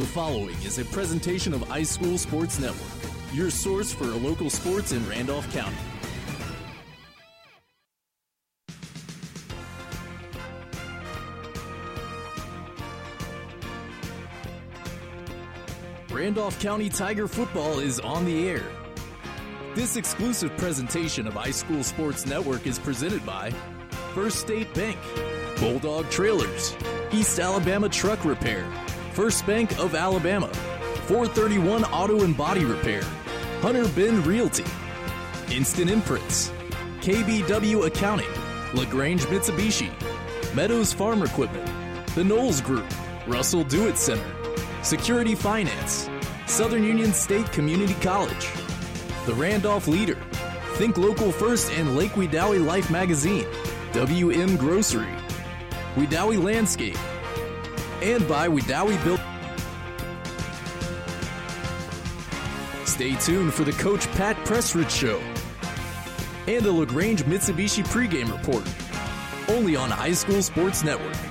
The following is a presentation of iSchool Sports Network, your source for local sports in Randolph County. Randolph County Tiger football is on the air. This exclusive presentation of iSchool Sports Network is presented by First State Bank, Bulldog Trailers, East Alabama Truck Repair, First Bank of Alabama, 431 Auto and Body Repair, Hunter Bend Realty, Instant Imprints, KBW Accounting, LaGrange Mitsubishi, Meadows Farm Equipment, The Knowles Group, Russell Do It Center, Security Finance, Southern Union State Community College, The Randolph Leader, Think Local First and Lake Wedowee Life Magazine, WM Grocery, Wedowee Landscape, and by Wedowee Built. Stay tuned for the Coach Pat Prestridge Show and the LaGrange Mitsubishi pregame report, only on High School Sports Network.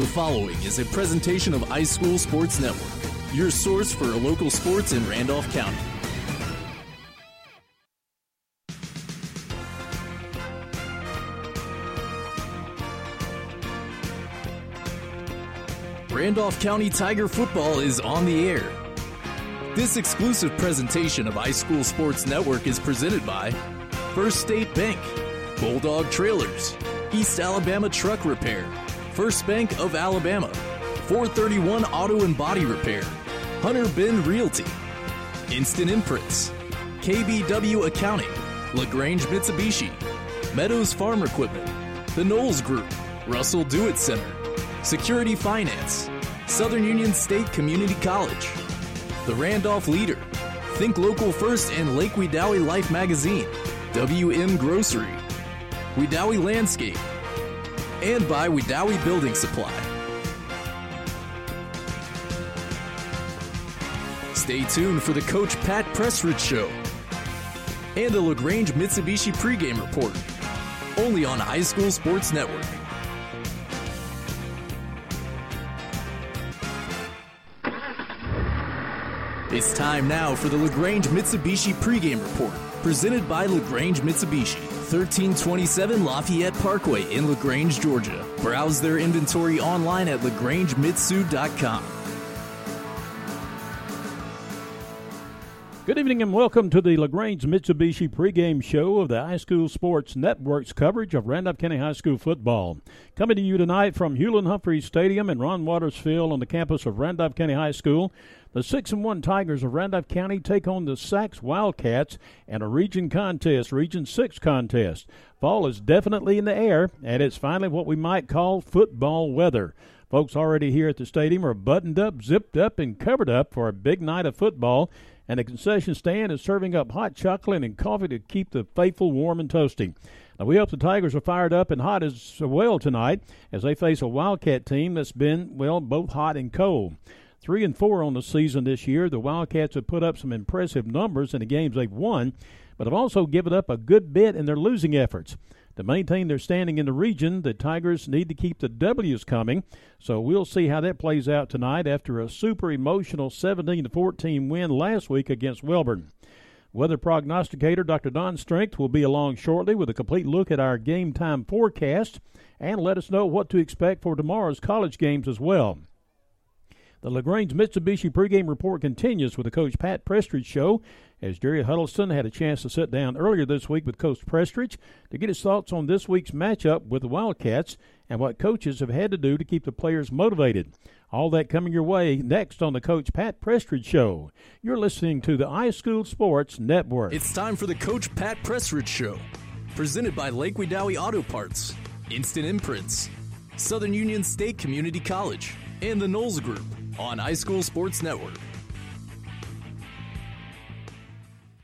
The following is a presentation of iSchool Sports Network, your source for local sports in Randolph County. Randolph County Tiger football is on the air. This exclusive presentation of iSchool Sports Network is presented by First State Bank, Bulldog Trailers, East Alabama Truck Repair, First Bank of Alabama, 431 Auto and Body Repair, Hunter Bend Realty, Instant Imprints, KBW Accounting, LaGrange Mitsubishi, Meadows Farm Equipment, The Knowles Group, Russell Do It Center, Security Finance, Southern Union State Community College, The Randolph Leader, Think Local First and Lake Wedowee Life Magazine, WM Grocery, Wedowee Landscape, and by Wedowee Building Supply. Stay tuned for the Coach Pat Prestridge Show and the LaGrange Mitsubishi pregame report, only on High School Sports Network. It's time now for the LaGrange Mitsubishi pregame report, presented by LaGrange Mitsubishi. 1327 Lafayette Parkway in LaGrange, Georgia. Browse their inventory online at lagrangemitsu.com. Good evening and welcome to the LaGrange Mitsubishi pregame show of the High School Sports Network's coverage of Randolph County High School football. Coming to you tonight from Hewlin Humphreys Stadium in Ron Waters Field on the campus of Randolph County High School. The 6 and 1 Tigers of Randolph County take on the Saks Wildcats in a region contest, Region 6 contest. Fall is definitely in the air, and it's finally what we might call football weather. Folks already here at the stadium are buttoned up, zipped up, and covered up for a big night of football and the concession stand is serving up hot chocolate and coffee to keep the faithful warm and toasty. Now, we hope the Tigers are fired up and hot as well tonight as they face a Wildcat team that's been, well, both hot and cold. Three and four on the season this year. The Wildcats have put up some impressive numbers in the games they've won, but have also given up a good bit in their losing efforts. To maintain their standing in the region, the Tigers need to keep the W's coming. So we'll see how that plays out tonight after a super emotional 17 14 win last week against Wellborn. Weather prognosticator Dr. Don Strength will be along shortly with a complete look at our game time forecast and let us know what to expect for tomorrow's college games as well. The LaGrange Mitsubishi pregame report continues with the Coach Pat Prestridge show as Jerry Huddleston had a chance to sit down earlier this week with Coach Prestridge to get his thoughts on this week's matchup with the Wildcats and what coaches have had to do to keep the players motivated. All that coming your way next on the Coach Pat Prestridge Show. You're listening to the iSchool Sports Network. It's time for the Coach Pat Prestridge Show, presented by Lake Wedowee Auto Parts, Instant Imprints, Southern Union State Community College, and the Knowles Group on iSchool Sports Network.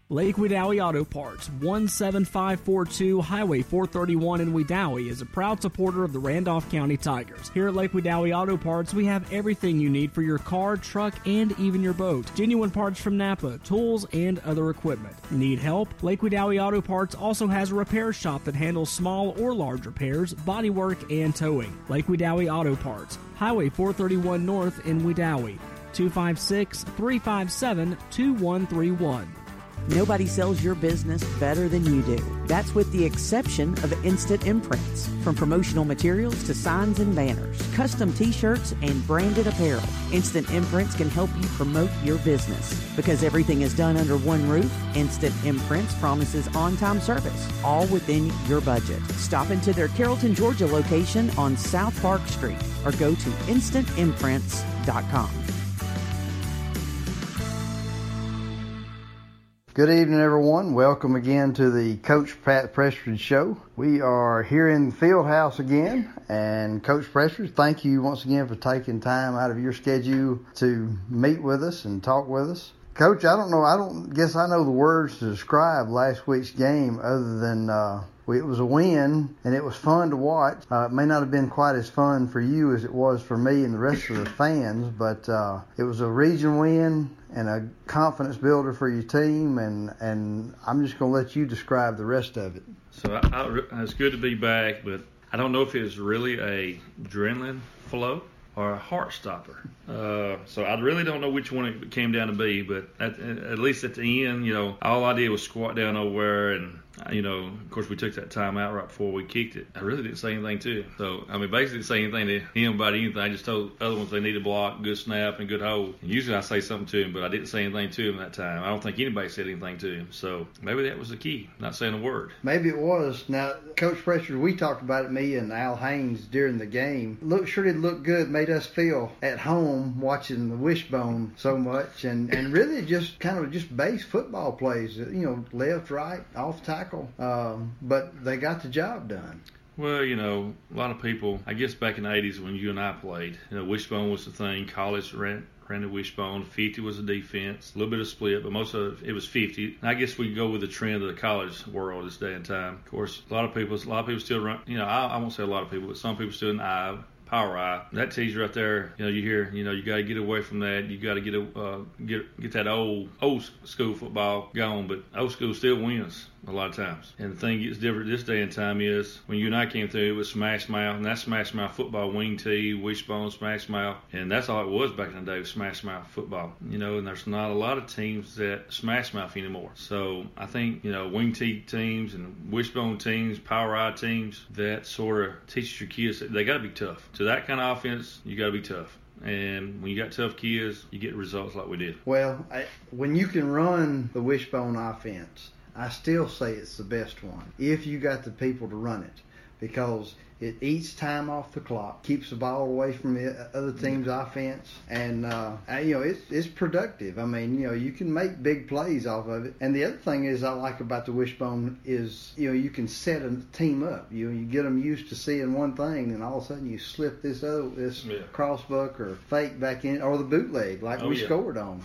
Lake Wedowee Auto Parts, 17542 Highway 431 in Wedowee, is a proud supporter of the Randolph County Tigers. Here at Lake Wedowee Auto Parts, we have everything you need for your car, truck, and even your boat. Genuine parts from Napa, tools, and other equipment. Need help? Lake Wedowee Auto Parts also has a repair shop that handles small or large repairs, bodywork, and towing. Lake Wedowee Auto Parts, Highway 431 North in Wedowee, 256 357 2131. Nobody sells your business better than you do. That's with the exception of Instant Imprints. From promotional materials to signs and banners, custom t shirts, and branded apparel, Instant Imprints can help you promote your business. Because everything is done under one roof, Instant Imprints promises on time service, all within your budget. Stop into their Carrollton, Georgia location on South Park Street or go to instantimprints.com. Good evening, everyone. Welcome again to the Coach Pat Prestridge Show. We are here in the field house again, and Coach Prestridge, thank you once again for taking time out of your schedule to meet with us and talk with us. Coach, I don't know. I don't guess I know the words to describe last week's game other than uh, it was a win and it was fun to watch. Uh, it may not have been quite as fun for you as it was for me and the rest of the fans, but uh, it was a region win and a confidence builder for your team. And, and I'm just going to let you describe the rest of it. So I, I, it's good to be back, but I don't know if it was really a adrenaline flow or a heart stopper. Uh, so I really don't know which one it came down to be, but at, at least at the end, you know, all I did was squat down over and Uh, you know, of course, we took that time out right before we kicked it. I really didn't say anything to him. So, I mean, basically, didn't say anything to him about anything. I just told other ones they need a block, good snap, and good hold. And usually I say something to him, but I didn't say anything to him that time. I don't think anybody said anything to him. So maybe that was the key, not saying a word. Maybe it was. Now, Coach Prestridge, we talked about it, me and Al Haynes, during the game. Look, sure did look good, made us feel at home watching the wishbone so much, and, and really just kind of just base football plays, you know, left, right, off tackle tackle, um, but they got the job done. Well, you know, a lot of people, I guess back in the 80s when you and I played, you know, wishbone was the thing. College ran, ran the wishbone. 50 was the defense. A little bit of split, but most of it, was 50. And I guess we go with the trend of the college world this day and time. Of course, a lot of people, a lot of people still run, you know, I, I won't say a lot of people, but some people still in I power eye. That teaser right there, you know, you hear, you know, you got to get away from that. You got to get a uh, get get that old old school football going, but old school still wins a lot of times. And the thing gets different this day and time is when you and I came through, it was smash mouth, and that smash mouth football, wing tee, wishbone, smash mouth, and that's all it was back in the day was smash mouth football. You know, and there's not a lot of teams that smash mouth anymore. So I think you know wing tee teams and wishbone teams, power eye teams that sort of teaches your kids that they got to be tough. To that kind of offense, you got to be tough. And when you got tough kids, you get results like we did. Well, I, when you can run the wishbone offense, I still say it's the best one if you got the people to run it because it eats time off the clock, keeps the ball away from the other team's offense, and uh, you know it's it's productive. I mean, you know you can make big plays off of it. And the other thing is I like about the wishbone is you know you can set a team up. You you get them used to seeing one thing, and all of a sudden you slip this other this yeah. crossbuck or fake back in or the bootleg like oh, we yeah. scored on.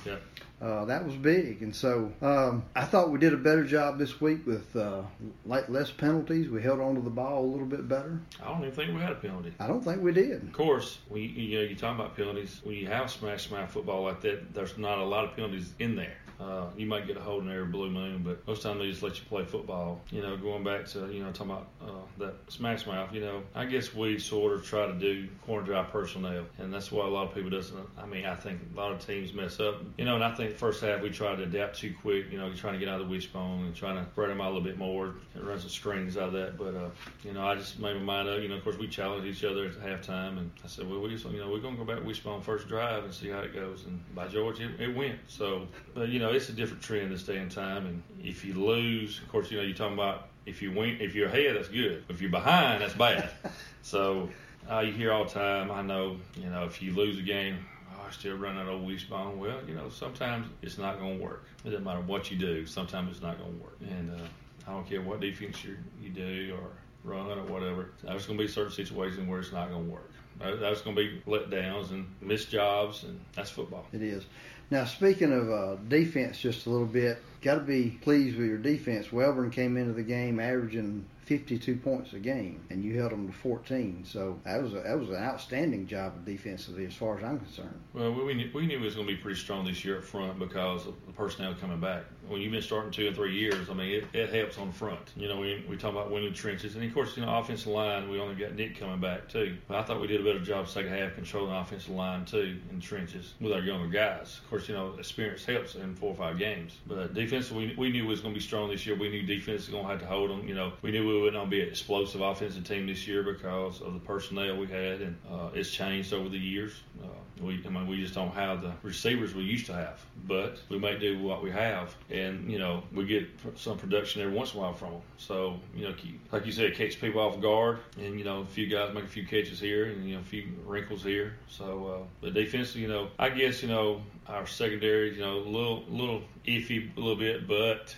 Uh, that was big. And so um, I thought we did a better job this week with uh, less penalties. We held on to the ball a little bit better. I don't even think we had a penalty. I don't think we did. Of course, we you know you talk about penalties when you have smash smash football like that. There's not a lot of penalties in there. Uh, you might get a hold in every blue moon, but most time they just let you play football. You know, going back to you know talking about uh, that smash mouth. You know, I guess we sort of try to do corner drive personnel, and that's why a lot of people doesn't. I mean, I think a lot of teams mess up. You know, and I think first half we tried to adapt too quick. You know, trying to get out of the wishbone and trying to spread them out a little bit more and run some screens out of that. But uh, you know, I just made my mind up. You know, of course we challenged each other at halftime, and I said, well, we just, you know, we're gonna go back wishbone first drive and see how it goes. And by George, it, it went. So, but you know, it's a different trend this day and time. And if you lose, of course, you know you're talking about if you win, if you're ahead, that's good. If you're behind, that's bad. so uh, you hear all the time. I know, you know, if you lose a game, oh, I still run that old wishbone. Well, you know, sometimes it's not going to work. It doesn't matter what you do. Sometimes it's not going to work. And uh, I don't care what defense you you do or run or whatever. There's going to be certain situations where it's not going to work. There's going to be letdowns and missed jobs, and that's football. It is. Now, speaking of uh, defense, just a little bit, got to be pleased with your defense. Wellborn came into the game averaging 52 points a game, and you held them to 14. So that was a, that was an outstanding job defensively, as far as I'm concerned. Well, we knew, we knew it was going to be pretty strong this year up front because of the personnel coming back. When you've been starting two and three years, I mean, it, it helps on the front. You know, we we talk about winning trenches, and of course, you know, offensive line. We only got Nick coming back too. But I thought we did a better job second half controlling offensive line too in trenches with our younger guys. Of course, you know, experience helps in four or five games. But defense, we, we knew was going to be strong this year. We knew defense was going to have to hold them. You know, we knew we wouldn't be an explosive offensive team this year because of the personnel we had, and uh, it's changed over the years. Uh, we, I mean, we just don't have the receivers we used to have, but we may do what we have, and you know, we get some production every once in a while from them. So, you know, like you said, it catches people off guard, and you know, a few guys make a few catches here, and you know, a few wrinkles here. So, uh, the defense, you know, I guess you know, our secondary, you know, a little, little iffy a little bit, but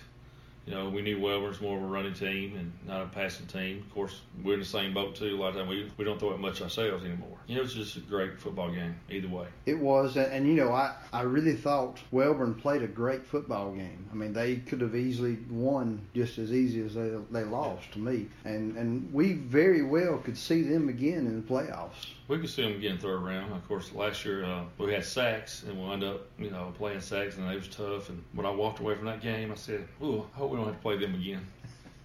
you know, we knew Wellborn's more of a running team and not a passing team. Of course, we're in the same boat too. A lot of times we, we don't throw it much ourselves anymore. You know, it's just a great football game either way. It was, and, and you know, I, I really thought Wellborn played a great football game. I mean, they could have easily won just as easy as they, they lost to me. And, and we very well could see them again in the playoffs we could see them again third round. Of course, last year uh, we had Saks and we wound up, you know, playing Saks and it was tough. And when I walked away from that game, I said, "Ooh, I hope we don't have to play them again."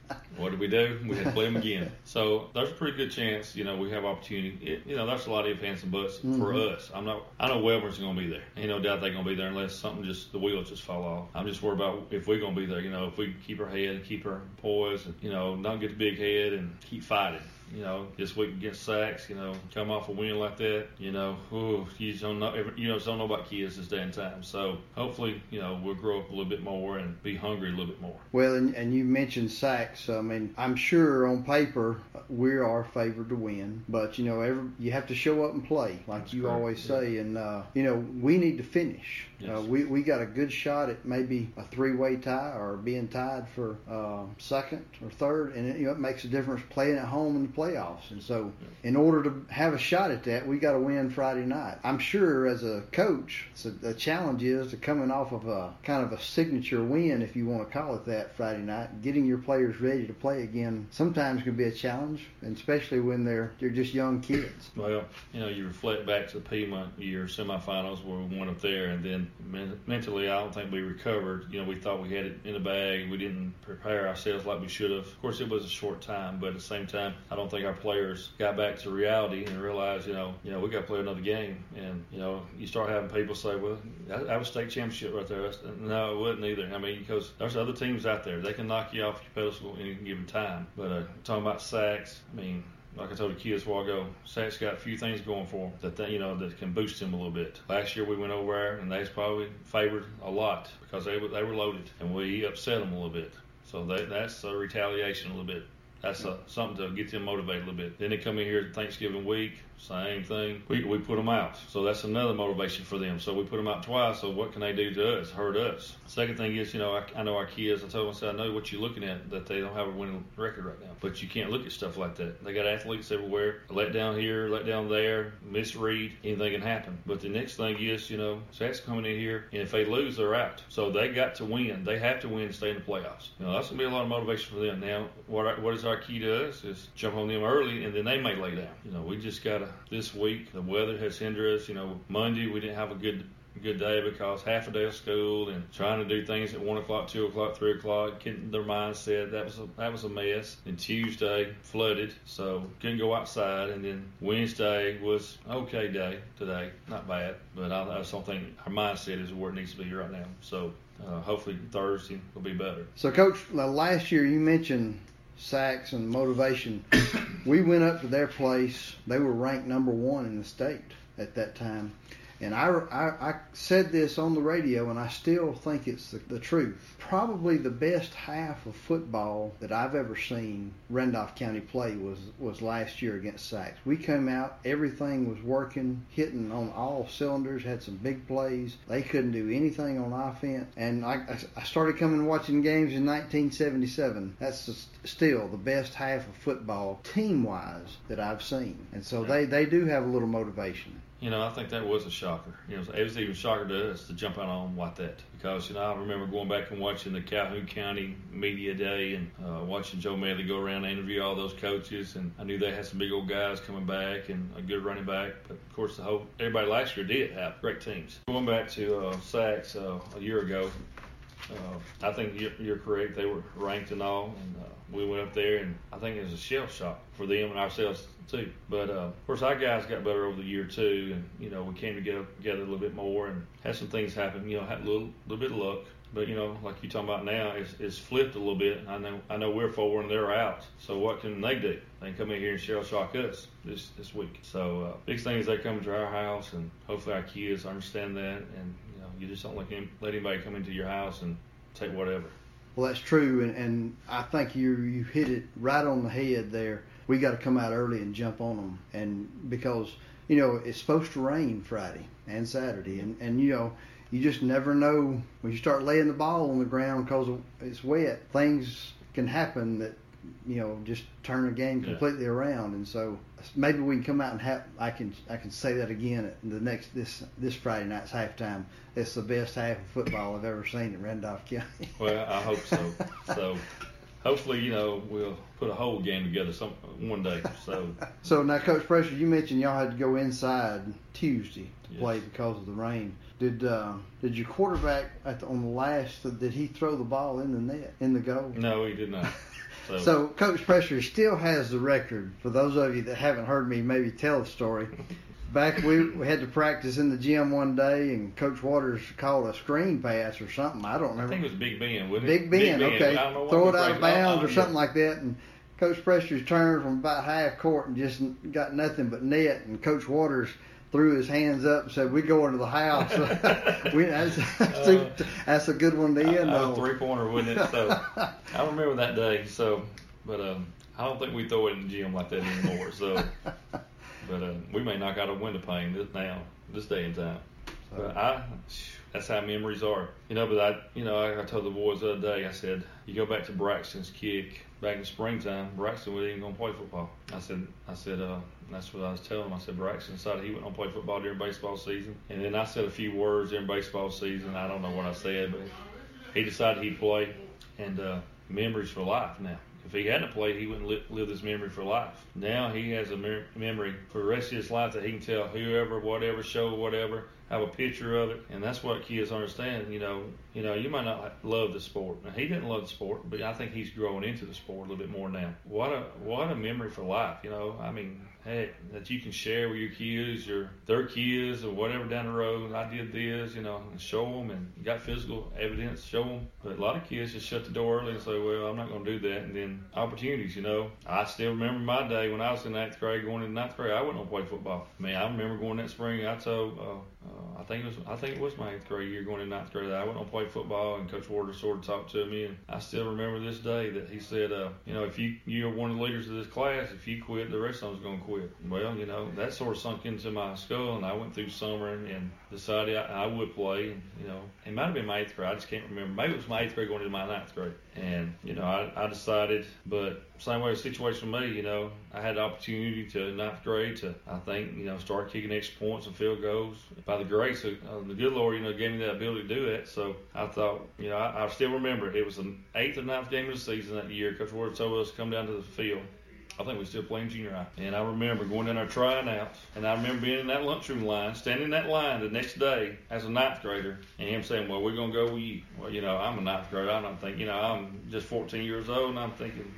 what did we do? We had to play them again. So there's a pretty good chance, you know, we have opportunity. It, you know, there's a lot of ifs, ands, and buts mm-hmm. for us. I'm not. I know Wellborn's going to be there. Ain't no doubt they're going to be there unless something just the wheels just fall off. I'm just worried about if we're going to be there. You know, if we keep our head and keep our poise, and you know, don't get the big head and keep fighting you know, this week against Saks, you know, come off a win like that, you know, ooh, you don't know, you know, don't know about kids this day and time. So hopefully, you know, we'll grow up a little bit more and be hungry a little bit more. Well, and, and you mentioned Saks. I mean, I'm sure on paper we are favored to win, but you know, every you have to show up and play, like That's you correct. always say, yeah. and uh, you know, we need to finish. Yes. Uh, we we got a good shot at maybe a three-way tie or being tied for uh, second or third, and it, you know, it makes a difference playing at home and playoffs. And so, in order to have a shot at that, we got to win Friday night. I'm sure as a coach, so the challenge is to coming off of a kind of a signature win, if you want to call it that, Friday night, getting your players ready to play again. Sometimes can be a challenge, and especially when they're they're just young kids. Well, you know, you reflect back to the Piedmont year semifinals where we won up there, and then mentally, I don't think we recovered. You know, we thought we had it in the bag. We didn't prepare ourselves like we should have. Of course, it was a short time, but at the same time, I don't think our players got back to reality and realized, you know, you know, we got to play another game. And you know, you start having people say, "Well, that, that was state championship right there." No, it wasn't either. I mean, because there's other teams out there they can knock you off your pedestal any given time. But uh, talking about Saks, I mean, like I told the kids a while ago, Saks got a few things going for them that they, you know that can boost him a little bit. Last year we went over there and they was probably favored a lot because they were they were loaded and we upset them a little bit. So they, that's a retaliation a little bit. That's a, something to get them motivated a little bit. Then they come in here Thanksgiving week same thing. We, we put them out. So that's another motivation for them. So we put them out twice. So what can they do to us? Hurt us. Second thing is, you know, I, I know our kids. I told them, I said, I know what you're looking at, that they don't have a winning record right now. But you can't look at stuff like that. They got athletes everywhere. Let down here, let down there, misread. Anything can happen. But the next thing is, you know, that's coming in here, and if they lose, they're out. So they got to win. They have to win to stay in the playoffs. You know, that's gonna be a lot of motivation for them. Now, what what is our key to us is jump on them early, and then they may lay down. You know, we just gotta this week. The weather has hindered us. You know, Monday we didn't have a good good day because half a day of school and trying to do things at one o'clock, two o'clock, three o'clock, getting their mindset. That was a, that was a mess. And Tuesday flooded, so couldn't go outside. And then Wednesday was okay day today, not bad, but I, I just don't think our mindset is where it needs to be right now. So uh, hopefully Thursday will be better. So, Coach, last year you mentioned Saks and motivation. we went up to their place. They were ranked number one in the state at that time. And I, I, I, said this on the radio, and I still think it's the, the, truth. Probably the best half of football that I've ever seen Randolph County play was, was last year against Saks. We came out, everything was working, hitting on all cylinders, had some big plays. They couldn't do anything on offense. And I, I started coming watching games in 1977. That's still the best half of football, team wise, that I've seen. And so they, they do have a little motivation. You know, I think that was a shocker. You know, it was even shocker to us to jump out on like that because you know I remember going back and watching the Calhoun County Media Day and uh, watching Joe Medley go around and interview all those coaches, and I knew they had some big old guys coming back and a good running back. But of course, the whole everybody last year did have great teams. Going back to uh, Saks uh, a year ago, uh, I think you're, you're correct. They were ranked and all, and uh, we went up there, and I think it was a shell shock for them and ourselves too. But uh, of course, our guys got better over the year too, and you know we came together, together a little bit more and had some things happen. You know, had a little little bit of luck. But you know, like you're talking about now, it's, it's flipped a little bit. I know I know we're forward and they're out. So what can they do? They can come in here and shell shock us this this week. So uh, big thing is they come to our house, and hopefully our kids understand that, and you know, you just don't let, him, let anybody come into your house and take whatever. Well, that's true, and, and I think you you hit it right on the head there. We got to come out early and jump on them, and because you know it's supposed to rain Friday and Saturday, and and you know you just never know when you start laying the ball on the ground because it's wet. Things can happen that you know just turn the game completely yeah. around, and so maybe we can come out and have I can I can say that again at the next this this Friday night's halftime. It's the best half of football I've ever seen in Randolph County. well, I hope so. So hopefully, you know, we'll put a whole game together some one day. So So now Coach Pressure, you mentioned y'all had to go inside Tuesday to yes. play because of the rain. Did uh, did your quarterback at the, on the last did he throw the ball in the net in the goal? No, he did not. So. so Coach Pressure still has the record. For those of you that haven't heard me maybe tell the story, back we, we had to practice in the gym one day, and Coach Waters called a screen pass or something. I don't remember. I think it was Big Ben, wasn't Big Ben, Big Ben, okay. Throw it out of bounds or something like that, and Coach Pressure's turned from about half court and just got nothing but net, and Coach Waters threw his hands up and said, "We go into the house." we, that's, uh, that's, a good one to end on. Three pointer, wouldn't it? So I remember that day. So, but um, I don't think we throw it in the gym like that anymore. So, but uh, we may knock out a window pane this now, this day and time. But I, that's how memories are, you know. But I, you know, I, I told the boys the other day. I said, you go back to Braxton's kick back in springtime. Braxton wasn't even gonna play football. I said, I said, uh, that's what I was telling him. I said Braxton decided he wasn't gonna play football during baseball season. And then I said a few words during baseball season. I don't know what I said, but he decided he'd play. And uh, memories for life now. If he hadn't played, he wouldn't live, this memory for life. Now he has a mer- memory for the rest of his life that he can tell whoever, whatever, show whatever, have a picture of it, and that's what kids understand. You know, you know, you might not love the sport. Now, he didn't love the sport, but I think he's growing into the sport a little bit more now. What a what a memory for life. You know, I mean, hey, that you can share with your kids, your their kids, or whatever down the road. I did this, you know, and show them, and you got physical evidence, show them. But a lot of kids just shut the door early and say, well, I'm not going to do that. And then opportunities, you know. I still remember my day when I was in ninth grade, going into ninth grade. I wasn't going to play football. I mean, I remember going that spring. I told. Uh, uh, I think it was I think it was my eighth grade year going in ninth grade. That I went on play football, and Coach Warder sort of talked to me, and I still remember this day that he said, uh, you know, if you you're one of the leaders of this class, if you quit, the rest of them's going to quit. Well, you know, that sort of sunk into my skull, and I went through summer and, and decided I, I would play. And, you know, it might have been my eighth grade. I just can't remember. Maybe it was my eighth grade going into my ninth grade. And you know, I, I decided, but same way the situation with me, you know, I had the opportunity to ninth grade to, I think, you know, start kicking extra points and field goals. By the grace of uh, the good Lord, you know, gave me that ability to do that. So I thought, you know, I, I still remember it. It was the eighth or ninth game of the season that year. Coach Ward told us to come down to the field. I think we still playing junior high. And I remember going in there trying out. And I remember being in that lunchroom line, standing in that line the next day as a ninth grader, and him saying, Well, we're to go with you. Well, you know, I'm a ninth grader. I'm thinking, you know, I'm just 14 years old, and I'm thinking,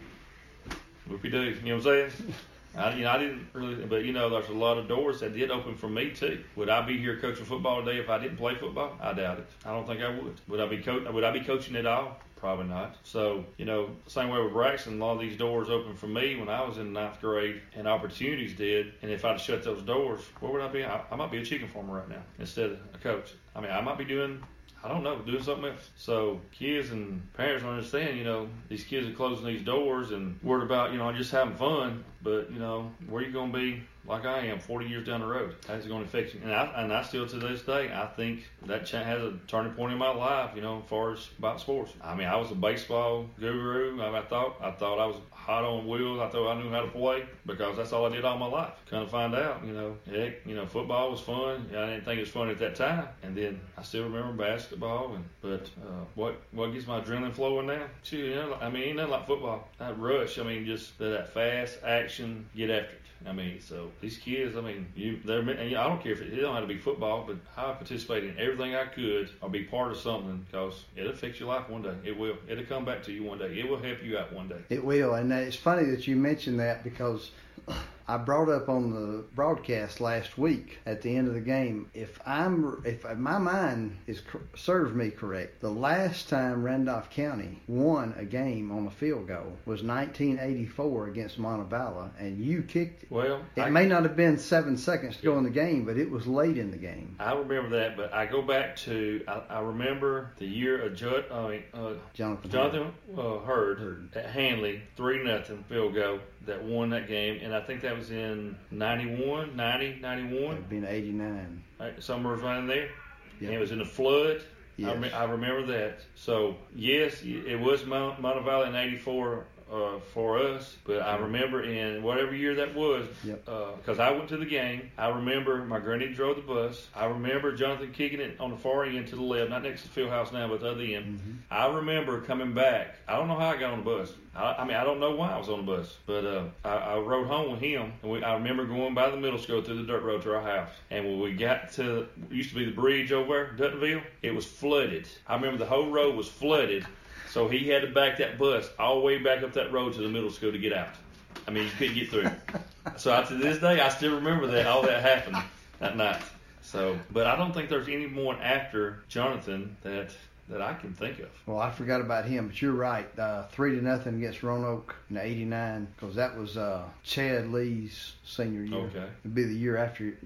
whoopie doo. You know what I'm saying? I, you know, I didn't really, but you know, there's a lot of doors that did open for me too. Would I be here coaching football today if I didn't play football? I doubt it. I don't think I would. Would I be co- Would I be coaching at all? Probably not. So, you know, same way with Braxton, a lot of these doors opened for me when I was in ninth grade, and opportunities did. And if I'd shut those doors, where would I be? I, I might be a chicken farmer right now instead of a coach. I mean, I might be doing I don't know, doing something else. So kids and parents don't understand, you know, these kids are closing these doors and worried about, you know, just having fun. but you know where you going to be like I am 40 years down the road. How's it going to affect you? And I, and I still to this day, I think that has a turning point in my life, you know, as far as about sports. I mean, I was a baseball guru. I, I thought I thought I was hot on wheels. I thought I knew how to play because that's all I did all my life. Kind of find out, you know, heck, you know, football was fun. I didn't think it was fun at that time, and then I still remember basketball. And but uh, what what gets my adrenaline flowing now? Shoot, you know, I mean, ain't nothing like football. That rush. I mean, just that fast action, get after it. I mean, so these kids, I mean, you, they're, and I don't care if it, it don't have to be football, but I participate in everything I could or be part of something because it'll fix your life one day. It will. It'll come back to you one day. It will help you out one day. It will, and it's funny that you mentioned that because I brought up on the broadcast last week at the end of the game. If I'm, if my mind is serves me correct, the last time Randolph County won a game on a field goal was 1984 against Montevallo, and you kicked it. Well, it I, may not have been seven seconds to go in the game, but it was late in the game. I remember that, but I go back to I, I remember the year of Judd, uh, uh, Jonathan Jonathan uh, Hurd, Hurd at Hanley, three nothing field goal that won that game, and I think that was in 91, 90, 91. It'd been 89. Right, somewhere around there. Yep. And it was in a flood. Yes. I, re- I remember that. So, yes, it was Mount, Montevallo in 84 uh, for us. But I remember in whatever year that was, because yep. uh, I went to the game. I remember my granny drove the bus. I remember Jonathan kicking it on the far end to the left, not next to the field house now, but the other end. Mm-hmm. I remember coming back. I don't know how I got on the bus. I, I mean, I don't know why I was on the bus, but uh, I, I rode home with him. And we, I remember going by the middle school through the dirt road to our house. And when we got to, used to be the bridge over there, Duttonville, it was flooded. I remember the whole road was flooded. So he had to back that bus all the way back up that road to the middle school to get out. I mean, you couldn't get through. so I, to this day, I still remember that all that happened that night. So, but I don't think there's any more after Jonathan that that I can think of. Well, I forgot about him, but you're right. Uh, three to nothing against Roanoke in '89 because that was uh, Chad Lee's senior year. Okay, it'd be the year after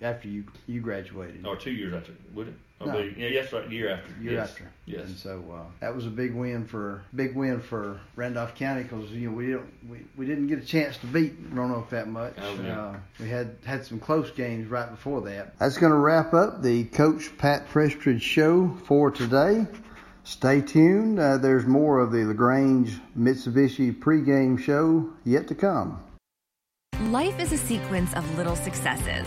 after you you graduated. Or two years after, would it? No. yeah, yes, right. Year after. Year yes. after. Yes. And so uh, that was a big win for big win for Randolph County because you know we didn't we, we didn't get a chance to beat Roanoke that much. Oh, yeah. uh, we had had some close games right before that. That's going to wrap up the Coach Pat Prestridge show for today. Stay tuned. Uh, there's more of the LaGrange Mitsubishi pregame show yet to come. Life is a sequence of little successes.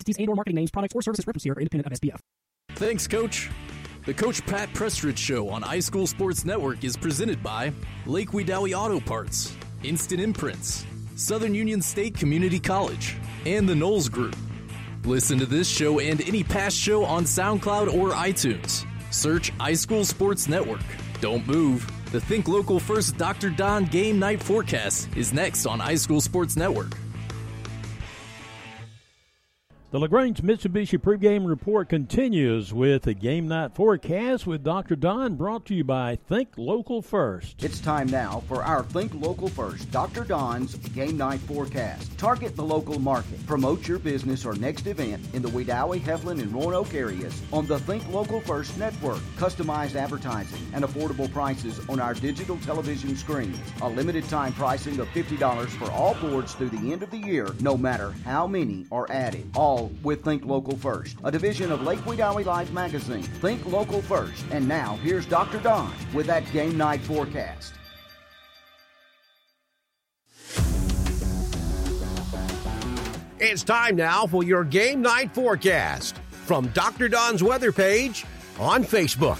entities and or marketing names, products, or services referenced here are independent of SPF. Thanks, Coach. The Coach Pat Prestridge Show on iSchool Sports Network is presented by Lake Wedowee Auto Parts, Instant Imprints, Southern Union State Community College, and the Knowles Group. Listen to this show and any past show on SoundCloud or iTunes. Search iSchool Sports Network. Don't move. The Think Local First Dr. Don Game Night Forecast is next on iSchool Sports Network. The LaGrange Mitsubishi pregame report continues with a game night forecast with Dr. Don brought to you by Think Local First. It's time now for our Think Local First, Dr. Don's game night forecast. Target the local market. Promote your business or next event in the Wedowee, Heflin, and Roanoke areas on the Think Local First network. Customized advertising and affordable prices on our digital television screens. A limited time pricing of $50 for all boards through the end of the year, no matter how many are added. All with Think Local First, a division of Lake Wedowee Life magazine. Think Local First. And now, here's Dr. Don with that game night forecast. It's time now for your game night forecast from Dr. Don's weather page on Facebook.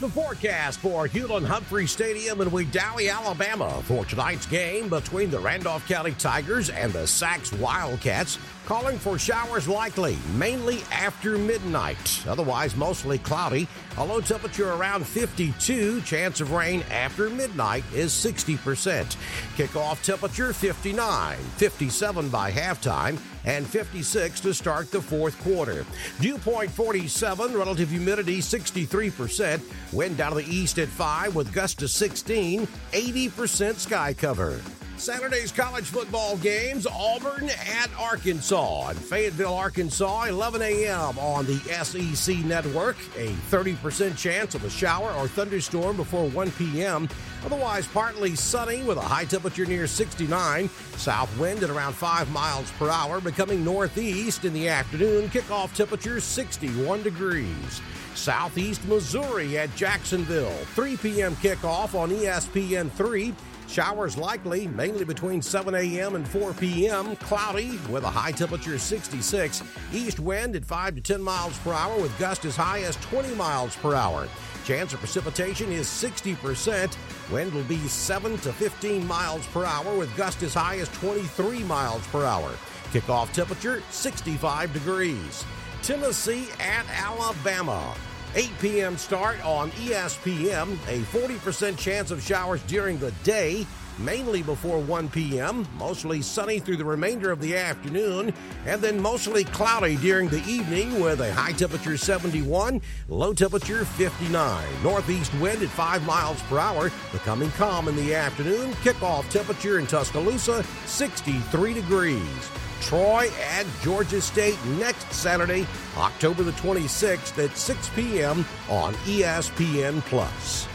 The forecast for Hewlin Humphrey Stadium in Wedowee, Alabama for tonight's game between the Randolph County Tigers and the Saks Wildcats. Calling for showers likely, mainly after midnight. Otherwise, mostly cloudy. A low temperature around 52. Chance of rain after midnight is 60%. Kickoff temperature 59, 57 by halftime, and 56 to start the fourth quarter. Dew point 47, relative humidity 63%. Wind down to the east at 5 with gusts to 16, 80% sky cover. Saturday's college football games Auburn at Arkansas in Fayetteville, Arkansas, 11 a.m. on the SEC network. A 30% chance of a shower or thunderstorm before 1 p.m. Otherwise, partly sunny with a high temperature near 69. South wind at around 5 miles per hour, becoming northeast in the afternoon. Kickoff temperature 61 degrees. Southeast Missouri at Jacksonville. 3 p.m. kickoff on ESPN 3. Showers likely, mainly between 7 a.m. and 4 p.m. Cloudy with a high temperature of 66. East wind at 5 to 10 miles per hour with gusts as high as 20 miles per hour. Chance of precipitation is 60%. Wind will be 7 to 15 miles per hour with gusts as high as 23 miles per hour. Kickoff temperature 65 degrees. Tennessee at Alabama. 8 p.m. start on ESPN. A 40% chance of showers during the day, mainly before 1 p.m. Mostly sunny through the remainder of the afternoon, and then mostly cloudy during the evening with a high temperature 71, low temperature 59. Northeast wind at 5 miles per hour, becoming calm in the afternoon. Kickoff temperature in Tuscaloosa 63 degrees. Troy at Georgia State next Saturday, October the 26th at 6 p.m. on ESPN Plus.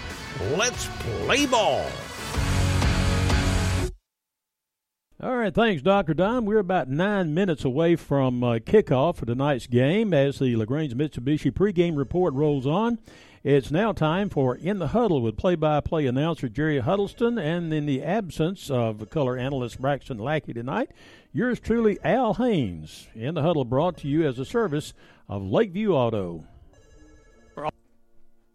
Let's play ball. All right, thanks, Dr. Don. We're about nine minutes away from uh, kickoff for tonight's game as the LaGrange Mitsubishi pregame report rolls on. It's now time for In the Huddle with play by play announcer Jerry Huddleston, and in the absence of color analyst Braxton Lackey tonight, yours truly, Al Haynes. In the Huddle brought to you as a service of Lakeview Auto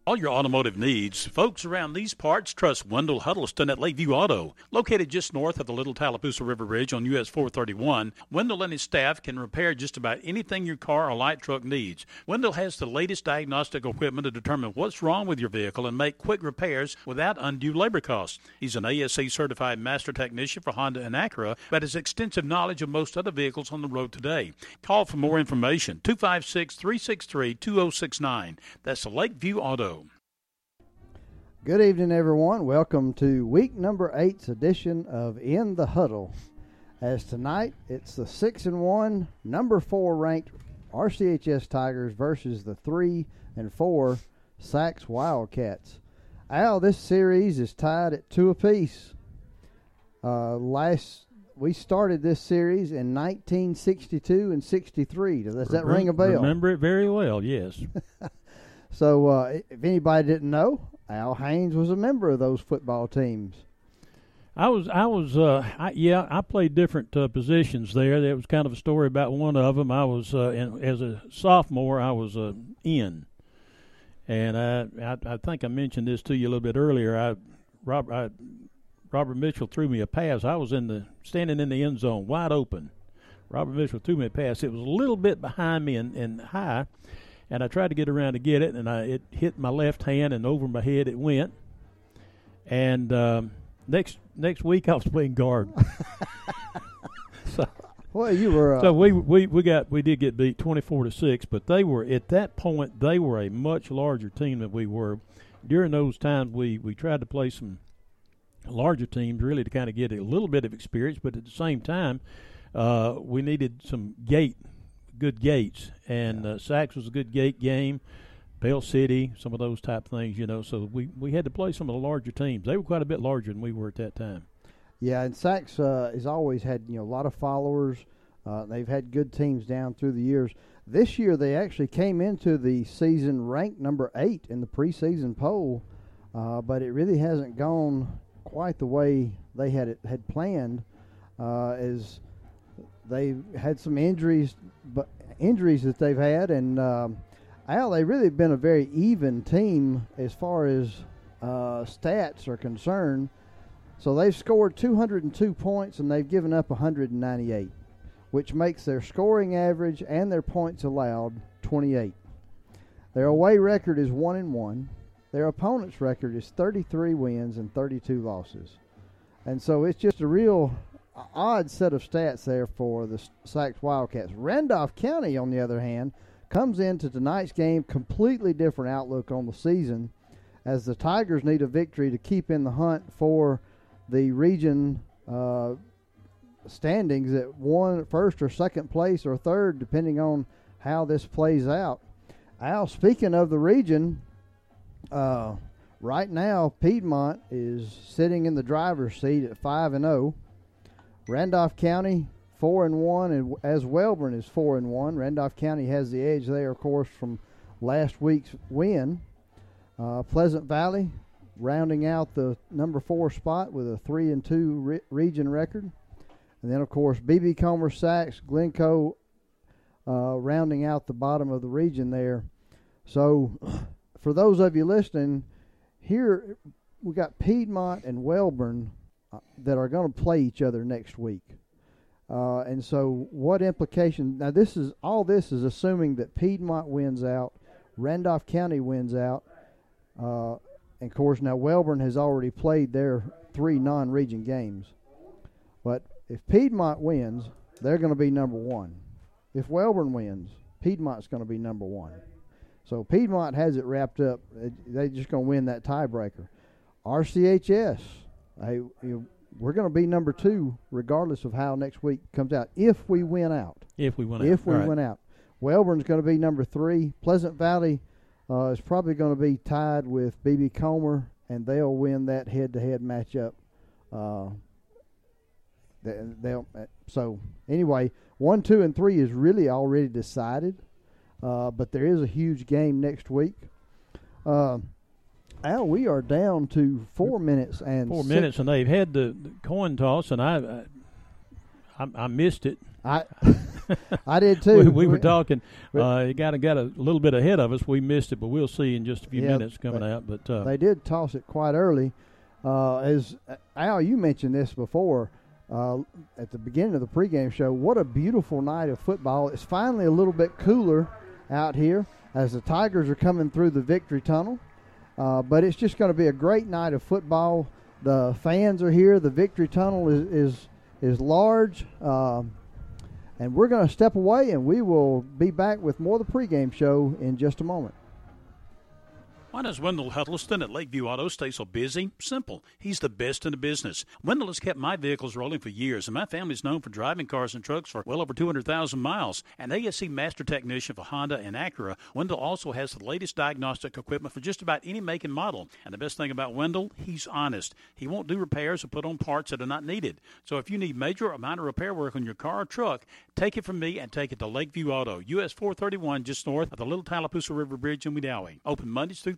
all your automotive needs. Folks around these parts trust Wendell Huddleston at Lakeview Auto. Located just north of the Little Tallapoosa River Bridge on US 431, Wendell and his staff can repair just about anything your car or light truck needs. Wendell has the latest diagnostic equipment to determine what's wrong with your vehicle and make quick repairs without undue labor costs. He's an ASE certified master technician for Honda and Acura, but has extensive knowledge of most other vehicles on the road today. Call for more information 256 363 2069. That's Lakeview Auto. Good evening, everyone. Welcome to week number eight's edition of In the Huddle. As tonight, it's the six and one, number four ranked RCHS Tigers versus the three and four Saks Wildcats. Al, this series is tied at two apiece. Uh, last we started this series in 1962 and 63. Does that ring a bell? Remember it very well. Yes. so, uh, if anybody didn't know, Al Haynes was a member of those football teams. I was, I was, uh, I, yeah, I played different uh, positions there. That was kind of a story about one of them. I was, uh, in, as a sophomore, I was uh, in, and I, I, I think I mentioned this to you a little bit earlier. I, Rob, I, Robert Mitchell threw me a pass. I was in the standing in the end zone, wide open. Robert Mitchell threw me a pass. It was a little bit behind me and, and high, and I tried to get around to get it, and I it hit my left hand and over my head it went. And um, next next week I was playing guard. so, well, you were. Uh, so we, we we got we did get beat twenty four to six, but they were at that point they were a much larger team than we were. During those times, we we tried to play some larger teams really to kind of get a little bit of experience, but at the same time, uh, we needed some gate good gates, and uh, Saks was a good gate game. Bell City, some of those type things, you know. So we we had to play some of the larger teams. They were quite a bit larger than we were at that time. Yeah, and Saks uh, has always had you know a lot of followers. Uh, they've had good teams down through the years. This year they actually came into the season ranked number eight in the preseason poll, uh, but it really hasn't gone quite the way they had it had planned. Uh, as they had some injuries, but injuries that they've had, and um, Al, they've really been a very even team as far as uh, stats are concerned. So they've scored 202 points and they've given up 198, which makes their scoring average and their points allowed 28. Their away record is one and one. Their opponent's record is 33 wins and 32 losses, and so it's just a real odd set of stats there for the Saks Wildcats. Randolph County, on the other hand, comes into tonight's game completely different outlook on the season, as the Tigers need a victory to keep in the hunt for the region uh, standings at one first or second place or third, depending on how this plays out. Al, speaking of the region, uh, right now Piedmont is sitting in the driver's seat at five and zero. Randolph County four and one, and as Wellborn is four and one. Randolph County has the edge there, of course, from last week's win. Uh, Pleasant Valley rounding out the number four spot with a three and two re- region record, and then of course BB Comer Saks Glencoe uh, rounding out the bottom of the region there. So, for those of you listening, here we got Piedmont and Wellborn uh, that are going to play each other next week. Uh, and so, what implication? Now, this is all. This is assuming that Piedmont wins out, Randolph County wins out, uh, and of course, now Wellborn has already played their three non-region games. But if Piedmont wins, they're going to be number one. If Wellborn wins, Piedmont's going to be number one. So Piedmont has it wrapped up. They're just going to win that tiebreaker. RCHS, hey, you we're going to be number two regardless of how next week comes out. If we win out, if we win if out, we right. win out, Wellborn's going to be number three. Pleasant Valley uh, is probably going to be tied with BB Comer, and they'll win that head-to-head matchup. Uh, they'll, uh, so anyway, one, two, and three is really already decided, uh, but there is a huge game next week. Uh, Al, we are down to four minutes and four six. minutes, and they've had the, the coin toss, and I, I, I missed it. I, I did too. we, we, were talking. Uh, it got got a little bit ahead of us. We missed it, but we'll see in just a few Yeah, minutes coming they- out. But uh, they did toss it quite early. Uh, as Al, you mentioned this before uh, at the beginning of the pregame show. What a beautiful night of football! It's finally a little bit cooler out here as the Tigers are coming through the victory tunnel. Uh, but it's just going to be a great night of football. The fans are here. The victory tunnel is is is large. Um, and we're going to step away, and we will be back with more of the pregame show in just a moment. Why does Wendell Huddleston at Lakeview Auto stay so busy? Simple. He's the best in the business. Wendell has kept my vehicles rolling for years, and my family's known for driving cars and trucks for well over 200,000 miles. An ASE master technician for Honda and Acura, Wendell also has the latest diagnostic equipment for just about any make and model. And the best thing about Wendell, he's honest. He won't do repairs or put on parts that are not needed. So if you need major or minor repair work on your car or truck, take it from me and take it to Lakeview Auto, US 431, just north of the Little Tallapoosa River Bridge in Wedowee. Open Mondays through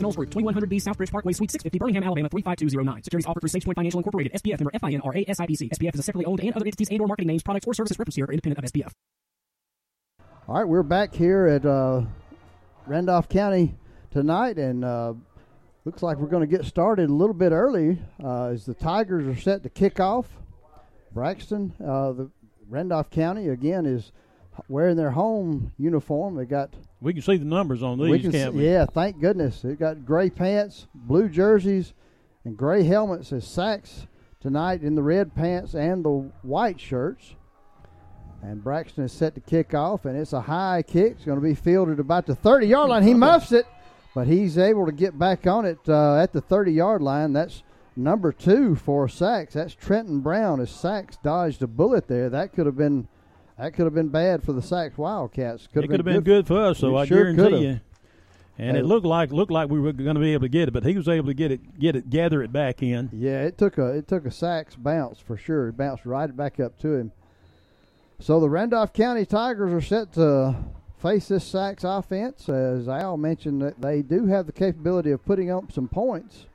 Knowles Group, 2100B Southbridge Parkway, Suite 650, Birmingham, Alabama 35209. Securities offered through SagePoint Financial Incorporated, SPF member FINRA SIPC. SPF is a separately owned and other entities and or marketing names, products, or services referenced here are independent of SPF. All right, we're back here at uh, Randolph County tonight, and uh, looks like we're going to get started a little bit early uh, as the Tigers are set to kick off. Braxton, uh, the Randolph County again is wearing their home uniform. They got we can see the numbers on these, we can can't see- we? Yeah, thank goodness. They got gray pants, blue jerseys, and gray helmets as Saks tonight in the red pants and the white shirts. And Braxton is set to kick off, and it's a high kick. It's going to be fielded about the 30 yard line. He muffs it, but he's able to get back on it uh, at the 30 yard line. That's number two for Saks. That's Trenton Brown as Saks dodged a bullet there. That could have been. That could have been bad for the Saks Wildcats. It could have been good for us, so I sure guarantee you. And it uh, looked like looked like we were going to be able to get it, but he was able to get it, get it, gather it back in. Yeah, it took a it took a Saks bounce for sure. It bounced right back up to him. So the Randolph County Tigers are set to face this Saks offense. As Al mentioned, that they do have the capability of putting up some points.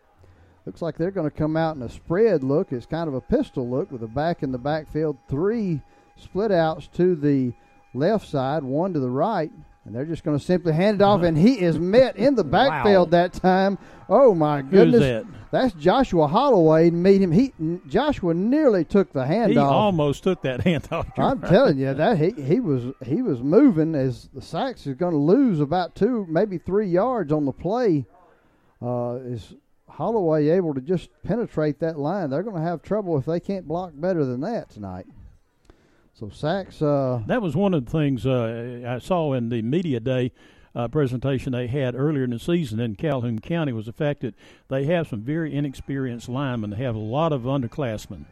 Looks like they're going to come out in a spread look. It's kind of a pistol look with a back in the backfield, three split outs to the left side, one to the right. And they're just going to simply hand it off, and he is met in the backfield Wow. that time. Oh my goodness! that? That's Joshua Holloway. Meet him. He Joshua nearly took the handoff. He almost took that handoff. I'm telling you that he, he was he was moving as the Saks is going to lose about two, maybe three yards on the play. Uh, is Holloway able to just penetrate that line? They're going to have trouble if they can't block better than that tonight. So Saks, uh, That was one of the things uh, I saw in the media day uh, presentation they had earlier in the season in Calhoun County was the fact that they have some very inexperienced linemen. They have a lot of underclassmen.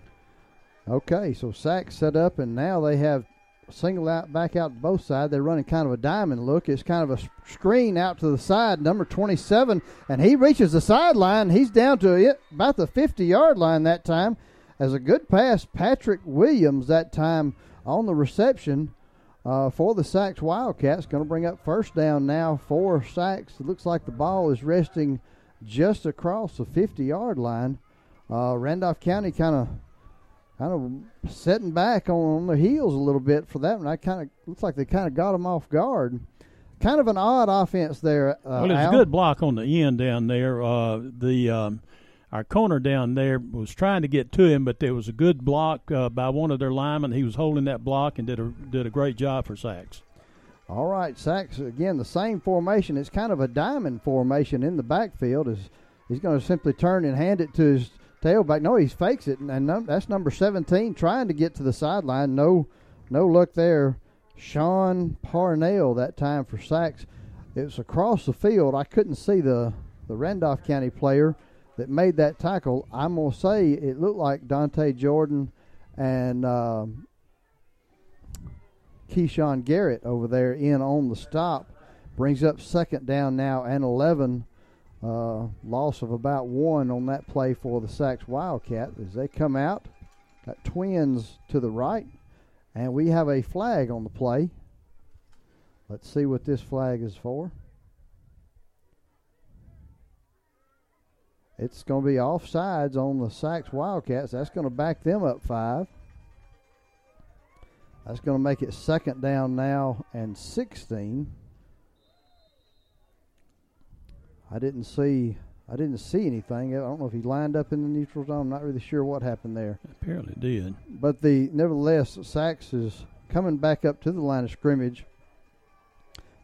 Okay, so Saks set up, and now they have single out, back out to both sides. They're running kind of a diamond look. It's kind of a screen out to the side, number 27, and he reaches the sideline. He's down to it, about the 50 yard line that time. As a good pass, Patrick Williams that time on the reception uh, for the Saks Wildcats. Going to bring up first down now for Saks. It looks like the ball is resting just across the 50 yard line. Uh, Randolph County kind of kind of setting back on, their heels a little bit for that one. I kind of looks like they kind of got them off guard. Kind of an odd offense there. Uh, well, it's Al. a good block on the end down there. Uh, the um, our corner down there was trying to get to him, but there was a good block uh, by one of their linemen. He was holding that block and did a did a great job for Saks. All right, Saks again the same formation. It's kind of a diamond formation in the backfield. Is he's going to simply turn and hand it to his tailback? No, he fakes it, and, num- that's number seventeen trying to get to the sideline. No, no look there. Sean Parnell that time for Saks. It was across the field. I couldn't see the the Randolph County player that made that tackle. I'm gonna say it looked like Dante Jordan and. Um, Keyshawn Garrett over there in on the stop. Brings up second down now and 11. Uh, loss of about one on that play for the Saks Wildcat as they come out. Got twins to the right. And we have a flag on the play. Let's see what this flag is for. It's going to be offsides on the Saks Wildcats. That's going to back them up five. That's going to make it second down now and 16. I didn't see I didn't see anything. I don't know if he lined up in the neutral zone. I'm not really sure what happened there. Apparently did. But the nevertheless, Saks is coming back up to the line of scrimmage.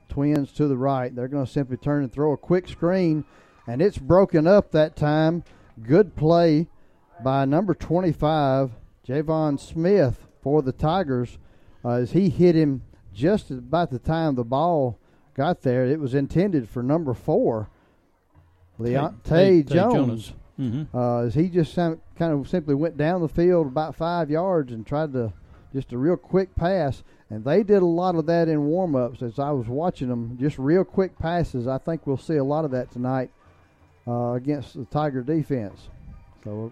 Twins to the right. They're going to simply turn and throw a quick screen, and it's broken up that time. Good play by number 25, Javon Smith for the Tigers, uh, as he hit him just about the time the ball got there. It was intended for number four, Leon Tay, Tay- Tay Jones. Jones. Mhm. Uh, as he just kind of simply went down the field about five yards and tried to just a real quick pass. And they did a lot of that in warm ups as I was watching them. Just real quick passes. I think we'll see a lot of that tonight uh, against the Tiger defense. So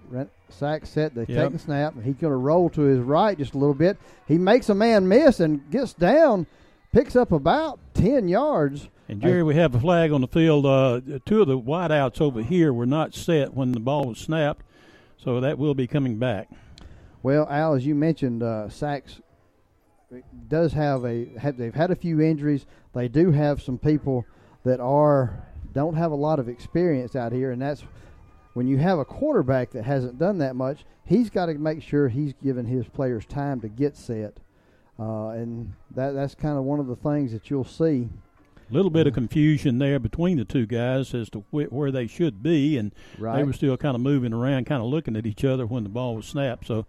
Sack set to Yep. take the snap, and he's going to roll to his right just a little bit. He makes a man miss and gets down, picks up about ten yards. And Jerry, we have a flag on the field. Uh, two of the wideouts over here were not set when the ball was snapped, so that will be coming back. Well, Al, as you mentioned, uh, Saks does have a have, they've had a few injuries. They do have some people that are don't have a lot of experience out here, and that's when you have a quarterback that hasn't done that much. He's got to make sure he's giving his players time to get set, uh, and that that's kind of one of the things that you'll see. A little bit of confusion there between the two guys as to wh- where they should be, and they were still kind of moving around, kind of looking at each other when the ball was snapped. So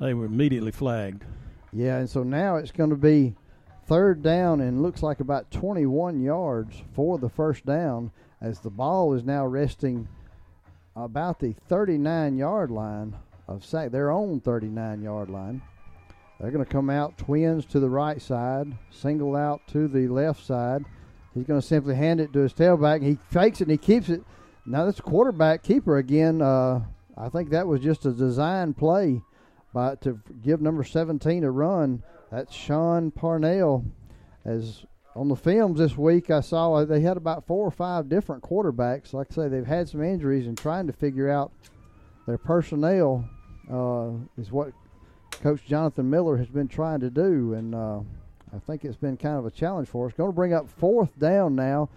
they were immediately flagged. Yeah, and so now it's going to be third down and looks like about 21 yards for the first down as the ball is now resting about the 39 yard line of Sac, their own 39 yard line. They're going to come out twins to the right side, single out to the left side. He's going to simply hand it to his tailback. He fakes it and he keeps it. Now that's quarterback keeper again. Uh, I think that was just a design play by to give number 17 a run. That's Sean Parnell. As on the films this week, I saw they had about four or five different quarterbacks. Like I say, they've had some injuries and trying to figure out their personnel uh, is what Coach Jonathan Miller has been trying to do, and uh, I think it's been kind of a challenge for us. Going to bring up fourth down now,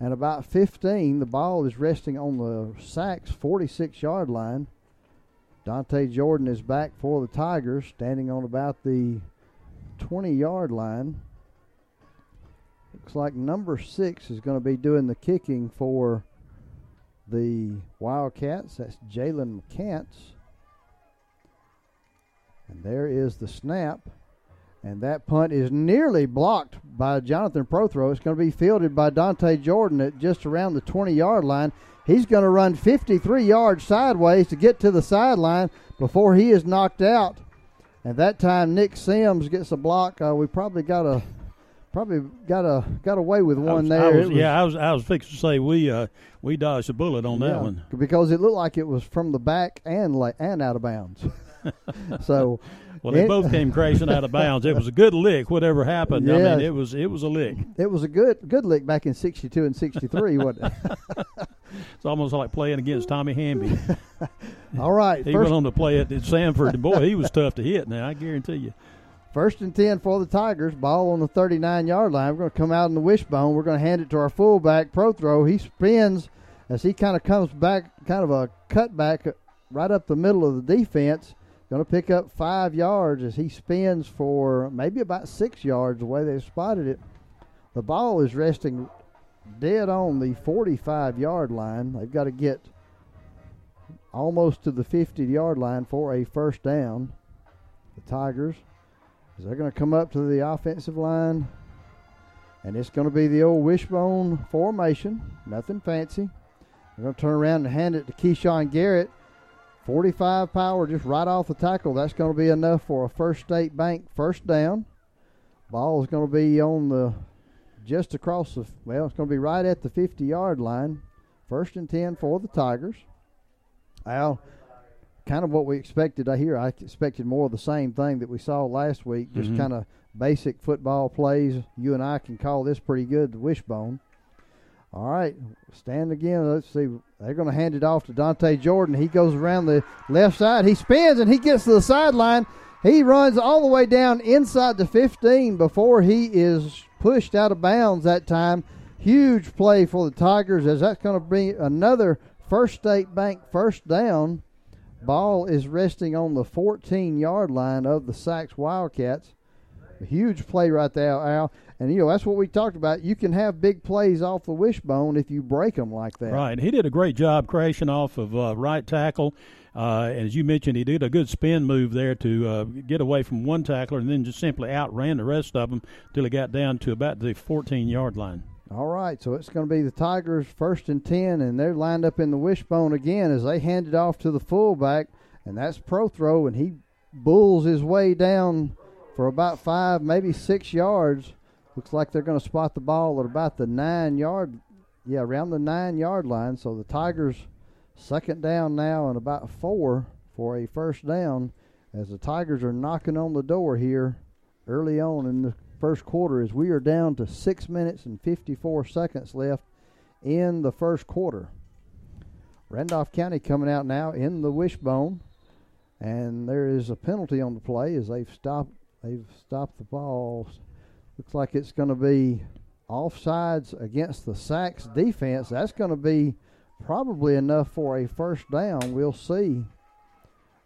and about 15. The ball is resting on the Saks 46 yard line. Dante Jordan is back for the Tigers, standing on about the 20 yard line. Looks like number six is going to be doing the kicking for the Wildcats. That's Jalen McCants. And there is the snap. And that punt is nearly blocked by Jonathan Prothro. It's going to be fielded by Dante Jordan at just around the 20 yard line. He's going to run 53 yards sideways to get to the sideline before he is knocked out. And that time Nick Sims gets a block. Uh, we probably got a probably got a got away with one was, there. I was, was, yeah, I was I was fixing to say we uh, we dodged a bullet on yeah, that one because it looked like it was from the back and like and out of bounds. so well, they it, both came crashing out of bounds. It was a good lick. Whatever happened, yeah, I mean, it was it was a lick. It was a good good lick back in '62 and '63, wasn't it? it's almost like playing against Tommy Hamby. All right, he first, went on to play at, at Sanford. Boy, he was tough to hit. Now I guarantee you. First and 10 for the Tigers. Ball on the 39 yard line. We're going to come out in the wishbone. We're going to hand it to our fullback, Prothro. He spins as he kind of comes back, kind of a cutback right up the middle of the defense. Going to pick up five yards as he spins for maybe about six yards the way they spotted it. The ball is resting dead on the 45 yard line. They've got to get almost to the 50 yard line for a first down. The Tigers. They're going to come up to the offensive line, and it's going to be the old wishbone formation. Nothing fancy. They're going to turn around and hand it to Keyshawn Garrett. 45 power just right off the tackle. That's going to be enough for a First State Bank first down. Ball is going to be on the just across the well, it's going to be right at the 50 yard line. First and 10 for the Tigers. Al, kind of what we expected. I hear I expected more of the same thing that we saw last week. Just Mhm. kind of basic football plays. You and I can call this pretty good. The wishbone. All right, stand again. Let's see. They're going to hand it off to Dante Jordan. He goes around the left side. He spins and he gets to the sideline. He runs all the way down inside the 15 before he is pushed out of bounds that time. Huge play for the Tigers as that's going to be another First State Bank first down. Ball is resting on the 14 yard line of the Saks Wildcats. A huge play right there, Al. And, you know, that's what we talked about. You can have big plays off the wishbone if you break them like that. Right. He did a great job crashing off of uh, right tackle. Uh, and as you mentioned, he did a good spin move there to uh, get away from one tackler and then just simply outran the rest of them until he got down to about the 14 yard line. All right, so it's going to be the Tigers first and 10, and they're lined up in the wishbone again as they hand it off to the fullback, and that's Prothro, and he bulls his way down for about five, maybe six yards. Looks like they're going to spot the ball at about the nine yard, yeah, around the nine yard line. So the Tigers second down now and about four for a first down as the Tigers are knocking on the door here early on in the first quarter as we are down to six minutes and 54 seconds left in the first quarter. Randolph County coming out now in the wishbone, and there is a penalty on the play as they've stopped. They've stopped the ball. Looks like it's going to be offsides against the Saks defense. That's going to be probably enough for a first down. We'll see,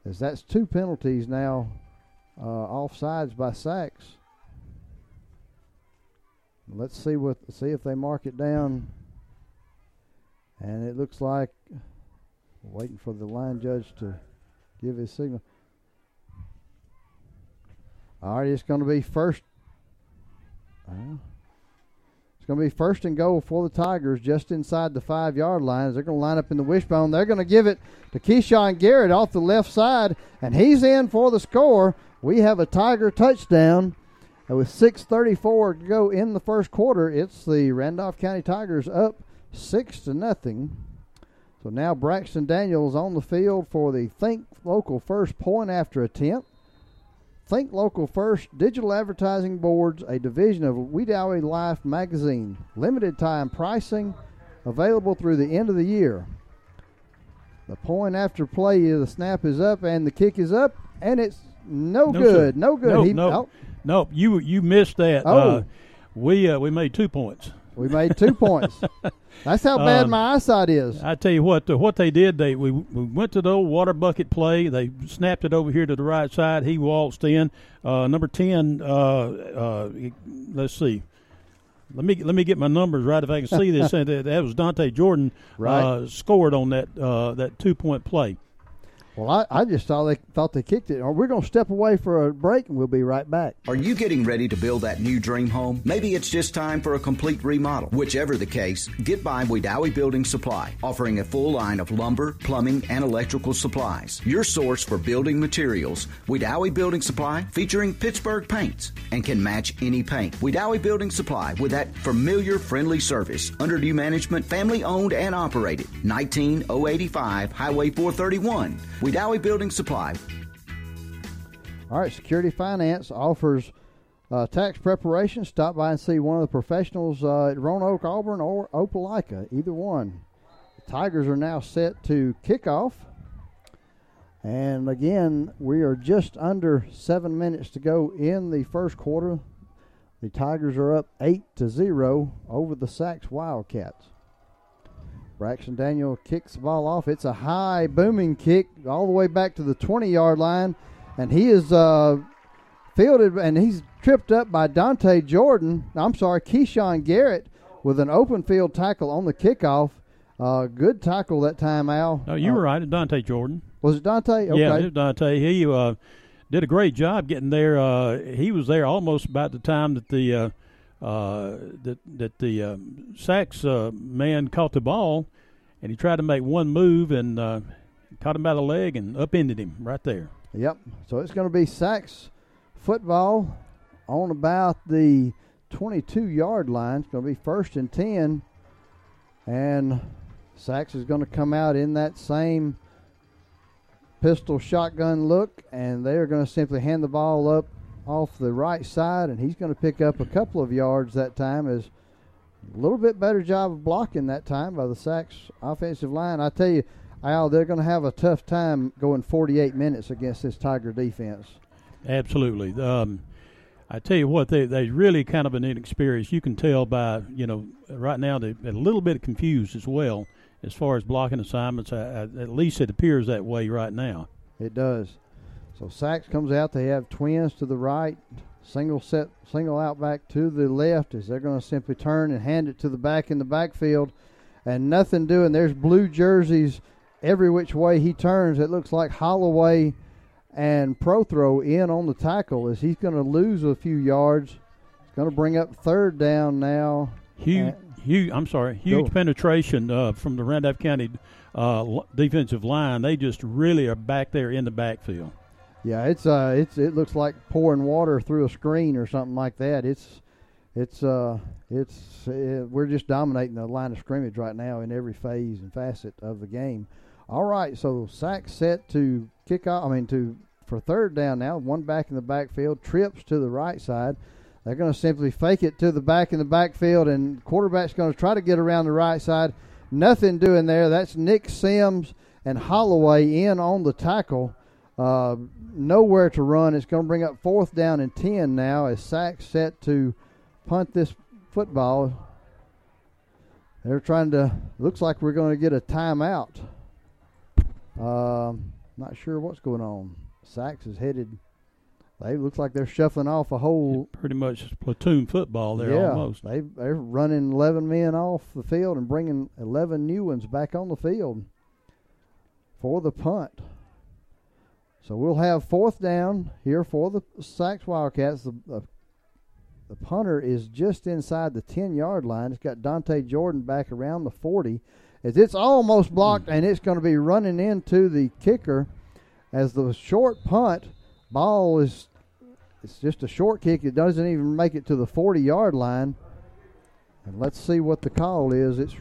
as that's two penalties now, uh, offsides by Saks. Let's see what see if they mark it down. And it looks like waiting for the line judge to give his signal. All right, it's going to be first. It's going to be first and goal for the Tigers just inside the five yard line. They're going to line up in the wishbone. They're going to give it to Keyshawn Garrett off the left side, and he's in for the score. We have a Tiger touchdown And with 6:34 to go in the first quarter, it's the Randolph County Tigers up six to nothing. So now Braxton Daniels on the field for the Think Local First point after attempt. Think Local First Digital Advertising Boards, a division of Wedowee Life magazine. Limited time pricing available through the end of the year. The point after play, the snap is up and the kick is up, and it's no, No, good. sir. No good. He- no. oh, No, you you missed that. Oh. Uh, we uh, we made two points. we made two points. That's how bad Um, my eyesight is. I tell you what, what they did, they we, we went to the old water bucket play. They snapped it over here to the right side. He waltzed in. Uh, number ten. Uh, uh, let's see. Let me let me get my numbers right if I can see this. That, that was Dante Jordan. Right. Uh, scored on that uh, that two point play. Well, I, I just thought they thought they kicked it. We're going to step away for a break, and we'll be right back. Are you getting ready to build that new dream home? Maybe it's just time for a complete remodel. Whichever the case, get by Wedowee Building Supply, offering a full line of lumber, plumbing, and electrical supplies. Your source for building materials. Wedowee Building Supply, featuring Pittsburgh paints and can match any paint. Wedowee Building Supply with that familiar, friendly service. Under new management, family owned and operated. 19085 Highway 431. Wedowee Building Supply, All right, Security Finance offers uh, tax preparation. Stop by and see one of the professionals uh, at Roanoke, Auburn, or Opelika, either one. The Tigers are now set to kick off. And again, we are just under seven minutes to go in the first quarter. The Tigers are up eight to zero over the Saks Wildcats. Braxton Daniel kicks the ball off. It's a high booming kick all the way back to the 20 yard line. And he is uh, fielded and he's tripped up by Dante Jordan. I'm sorry, Keyshawn Garrett with an open field tackle on the kickoff. Uh, good tackle that time, Al. No, you Uh, were right. Dante Jordan. Was it Dante? Okay. Yeah, it Dante. He uh, did a great job getting there. Uh, he was there almost about the time that the uh, that that the uh, Saks uh, man caught the ball, and he tried to make one move and uh, caught him by the leg and upended him right there. Yep. So it's going to be Saks football on about the 22 yard line. It's going to be first and 10. And Saks is going to come out in that same pistol shotgun look, and they are going to simply hand the ball up off the right side, and he's going to pick up a couple of yards that time. As a little bit better job of blocking that time by the Saks offensive line. I tell you, Al, they're going to have a tough time going 48 minutes against this Tiger defense. Absolutely. Um, I tell you what, they they really kind of an inexperienced. You can tell by you know right now they're a little bit confused as well as far as blocking assignments. I, I, at least it appears that way right now. It does. So Saks comes out. They have twins to the right, single set, single out back to the left. As they're going to simply turn and hand it to the back in the backfield, and nothing doing. There's blue jerseys every which way he turns. It looks like Holloway and Prothro in on the tackle as he's going to lose a few yards. It's going to bring up third down now. Huge, huge. I'm sorry, huge Go. penetration uh, from the Randolph County uh, defensive line. They just really are back there in the backfield. Yeah, it's uh, it's it looks like pouring water through a screen or something like that. It's it's uh, it's uh, we're just dominating the line of scrimmage right now in every phase and facet of the game. All right, so sack set to kick off. I mean to for third down now. One back in the backfield, trips to the right side. They're going to simply fake it to the back in the backfield, and quarterback's going to try to get around the right side. Nothing doing there. That's Nick Sims and Holloway in on the tackle. Uh, nowhere to run. It's going to bring up fourth down and 10 now as Saks set to punt this football. They're trying to, looks like we're going to get a timeout. Um, not sure what's going on. Saks is headed, they looks like they're shuffling off a whole. Pretty much platoon football there yeah, almost. They, they're running 11 men off the field and bringing 11 new ones back on the field for the punt. So we'll have fourth down here for the Saks Wildcats. The, the, the punter is just inside the 10 yard line. It's got Dante Jordan back around the 40. As it's almost blocked and it's going to be running into the kicker as the short punt ball is it's just a short kick. It doesn't even make it to the 40 yard line. And let's see what the call is. It's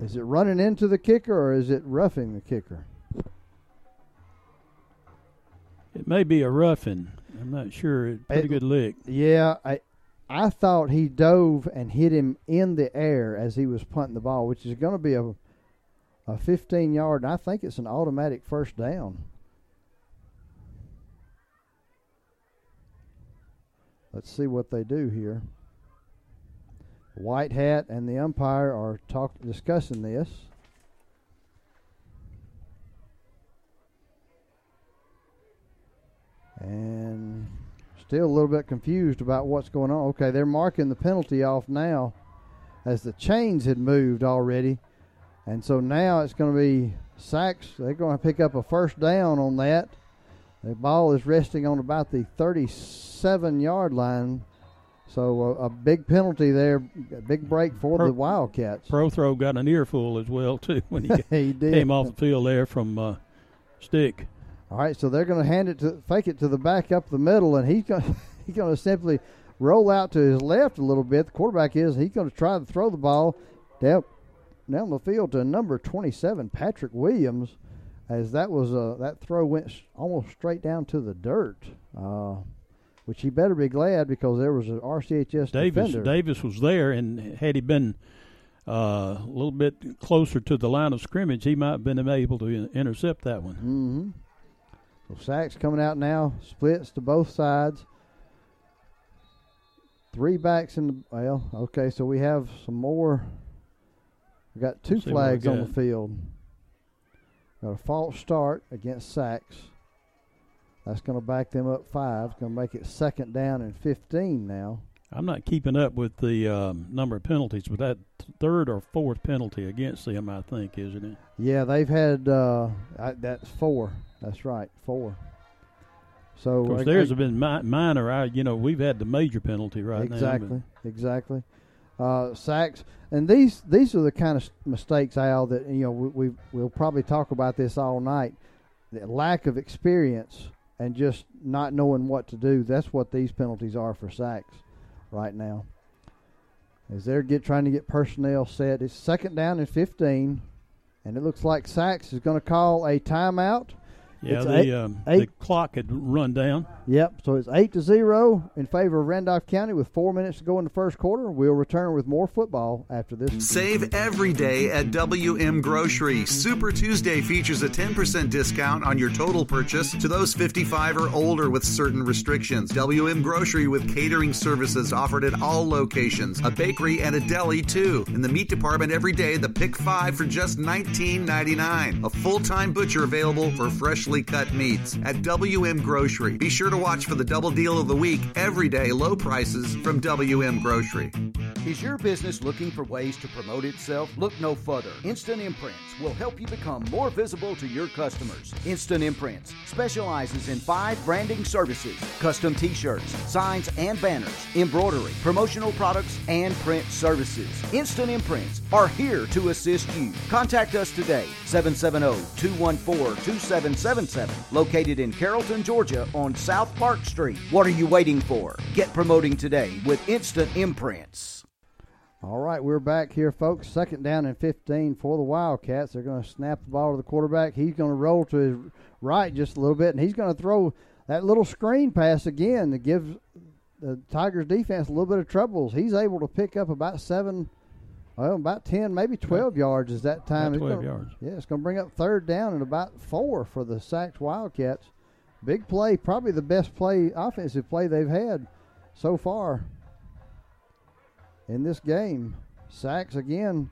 is it running into the kicker or is it roughing the kicker? It may be a roughing. I'm not sure. It's pretty It- good lick. Yeah, I I thought he dove and hit him in the air as he was punting the ball, which is going to be a a 15 yard. And I think it's an automatic first down. Let's see what they do here. White hat and the umpire are talk discussing this. And still a little bit confused about what's going on. Okay, they're marking the penalty off now as the chains had moved already. And so now it's going to be Saks. They're going to pick up a first down on that. The ball is resting on about the 37 yard line. So a, a big penalty there, a big break for Pro- the Wildcats. Prothro got an earful as well too when he, He did. came off the field there from uh, stick. All right, so they're going to hand it to fake it to the back up the middle, and he's going he's going to simply roll out to his left a little bit. The quarterback is he's going to try to throw the ball down down the field to number 27 Patrick Williams, as that was uh, that throw went almost straight down to the dirt. Uh, which he better be glad because there was an RCHS Davis defender. Davis was there, and had he been uh, a little bit closer to the line of scrimmage, he might have been able to in- intercept that one. Mm-hmm. So Saks coming out now, splits to both sides. Three backs in the well. Okay, so we have some more. We got 2 Let's see flags on the field. Got a false start against Saks. That's going to back them up five. Going to make it second down and 15 now. I'm not keeping up with the um, number of penalties, but that third or fourth penalty against them, I think, isn't it? Yeah, they've had uh, I, that's four. That's right, four. So Of course, I- theirs I- have been mi- minor. I, you know, we've had the major penalty right exactly, now. exactly. Uh, Saks, and these these are the kind of mistakes, Al, that you know we, we we'll probably talk about this all night. The lack of experience and just not knowing what to do. That's what these penalties are for Saks right now. As they're get trying to get personnel set, it's second down and fifteen, and it looks like Saks is going to call a timeout. Yeah, It's the eight- um, eight the clock had run down. Yep. So it's eight to zero in favor of Randolph County with four minutes to go in the first quarter. We'll return with more football after this. Save every day at WM Grocery. Super Tuesday features a 10% discount on your total purchase to those 55 or older with certain restrictions. WM Grocery with catering services offered at all locations, a bakery and a deli too. In the meat department every day, the pick five for just $19.99. A full-time butcher available for freshly cut meats at WM Grocery. Be sure to watch for the double deal of the week every day, low prices from WM Grocery. Is your business looking for ways to promote itself? Look no further. Instant Imprints will help you become more visible to your customers. Instant Imprints specializes in five branding services custom t shirts, signs and banners, embroidery, promotional products, and print services. Instant Imprints are here to assist you. Contact us today, 770 214 2777, located in Carrollton, Georgia on South Park Street. What are you waiting for? Get promoting today with Instant Imprints. All right, we're back here, folks. Second down and 15 for the Wildcats. They're going to snap the ball to the quarterback. He's going to roll to his right just a little bit, and he's going to throw that little screen pass again to give the Tigers defense a little bit of troubles. He's able to pick up about seven, well, about 10, maybe 12 yards is that time. About 12 gonna- yards. Yeah, it's going to bring up third down and about four for the sacked Wildcats. Big play, probably the best play, offensive play they've had so far in this game. Saks again.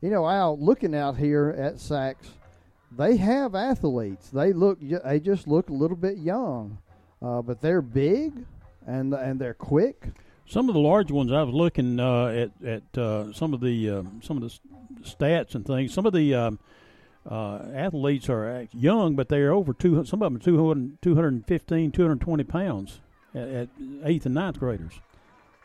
You know, out looking out here at Saks, they have athletes. They look, they just look a little bit young, uh, but they're big and and they're quick. Some of the large ones, I was looking uh, at at uh, some of the uh, some of the stats and things. Some of the um, uh, athletes are young, but they're over two. Some of them are 200, 215, 220 pounds at, at eighth and ninth graders.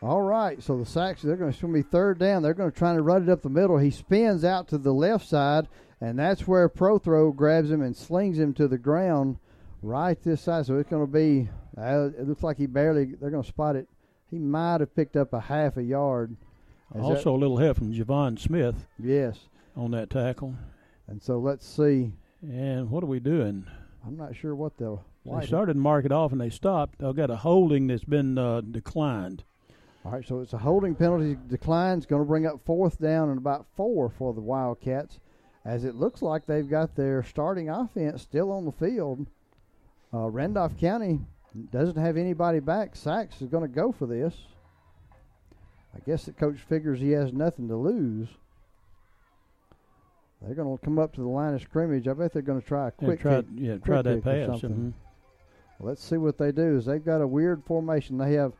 All right, so the Saks they're going to be third down. They're going to try to run it up the middle. He spins out to the left side, and that's where Prothro grabs him and slings him to the ground right this side. So it's going to be. Uh, it looks like he barely. They're going to spot it. He might have picked up a half a yard. Is Also, a little help from Javon Smith. Yes. On that tackle. And so let's see. And what are we doing? I'm not sure what the. They started to mark it off and they stopped. They've got a holding that's been uh, declined. All right, so it's a holding penalty decline. It's going to bring up fourth down and about four for the Wildcats, as it looks like they've got their starting offense still on the field. Uh, Randolph County doesn't have anybody back. Saks is going to go for this. I guess the coach figures he has nothing to lose. They're going to come up to the line of scrimmage. I bet they're going to try a quick yeah, try, kick, yeah, quick try that kick or pass. something. mhm. Let's see what they do. Is they've got a weird formation. They have.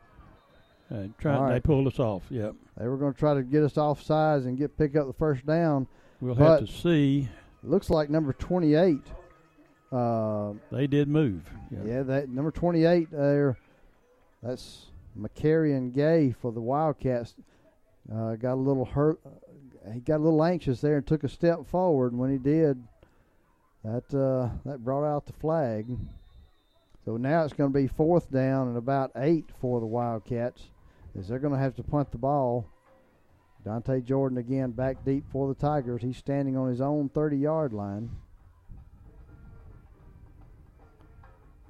Uh, try, All They pulled us off. Yep. They were going to try to get us off sides and get pick up the first down. We'll have to see. Looks like number 28. Uh, They did move. Yep. yeah, that number 28 there. That's McCarrion Gay for the Wildcats. Uh, got a little hurt. He got a little anxious there and took a step forward. And when he did, that uh, that brought out the flag. So now it's going to be fourth down and about eight for the Wildcats, as they're going to have to punt the ball. Dante Jordan again back deep for the Tigers. He's standing on his own 30 yard line.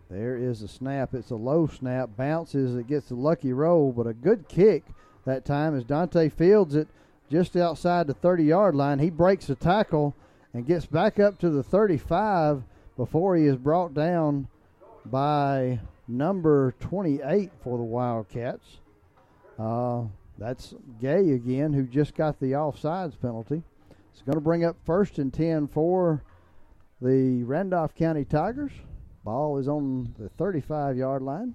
There is a snap. It's a low snap. Bounces. It gets a lucky roll, but a good kick that time as Dante fields it just outside the 30 yard line. He breaks the tackle and gets back up to the 35 before he is brought down by number 28 for the Wildcats. Uh, that's Gay again, who just got the offsides penalty. It's going to bring up first and 10 for the Randolph County Tigers. Ball is on the 35 yard line.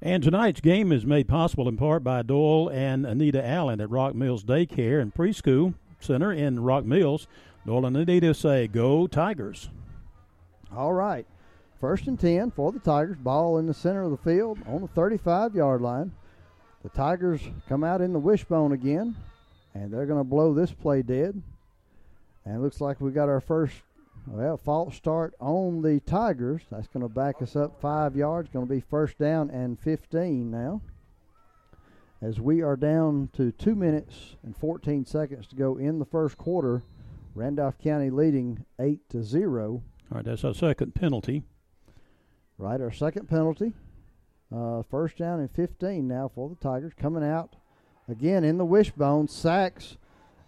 And tonight's game is made possible in part by Doyle and Anita Allen at Rock Mills Daycare and Preschool Center in Rock Mills. Doyle and Anita say, Go Tigers. All right. First and 10 for the Tigers. Ball in the center of the field on the 35 yard line. The Tigers come out in the wishbone again, and they're going to blow this play dead. And it looks like we got our first, well, false start on the Tigers. That's going to back us up five yards. Going to be first down and 15 now. As we are down to two minutes and 14 seconds to go in the first quarter, Randolph County leading 8 to 0. All right, that's our second penalty. Right, our second penalty. Uh, first down and 15 now for the Tigers. Coming out again in the wishbone. Saks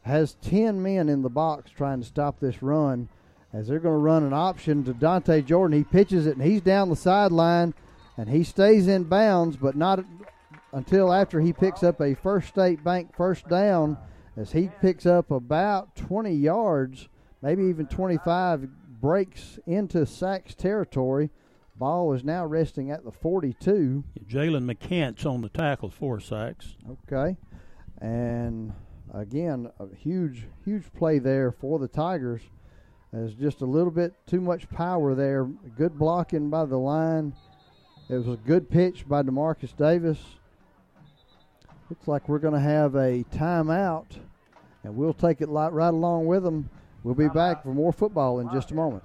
has 10 men in the box trying to stop this run as they're going to run an option to Dante Jordan. He pitches it and he's down the sideline and he stays in bounds, but not until after he picks up a First State Bank first down as he picks up about 20 yards, maybe even 25, breaks into Saks territory. Ball is now resting at the 42. Jalen McCants on the tackle for Saks. Okay. And again, a huge, huge play there for the Tigers. There's just a little bit too much power there. Good blocking by the line. It was a good pitch by Demarcus Davis. Looks like we're going to have a timeout, and we'll take it right along with them. We'll be back for more football in just a moment.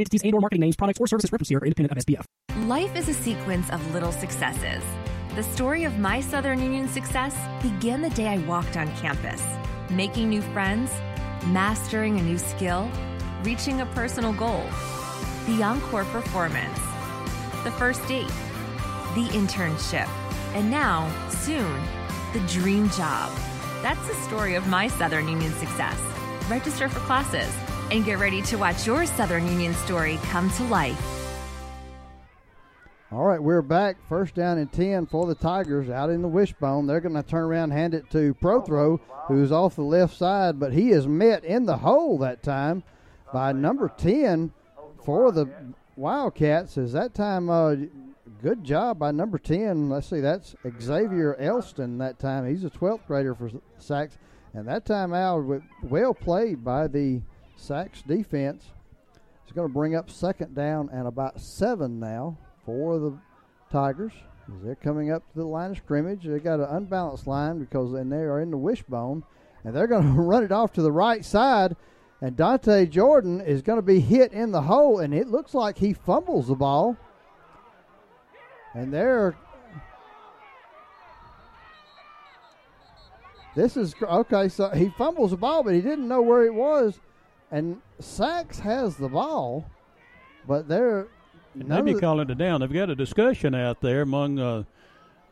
entities and or marketing names, products, or services referenced here are independent of SPF. Life is a sequence of little successes. The story of my Southern Union success began the day I walked on campus, making new friends, mastering a new skill, reaching a personal goal. The encore performance, the first date, the internship, and now, soon, the dream job. That's the story of my Southern Union success. Register for classes and get ready to watch your Southern Union story come to life. All right, we're back. First down and 10 for the Tigers out in the wishbone. They're going to turn around and hand it to Prothro, who's off the left side, but he is met in the hole that time by number 10 for the Wildcats. Is that time, uh, good job by number 10. Let's see, that's Xavier Elston that time. He's a 12th grader for Saks. And that time out, well played by the Saks defense. is going to bring up second down and about seven now for the Tigers. They're coming up to the line of scrimmage, they got an unbalanced line because and they are in the wishbone, and they're going to run it off to the right side. And Dante Jordan is going to be hit in the hole, and it looks like he fumbles the ball. And there, this is okay. So he fumbles the ball, but he didn't know where it was. And Saks has the ball, but they're maybe calling it down. They've got a discussion out there among uh,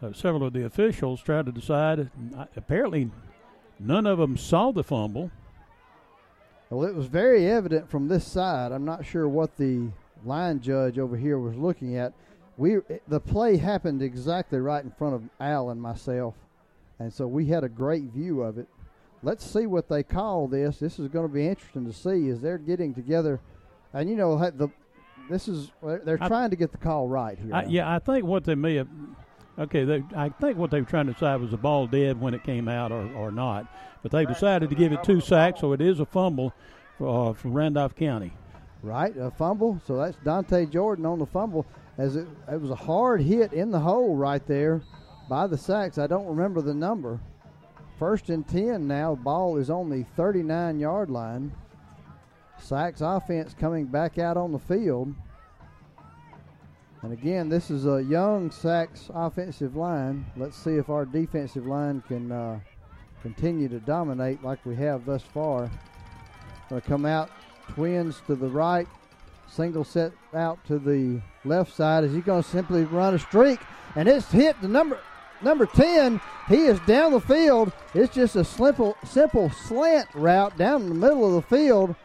uh, several of the officials trying to decide. Apparently, none of them saw the fumble. Well, it was very evident from this side. I'm not sure what the line judge over here was looking at. We the play happened exactly right in front of Al and myself, and so we had a great view of it. Let's see what they call this. This is going to be interesting to see as they're getting together, and you know the this is they're trying I, to get the call right here. I, yeah, I think what they may have. Okay, they, I think what they were trying to decide was the ball dead when it came out or, or not. But they decided to give it two Saks, so it is a fumble for, uh, from Randolph County. Right, a fumble. So that's Dante Jordan on the fumble. As it, it was a hard hit in the hole right there by the Saks. I don't remember the number. First and 10 now. Ball is on the 39 yard line. Saks offense coming back out on the field. And again, this is a young Saks offensive line. Let's see if our defensive line can uh, continue to dominate like we have thus far. Going to come out, twins to the right, single set out to the left side. Is he going to simply run a streak? And it's hit the number number 10. He is down the field. It's just a simple simple slant route down in the middle of the field.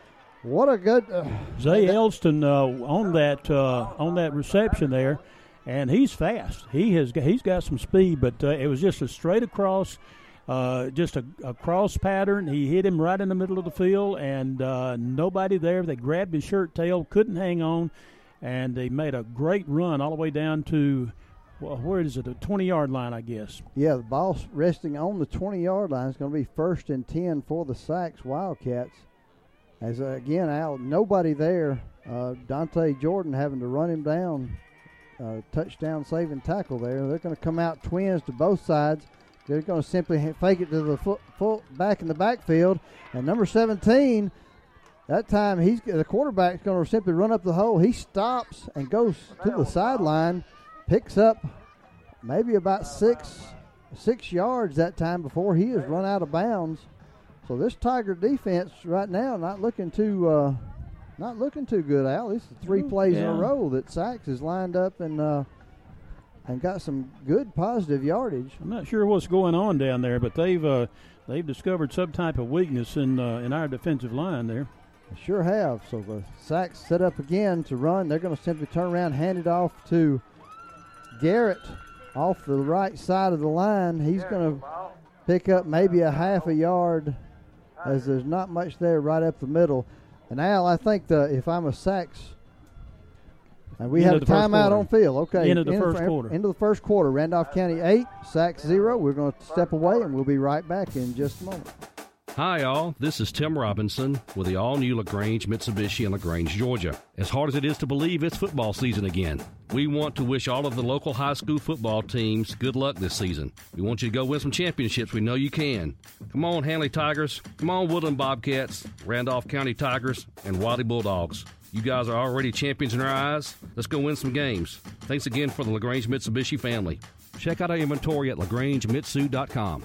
What a good uh, Zay Elston uh, on that uh, on that reception there, and he's fast. He has he's got some speed, but uh, it was just a straight across uh, just a, a, cross pattern. He hit him right in the middle of the field, and uh, nobody there. They grabbed his shirt tail, couldn't hang on, and they made a great run all the way down to well, where is it? The 20 yard line, I guess. Yeah, the ball resting on the 20 yard line is going to be first and 10 for the Saks Wildcats. As uh, again, Al, nobody there. Uh, Dante Jordan having to run him down. Uh, touchdown saving tackle there. They're going to come out twins to both sides. They're going to simply fake it to the foot, foot back in the backfield. And number 17, that time he's the quarterback's going to simply run up the hole. He stops and goes to the sideline, picks up maybe about six six yards that time before he is run out of bounds. So this Tiger defense right now not looking too uh, not looking too good. Al, this is three plays yeah. in a row that Saks has lined up and. Uh, and got some good positive yardage. I'm not sure what's going on down there, but they've uh, they've discovered some type of weakness in uh, in our defensive line there. They sure have. So the Saks set up again to run. They're going to simply turn around, hand it off to Garrett off the right side of the line. He's going to pick up maybe a half a yard, as there's not much there right up the middle. And Al, I think the if I'm a Saks and we have a timeout on field. Okay. End of the end first quarter. End of the first quarter. Randolph County 8, Saks 0. We're going to step away and we'll be right back in just a moment. Hi, all. This is Tim Robinson with the all new LaGrange Mitsubishi in LaGrange, Georgia. As hard as it is to believe, it's football season again. We want to wish all of the local high school football teams good luck this season. We want you to go win some championships. We know you can. Come on, Handley Tigers. Come on, Woodland Bobcats, Randolph County Tigers, and Wadley Bulldogs. You guys are already champions in our eyes. Let's go win some games. Thanks again for the LaGrange Mitsubishi family. Check out our inventory at LaGrangeMitsu.com.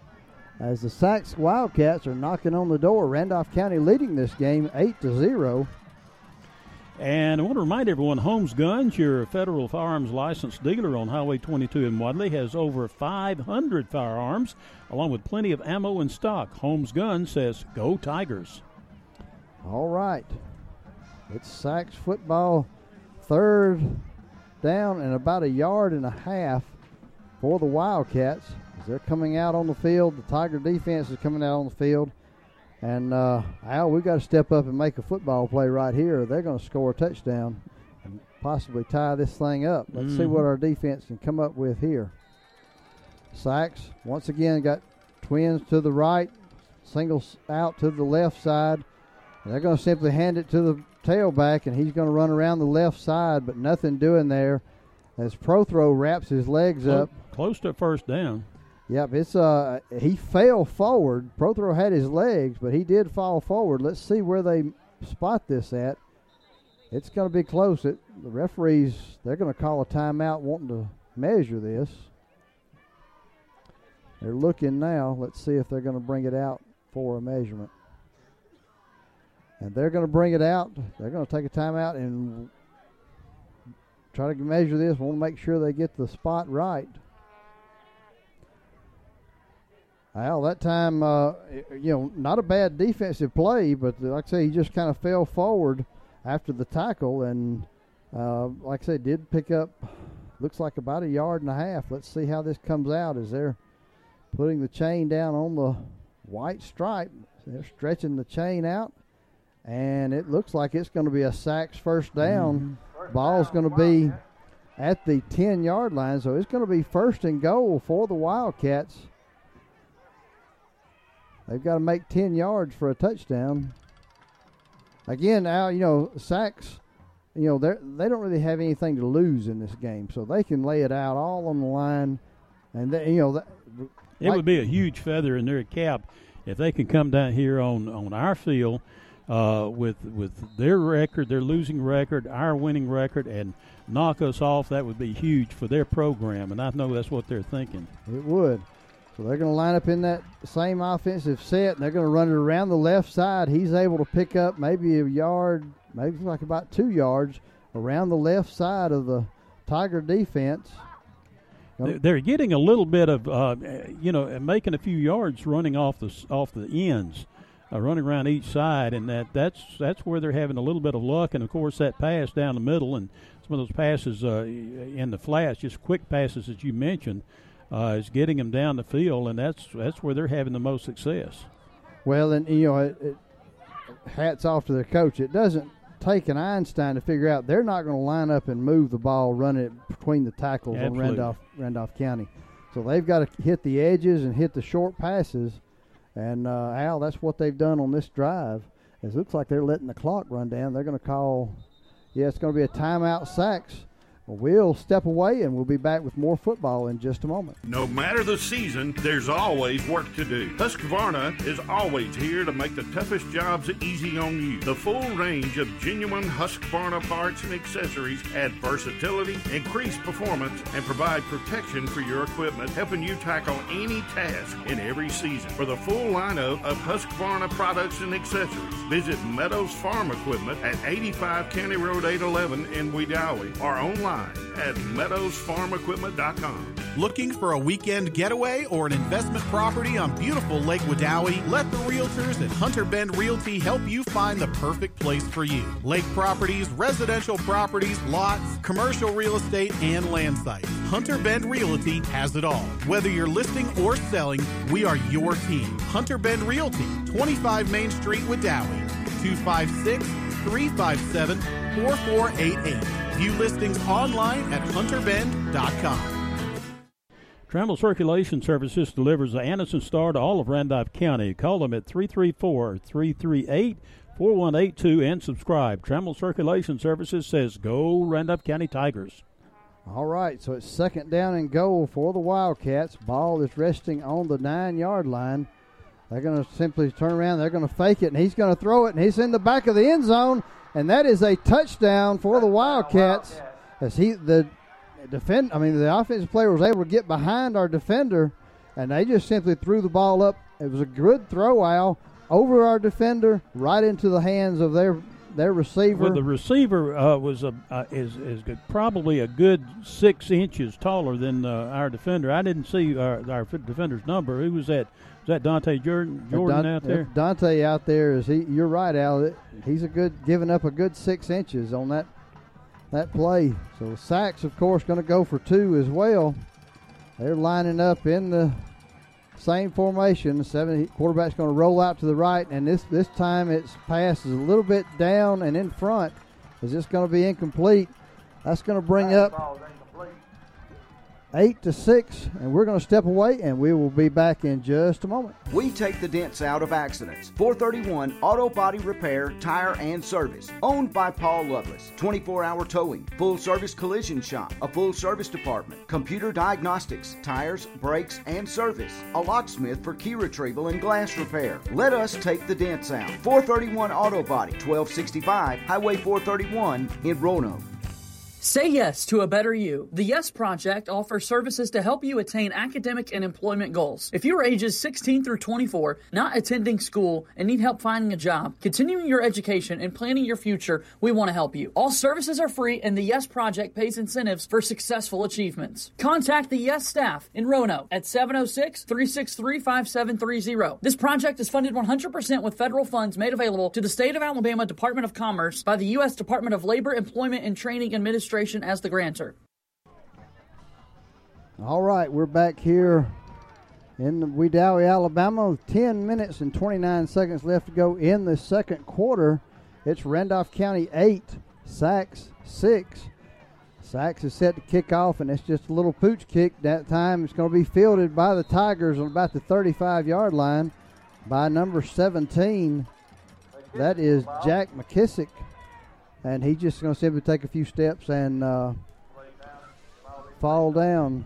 as the Saks Wildcats are knocking on the door. Randolph County leading this game 8 to 0. And I want to remind everyone Holmes Guns, your federal firearms licensed dealer on Highway 22 in Wadley, has over 500 firearms, along with plenty of ammo in stock. Holmes Guns says, Go Tigers. All right. It's Saks football, third down and about a yard and a half for the Wildcats they're coming out on the field. The Tiger defense is coming out on the field. And uh, Al, we've got to step up and make a football play right here. They're going to score a touchdown and possibly tie this thing up. Let's mm-hmm. see what our defense can come up with here. Saks once again got twins to the right, singles out to the left side. They're going to simply hand it to the tailback, and he's going to run around the left side, but nothing doing there as Prothro wraps his legs up. Close to first down. Yep, it's uh he fell forward. Prothro had his legs, but he did fall forward. Let's see where they spot this at. It's going to be close. It, the referees they're going to call a timeout, wanting to measure this. They're looking now. Let's see if they're going to bring it out for a measurement. And they're going to bring it out. They're going to take a timeout and try to measure this. Want to make sure they get the spot right. Well, that time, uh, you know, not a bad defensive play, but like I say, he just kind of fell forward after the tackle, and uh, like I said, did pick up. Looks like about a yard and a half. Let's see how this comes out as they're putting the chain down on the white stripe. They're stretching the chain out, and it looks like it's going to be a Saks first down. Mm-hmm. Ball's going to be at the 10 yard line, so it's going to be first and goal for the Wildcats They've got to make 10 yards for a touchdown. Again, now, you know, Saks, you know, they they don't really have anything to lose in this game, so they can lay it out all on the line. And, they, you know, that, it like, would be a huge feather in their cap if they can come down here on, on our field uh, with with their record, their losing record, our winning record, and knock us off. That would be huge for their program, and I know that's what they're thinking. It would. So they're going to line up in that same offensive set, and they're going to run it around the left side. He's able to pick up maybe a yard, maybe like about two yards around the left side of the Tiger defense. They're getting a little bit of, uh, you know, making a few yards running off the off the ends, uh, running around each side, and that that's that's where they're having a little bit of luck. And of course, that pass down the middle and some of those passes uh, in the flats, just quick passes that you mentioned uh, is getting them down the field, and that's that's where they're having the most success. Well, and you know, it, it, hats off to their coach. It doesn't take an Einstein to figure out they're not going to line up and move the ball, run it between the tackles Absolutely. on Randolph Randolph County. So they've got to hit the edges and hit the short passes. And uh, Al, that's what they've done on this drive. It looks like they're letting the clock run down. They're going to call, yeah, it's going to be a timeout Saks We'll step away and we'll be back with more football in just a moment. No matter the season, there's always work to do. Husqvarna is always here to make the toughest jobs easy on you. The full range of genuine Husqvarna parts and accessories add versatility, increase performance, and provide protection for your equipment, helping you tackle any task in every season. For the full lineup of Husqvarna products and accessories, visit Meadows Farm Equipment at 85 County Road 811 in Wedowee or online online at meadowsfarmequipment.com. Looking for a weekend getaway or an investment property on beautiful Lake Wedowee? Let the realtors at Hunter Bend Realty help you find the perfect place for you. Lake properties, residential properties, lots, commercial real estate, and land sites. Hunter Bend Realty has it all. Whether you're listing or selling, we are your team. Hunter Bend Realty, 25 Main Street, Wedowee, 256 357 4488. View listings online at hunterbend.com. Trammell Circulation Services delivers the Anniston Star to all of Randolph County. Call them at 334 338 4182 and subscribe. Trammell Circulation Services says go Randolph County Tigers. All right, so it's second down and goal for the Wildcats. Ball is resting on the nine yard line. They're going to simply turn around. They're going to fake it, and he's going to throw it, and he's in the back of the end zone and that is a touchdown for the Wildcats. As he the defend, I mean the offensive player was able to get behind our defender, and they just simply threw the ball up. It was a good throw, Al, over our defender, right into the hands of their their receiver. Well, the receiver uh, was a uh, is is good, probably a good six inches taller than uh, our defender. I didn't see our, our defender's number. Who was that? Was that Dante Jordan, Jordan Don, out there? Dante out there is he? You're right, Al. He's a good giving up a good six inches on that that play. So Saks, of course, going to go for two as well. They're lining up in the same formation. Seven quarterback's going to roll out to the right, and this this time its pass is a little bit down and in front. Is this going to be incomplete? That's going to bring up eight to six, and we're going to step away, and we will be back in just a moment. We take the dents out of accidents. 431 Auto Body Repair, Tire and Service, owned by Paul Lovelace. 24-hour towing, full service collision shop, a full service department, computer diagnostics, tires, brakes, and service. A locksmith for key retrieval and glass repair. Let us take the dents out. 431 Auto Body, 1265 Highway 431 in Roanoke. Say yes to a better you. The Yes Project offers services to help you attain academic and employment goals. If you are ages 16 through 24, not attending school, and need help finding a job, continuing your education, and planning your future, we want to help you. All services are free, and the Yes Project pays incentives for successful achievements. Contact the Yes staff in Roanoke at 706 363 5730. This project is funded 100% with federal funds made available to the State of Alabama Department of Commerce by the U.S. Department of Labor, Employment, and Training Administration as the grantor. All right, we're back here in Wedowee, Alabama. 10 minutes and 29 seconds left to go in the second quarter. It's Randolph County 8, Saks 6. Saks is set to kick off, and it's just a little pooch kick. That time it's going to be fielded by the Tigers on about the 35 yard line by number 17. That is Jack McKissick and he's just going to simply take a few steps and uh, fall down.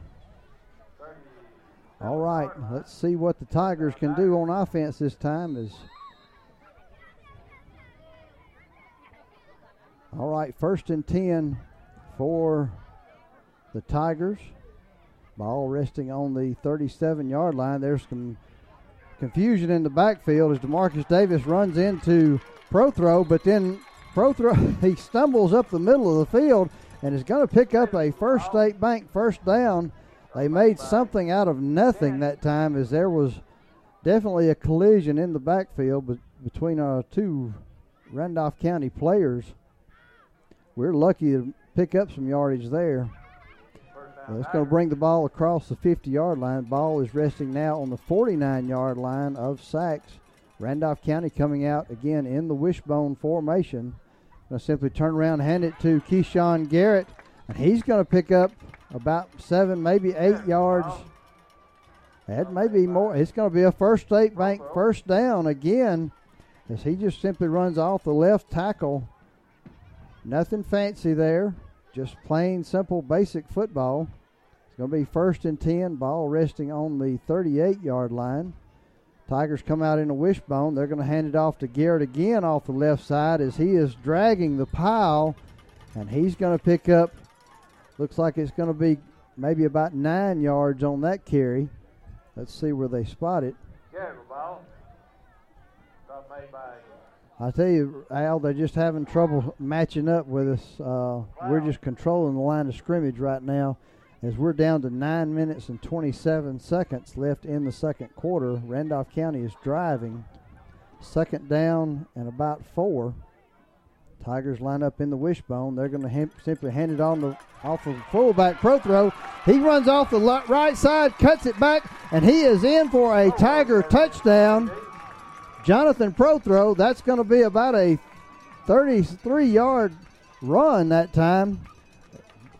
All right, let's see what the Tigers can do on offense this time. Is all right, first and ten for the Tigers. Ball resting on the 37-yard line. There's some confusion in the backfield as Demarcus Davis runs into Prothro, but then Prothro, he stumbles up the middle of the field and is going to pick up a First State Bank first down. They made something out of nothing that time as there was definitely a collision in the backfield between our two Randolph County players. We're lucky to pick up some yardage there. Uh, it's going to bring the ball across the 50 yard line. Ball is resting now on the 49 yard line of Saks. Randolph County coming out again in the wishbone formation. Going to simply turn around and hand it to Keyshawn Garrett, and he's going to pick up about seven, maybe eight yards. That may be more. It's going to be a First State Bank first down again as he just simply runs off the left tackle. Nothing fancy there, just plain simple basic football. It's going to be first and 10, ball resting on the 38 yard line. Tigers come out in a wishbone. They're going to hand it off to Garrett again off the left side as he is dragging the pile, and he's going to pick up. Looks like it's going to be maybe about nine yards on that carry. Let's see where they spot it. I tell you, Al, they're just having trouble matching up with us. Uh, we're just controlling the line of scrimmage right now as we're down to nine minutes and 27 seconds left in the second quarter. Randolph County is driving. Second down and about four. Tigers line up in the wishbone. They're going to ha- simply hand it on the off of fullback Prothro. He runs off the right side, cuts it back, and he is in for a Tiger touchdown. Jonathan Prothro. That's going to be about a 33 yard run that time.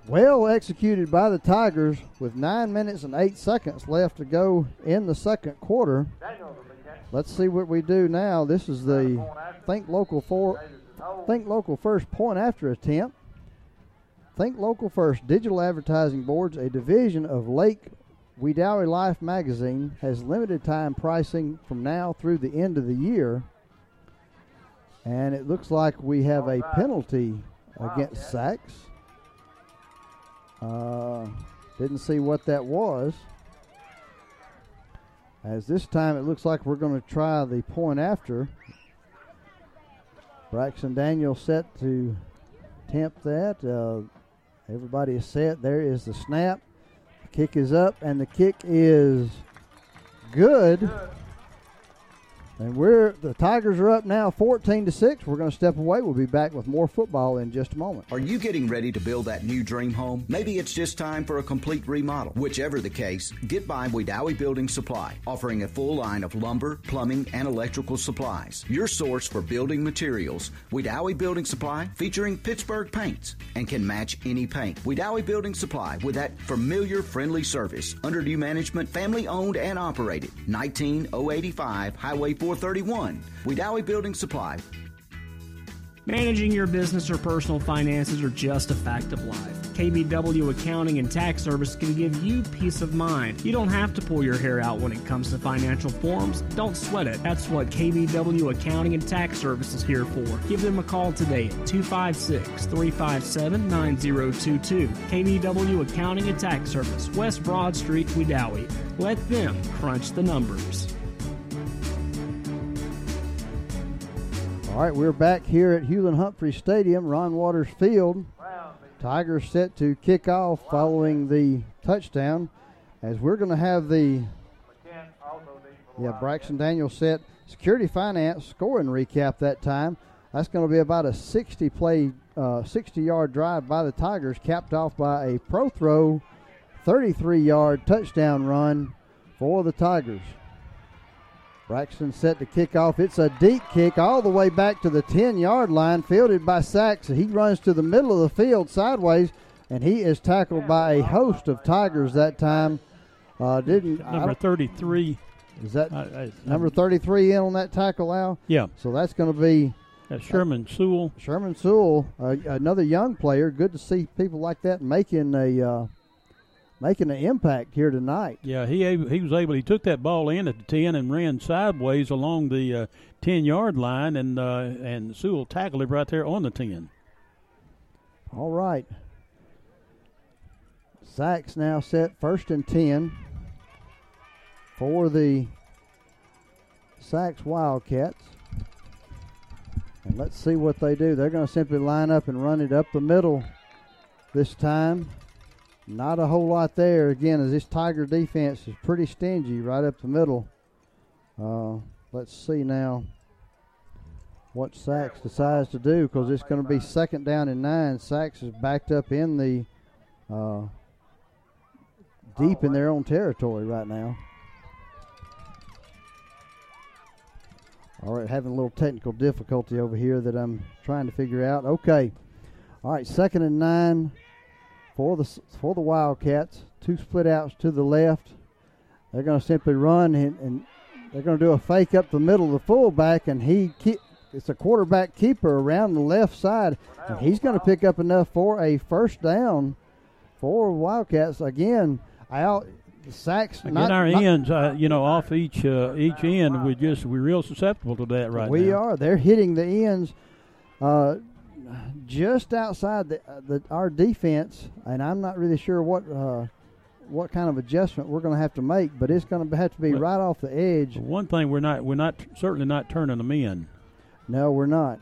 Well executed by the Tigers with nine minutes and eight seconds left to go in the second quarter. Let's see what we do now. This is the Think Local for Think Local First point after attempt. Think Local First Digital Advertising Boards, a division of Lake Wedowee Life magazine, has limited time pricing from now through the end of the year. And it looks like we have a penalty against Saks. Uh, didn't see what that was. As this time it looks like we're going to try the point after. Braxton Daniel set to tempt that. Uh, everybody is set. There is the snap. The kick is up, and the kick is good. good. And we're the Tigers are up now 14 to 6. We're going to step away. We'll be back with more football in just a moment. Are you getting ready to build that new dream home? Maybe it's just time for a complete remodel. Whichever the case, get by Wedowee Building Supply, offering a full line of lumber, plumbing, and electrical supplies. Your source for building materials. Wedowee Building Supply featuring Pittsburgh paints and can match any paint. Wedowee Building Supply with that familiar friendly service under new management, family owned and operated. 19085 Highway 431. Wedowee Building Supply. Managing your business or personal finances are just a fact of life. KBW Accounting and Tax Service can give you peace of mind. You don't have to pull your hair out when it comes to financial forms. Don't sweat it. That's what KBW Accounting and Tax Service is here for. Give them a call today at 256 357 9022. KBW Accounting and Tax Service, West Broad Street, Wedowee. Let them crunch the numbers. All right, we're back here at Hewlin Humphrey Stadium, Ron Waters Field. Tigers set to kick off following the touchdown. As we're going to have the yeah Braxton Daniels set security finance scoring recap that time. That's going to be about a 60 play, uh, 60 yard drive by the Tigers, capped off by a Prothro, 33 yard touchdown run for the Tigers. Braxton set to kick off. It's a deep kick all the way back to the 10 yard line, fielded by Saks. He runs to the middle of the field sideways, and he is tackled by a host of Tigers that time. Uh, didn't number 33? Is that I, I, number 33 in on that tackle, Al? Yeah. So that's going to be uh, Sherman Sewell. Sherman Sewell, uh, another young player. Good to see people like that making a uh, making an impact here tonight. Yeah, he he was able. He took that ball in at the ten and ran sideways along the uh, ten yard line, and uh, and Sewell tackled him right there on the ten. All right. Saks now set first and ten for the Saks Wildcats. And let's see what they do. They're going to simply line up and run it up the middle this time. Not a whole lot there. Again, as this Tiger defense is pretty stingy right up the middle. Uh, let's see now what Saks decides to do because it's going to be second down and nine. Saks is backed up in the uh, deep in their own territory right now. All right, having a little technical difficulty over here that I'm trying to figure out. Okay. All right, second and nine for the for the Wildcats. Two split outs to the left. They're going to simply run and, and, they're going to do a fake up the middle of the fullback, and he keep, it's a quarterback keeper around the left side, and he's going to pick up enough for a first down for Wildcats again. Out sacks. Again, not, our not, ends, uh, you know, off each uh, each end, we just we're real susceptible to that right we now. We are. They're hitting the ends. Uh, just outside the, uh, the, our defense, and I'm not really sure what uh, what kind of adjustment we're going to have to make, but it's going to have to be well, right off the edge. One thing we're not we're not certainly not turning them in. No, we're not.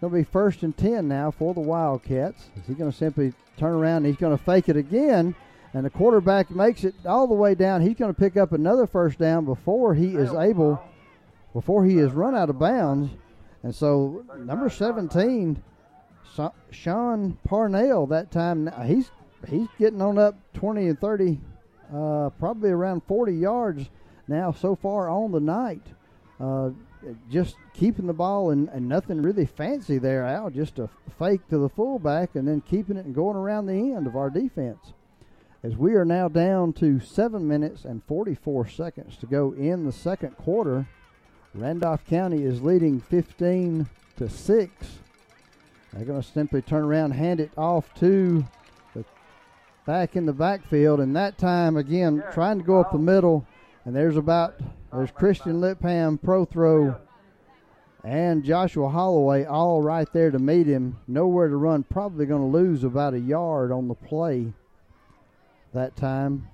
To be first and ten now for the Wildcats. Is he going to simply turn around? and He's going to fake it again, and the quarterback makes it all the way down. He's going to pick up another first down before he is able, before he is run out of bounds. And so number 17 Sean Parnell that time he's he's getting on up 20 and 30, uh, probably around 40 yards now so far on the night. Uh, just keeping the ball and, and nothing really fancy there, Al. Just a fake to the fullback and then keeping it and going around the end of our defense. As we are now down to seven minutes and 44 seconds to go in the second quarter, Randolph County is leading 15 to six they're going to simply turn around, hand it off to the back in the backfield, and that time again trying to go up the middle. And there's about there's Christian Lipham Prothro and Joshua Holloway all right there to meet him. Nowhere to run. Probably going to lose about a yard on the play that time.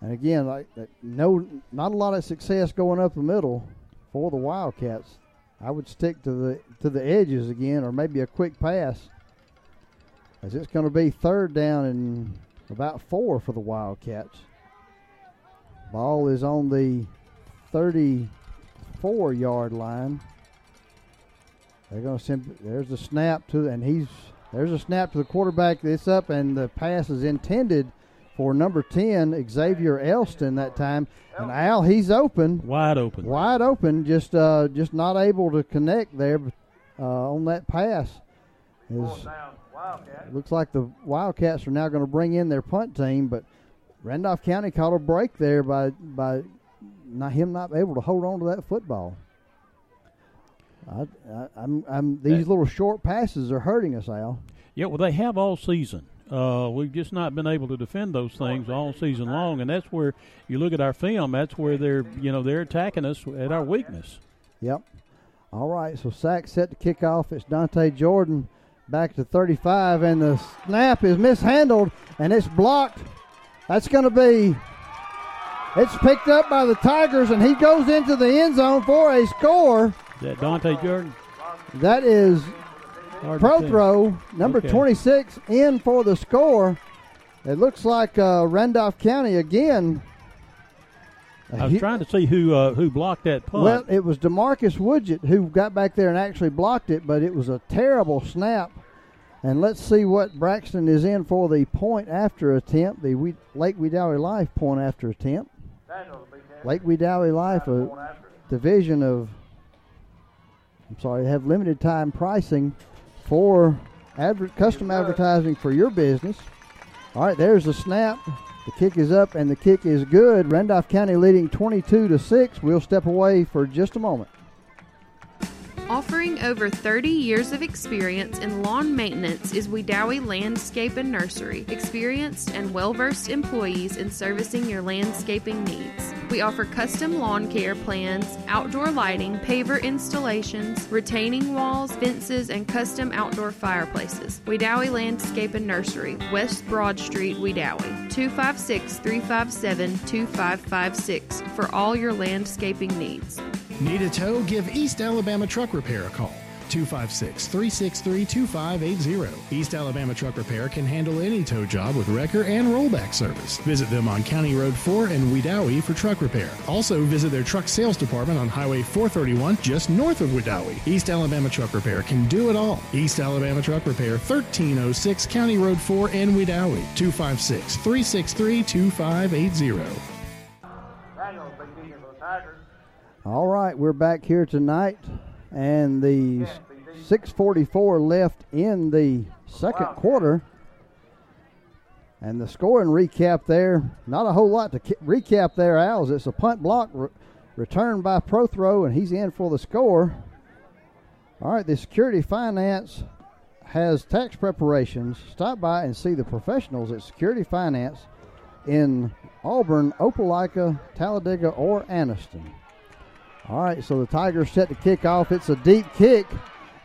And again, like no, not a lot of success going up the middle for the Wildcats. I would stick to the to the edges again, or maybe a quick pass, as it's going to be third down and about four for the Wildcats. Ball is on the 34 yard line. They're going to send. There's a snap to, and he's there's a snap to the quarterback. It's up, and the pass is intended for number 10, Xavier Elston that time. And Al, he's open. Wide open. Wide open, just uh, just not able to connect there uh, on that pass. Is, looks like the Wildcats are now going to bring in their punt team, but Randolph County caught a break there by by not him not able to hold on to that football. I, I, I'm, I'm, these little short passes are hurting us, Al. Yeah, well, they have all season. Uh, we've just not been able to defend those things all season long, and that's where you look at our film. That's where they're, you know, they're attacking us at our weakness. Yep. All right, so sack set to kick off. It's Dante Jordan back to 35, and the snap is mishandled, and it's blocked. That's going to be. It's picked up by the Tigers, and he goes into the end zone for a score. Is that Dante Jordan? That is Hard to Prothro, number Okay. 26, in for the score. It looks like uh, Randolph County again. I was trying to see who uh, who blocked that punt. Well, it was Demarcus Woodgett who got back there and actually blocked it, but it was a terrible snap. And let's see what Braxton is in for the point after attempt, the we- Lake Wedowee Life point after attempt. Lake Wedowee Life, a division of, I'm sorry, have limited time pricing for adver- custom advertising for your business. All right, there's the snap. The kick is up and the kick is good. Randolph County leading 22 to 6. We'll step away for just a moment. Offering over 30 years of experience in lawn maintenance is Wedowee Landscape and Nursery. Experienced and well versed employees in servicing your landscaping needs. We offer custom lawn care plans, outdoor lighting, paver installations, retaining walls, fences, and custom outdoor fireplaces. Wedowee Landscape and Nursery, West Broad Street, Wedowee. 256 357 2556 for all your landscaping needs. Need a tow? Give East Alabama Truck Repair a call. 256 363 2580. East Alabama Truck Repair can handle any tow job with wrecker and rollback service. Visit them on County Road 4 in Wedowee for truck repair. Also, visit their truck sales department on Highway 431 just north of Wedowee. East Alabama Truck Repair can do it all. East Alabama Truck Repair, 1306 County Road 4 in Wedowee. 256 363 2580. All right, we're back here tonight, and the 6:44 left in the second quarter. And the scoring recap there, not a whole lot to ki- recap there, Al's. It's a punt block re- returned by Prothro, and he's in for the score. All right, the Security Finance has tax preparations. Stop by and see the professionals at Security Finance in Auburn, Opelika, Talladega, or Anniston. All right, so the Tigers set to kick off. It's a deep kick,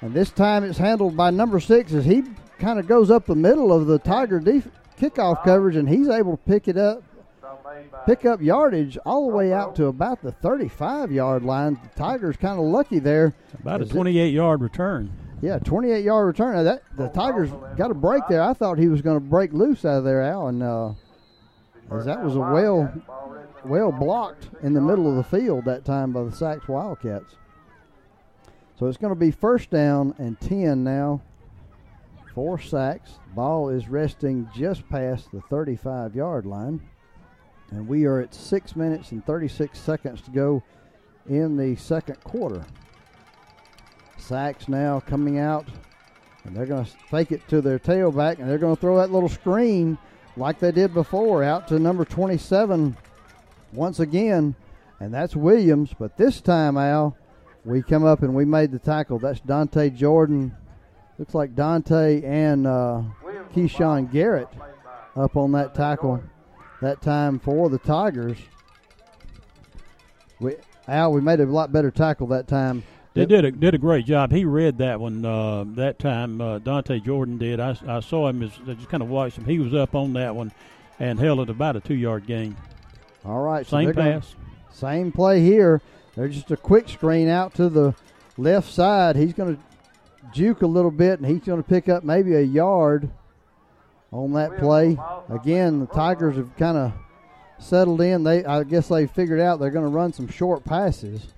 and this time it's handled by number six as he kind of goes up the middle of the Tiger def- kickoff coverage, and he's able to pick it up, pick up yardage all the way out to about the 35 yard line. The Tigers kind of lucky there. About a As it- 28 yard return. yeah, 28 yard return. Now that the Tigers got a break there. I thought he was going to break loose out of there, Al, and uh, that was a well well blocked in the middle of the field that time by the Saks Wildcats. So it's going to be first down and 10 now for Saks. Ball is resting just past the 35 yard line. And we are at 6 minutes and 36 seconds to go in the second quarter. Saks now coming out, and they're going to fake it to their tailback, and they're going to throw that little screen like they did before out to number 27 once again, and that's Williams. But this time, Al, we come up and we made the tackle. That's Dante Jordan. Looks like Dante and uh, Keyshawn Garrett up on that tackle that time for the Tigers. We, Al, we made a lot better tackle that time. They did a did a great job. He read that one uh, that time. Uh, Dante Jordan did. I, I saw him as I just kind of watched him. He was up on that one and held it about a two yard gain. All right, so Same they're gonna- pass. same play here. They're just a quick screen out to the left side. He's going to juke a little bit, and he's going to pick up maybe a yard on that play. Again, the Tigers have kind of settled in. They, I guess, they figured out they're going to run some short passes.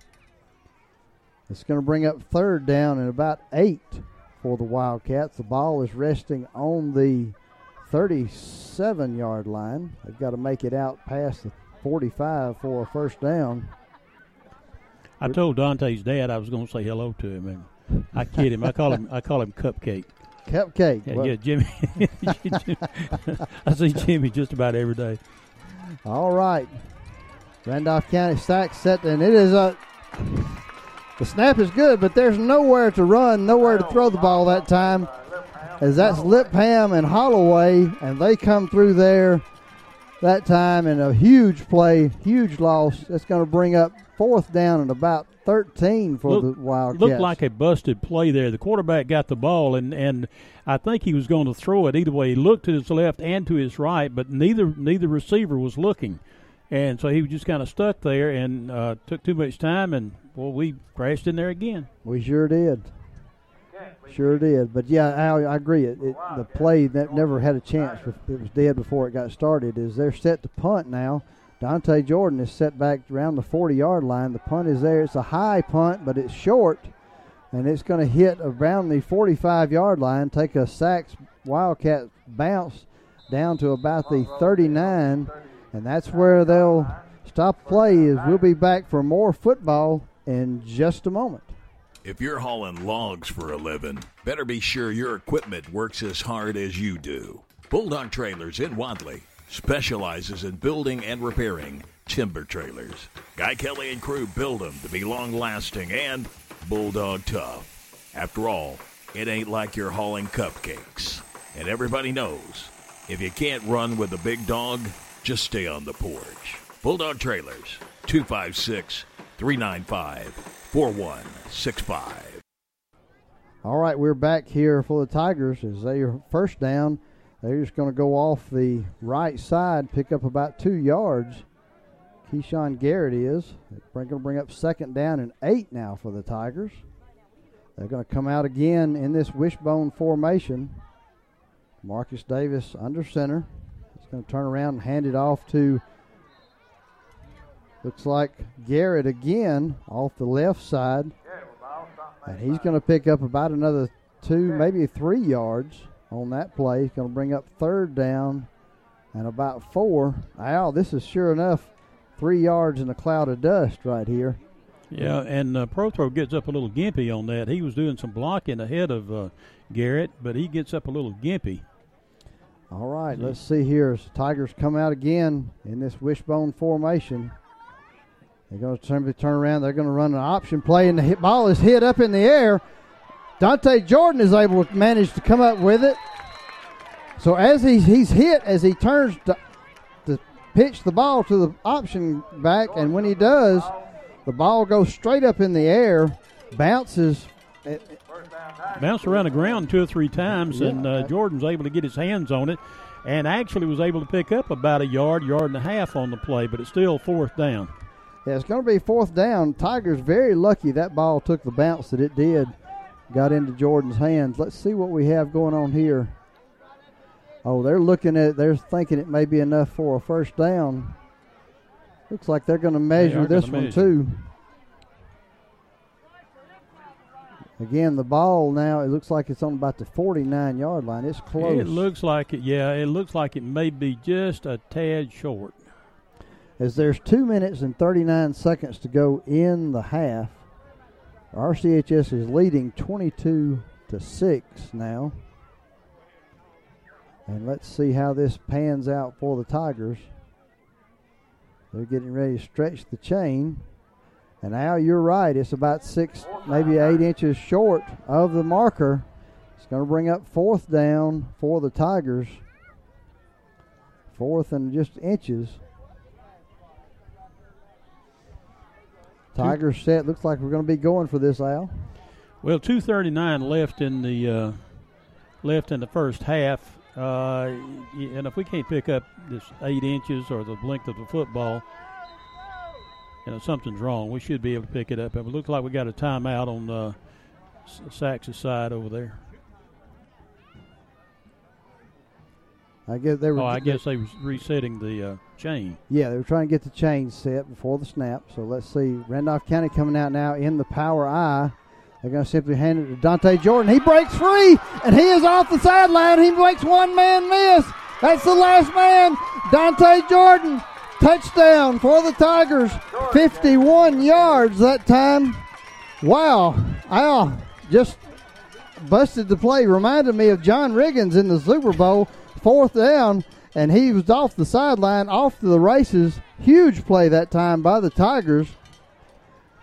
It's going to bring up third down and about eight for the Wildcats. The ball is resting on the 37 yard line. They've got to make it out past the 45 for a first down. I told Dante's dad I was going to say hello to him, and I kid him. I call him I call him Cupcake. Cupcake. Yeah, Well- yeah Jimmy. I see Jimmy just about every day. All right. Randolph County stack set, and it is a. The snap is good, but there's nowhere to run, nowhere to throw the ball that time. As that's Lipham and Holloway, and they come through there that time in a huge play, huge loss. That's going to bring up fourth down and about 13 for Look- the Wildcats. Looked like a busted play there. The quarterback got the ball, and, and I think he was going to throw it either way. He looked to his left and to his right, but neither neither receiver was looking, and so he was just kind of stuck there and uh, took too much time, and well, we crashed in there again. We sure did. Sure did. But yeah, Al, I agree. It, it, the play that never had a chance. It was dead before it got started. Is they're set to punt now. Dante Jordan is set back around the 40 yard line. The punt is there. It's a high punt, but it's short, and it's going to hit around the 45 yard line. Take a Saks Wildcat bounce down to about the 39, and that's where they'll stop play. Is we'll be back for more football in just a moment. If you're hauling logs for a living, better be sure your equipment works as hard as you do. Bulldog Trailers in Wadley specializes in building and repairing timber trailers. Guy Kelly and crew build them to be long lasting and bulldog tough. After all, it ain't like you're hauling cupcakes. And everybody knows if you can't run with a big dog, just stay on the porch. Bulldog Trailers, 256 395 4165. All right, we're back here for the Tigers as they first down. They're just going to go off the right side, pick up about two yards. Keyshawn Garrett is. They're going to bring up second down and eight now for the Tigers. They're going to come out again in this wishbone formation. Marcus Davis under center. He's going to turn around and hand it off to, looks like Garrett again off the left side. And he's going to pick up about another two, maybe three yards on that play. He's going to bring up third down and about four. Al, this is sure enough three yards in a cloud of dust right here. Yeah, and uh, Prothro gets up a little gimpy on that. He was doing some blocking ahead of uh, Garrett, but he gets up a little gimpy. All right, let's see here. Tigers come out again in this wishbone formation. They're going to turn, turn around. They're going to run an option play, and the hit ball is hit up in the air. Dante Jordan is able to manage to come up with it. So as he's, he's hit, as he turns to, to pitch the ball to the option back, and when he does, the ball goes straight up in the air, bounces. Bounced around the ground two or three times, Yeah. and uh, Jordan's able to get his hands on it, and actually was able to pick up about a yard, yard and a half on the play, but it's still fourth down. Yeah, it's going to be fourth down. Tigers very lucky that ball took the bounce that it did, got into Jordan's hands. Let's see what we have going on here. Oh, they're looking at, they're thinking it may be enough for a first down. Looks like they're going to measure this one measure. too. Again, the ball now it looks like it's on about the 49 yard line. It's close. It looks like it. Yeah, it looks like it may be just a tad short. As there's two minutes and 39 seconds to go in the half. RCHS is leading 22 to 6 now. And let's see how this pans out for the Tigers. They're getting ready to stretch the chain. And now you're right. It's about six, maybe eight inches short of the marker. It's going to bring up fourth down for the Tigers. Fourth and just inches. Tigers set. Looks like we're going to be going for this, Al. Well, two thirty nine left in the uh, left in the first half, uh, and if we can't pick up this eight inches or the length of the football, you know something's wrong. We should be able to pick it up. It looks like we got a timeout on uh, Saks' side over there. I guess they were. Oh, I guess they was resetting the uh, chain. Yeah, they were trying to get the chain set before the snap. So let's see. Randolph County coming out now in the power eye. They're going to simply hand it to Dante Jordan. He breaks free, and he is off the sideline. He makes one man miss. That's the last man. Dante Jordan, touchdown for the Tigers. 51 yards that time. Wow. I just busted the play. Reminded me of John Riggins in the Super Bowl. Fourth down, and he was off the sideline, off to the races. Huge play that time by the Tigers.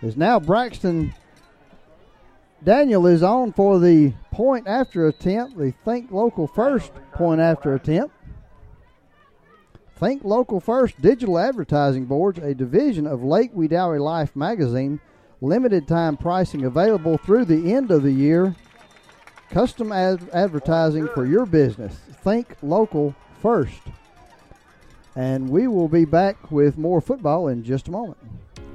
Is now Braxton Daniel is on for the point after attempt, the Think Local First point after attempt. Think Local First Digital Advertising Boards, a division of Lake Wedowee Life magazine, limited time pricing available through the end of the year. Custom ad- advertising for your business. Think Local First. And we will be back with more football in just a moment.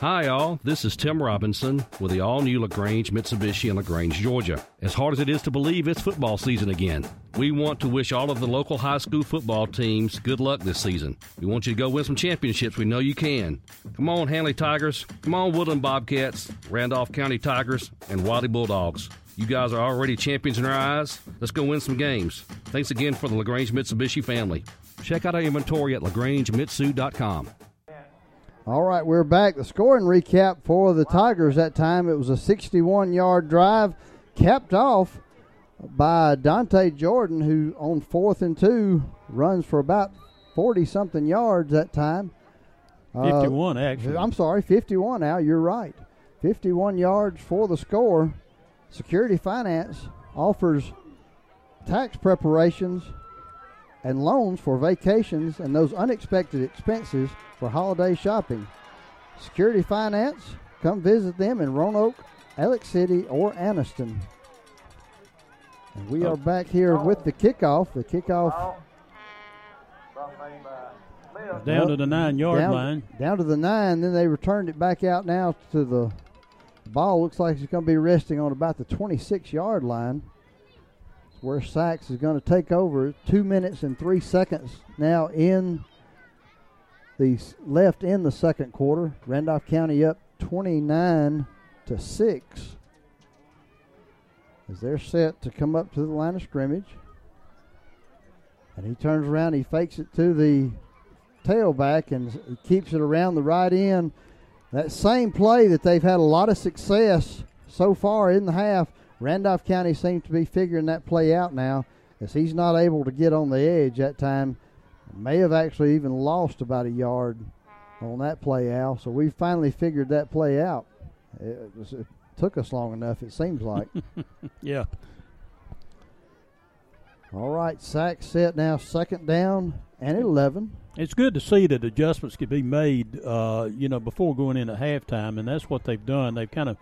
Hi, all. This is Tim Robinson with the all new LaGrange Mitsubishi in LaGrange, Georgia. As hard as it is to believe, it's football season again. We want to wish all of the local high school football teams good luck this season. We want you to go win some championships. We know you can. Come on, Handley Tigers. Come on, Woodland Bobcats, Randolph County Tigers, and Wadley Bulldogs. You guys are already champions in our eyes. Let's go win some games. Thanks again for the LaGrange Mitsubishi family. Check out our inventory at lagrangemitsu.com. All right, we're back. The scoring recap for the Tigers that time. It was a 61 yard drive, capped off by Dante Jordan, who on fourth and two runs for about 40 something yards that time. 51, uh, actually. I'm sorry, 51 now. You're right. 51 yards for the score. Security Finance offers tax preparations and loans for vacations and those unexpected expenses for holiday shopping. Security Finance, come visit them in Roanoke, Alex City, or Anniston. And we are back here with the kickoff. The kickoff uh, down to the nine yard down, line. Down to the nine. Then they returned it back out now to the ball. Looks like it's going to be resting on about the 26 yard line. Where Saks is going to take over. Two minutes and three seconds now in the left in the second quarter. Randolph County up 29 to 6 as they're set to come up to the line of scrimmage. And he turns around, he fakes it to the tailback and keeps it around the right end. That same play that they've had a lot of success so far in the half, Randolph County seems to be figuring that play out now as he's not able to get on the edge that time May have actually even lost about a yard on that play, Al. So we finally figured that play out. It, was, it took us long enough, it seems like. yeah. All right, Saks set now, second down and 11. It's good to see that adjustments could be made, uh, you know, before going into halftime, and that's what they've done. They've kind of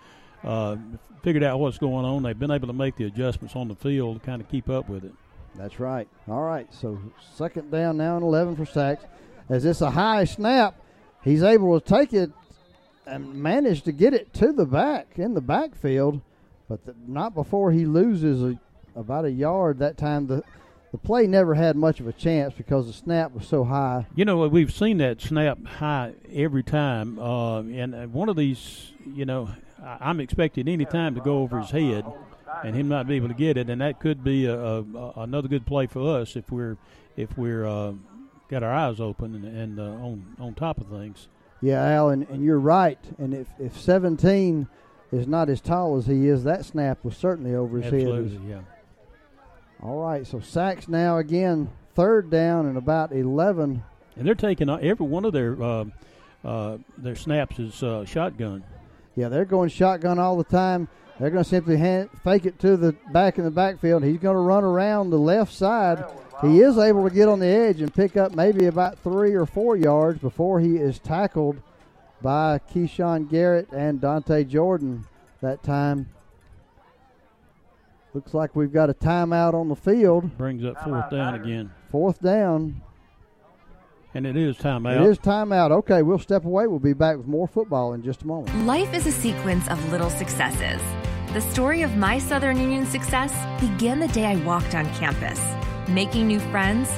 uh, figured out what's going on. They've been able to make the adjustments on the field to kind of keep up with it. That's right. All right, so second down now and 11 for Saks. As it's a high snap, he's able to take it and manage to get it to the back in the backfield, but the, not before he loses a, about a yard that time. The the play never had much of a chance because the snap was so high. You know, we've seen that snap high every time, uh, and one of these, you know, I'm expecting any time to go over his head and him not be able to get it, and that could be a, a, a another good play for us if we're if we're uh, got our eyes open and, and uh, on on top of things. Yeah, Al, and, and you're right. And if if 17 is not as tall as he is, that snap was certainly over his Absolutely, head. yeah. All right, so Saks now again third down and about 11. And they're taking every one of their uh, uh, their snaps is uh, shotgun. Yeah, they're going shotgun all the time. They're going to simply hand, fake it to the back in the backfield. He's going to run around the left side. He is able to get on the edge and pick up maybe about three or four yards before he is tackled by Keyshawn Garrett and Dante Jordan that time. Looks like we've got a timeout on the field. Brings up fourth down again. Fourth down. And it is timeout. It is timeout. Okay, we'll step away. We'll be back with more football in just a moment. Life is a sequence of little successes. The story of my Southern Union success began the day I walked on campus, making new friends,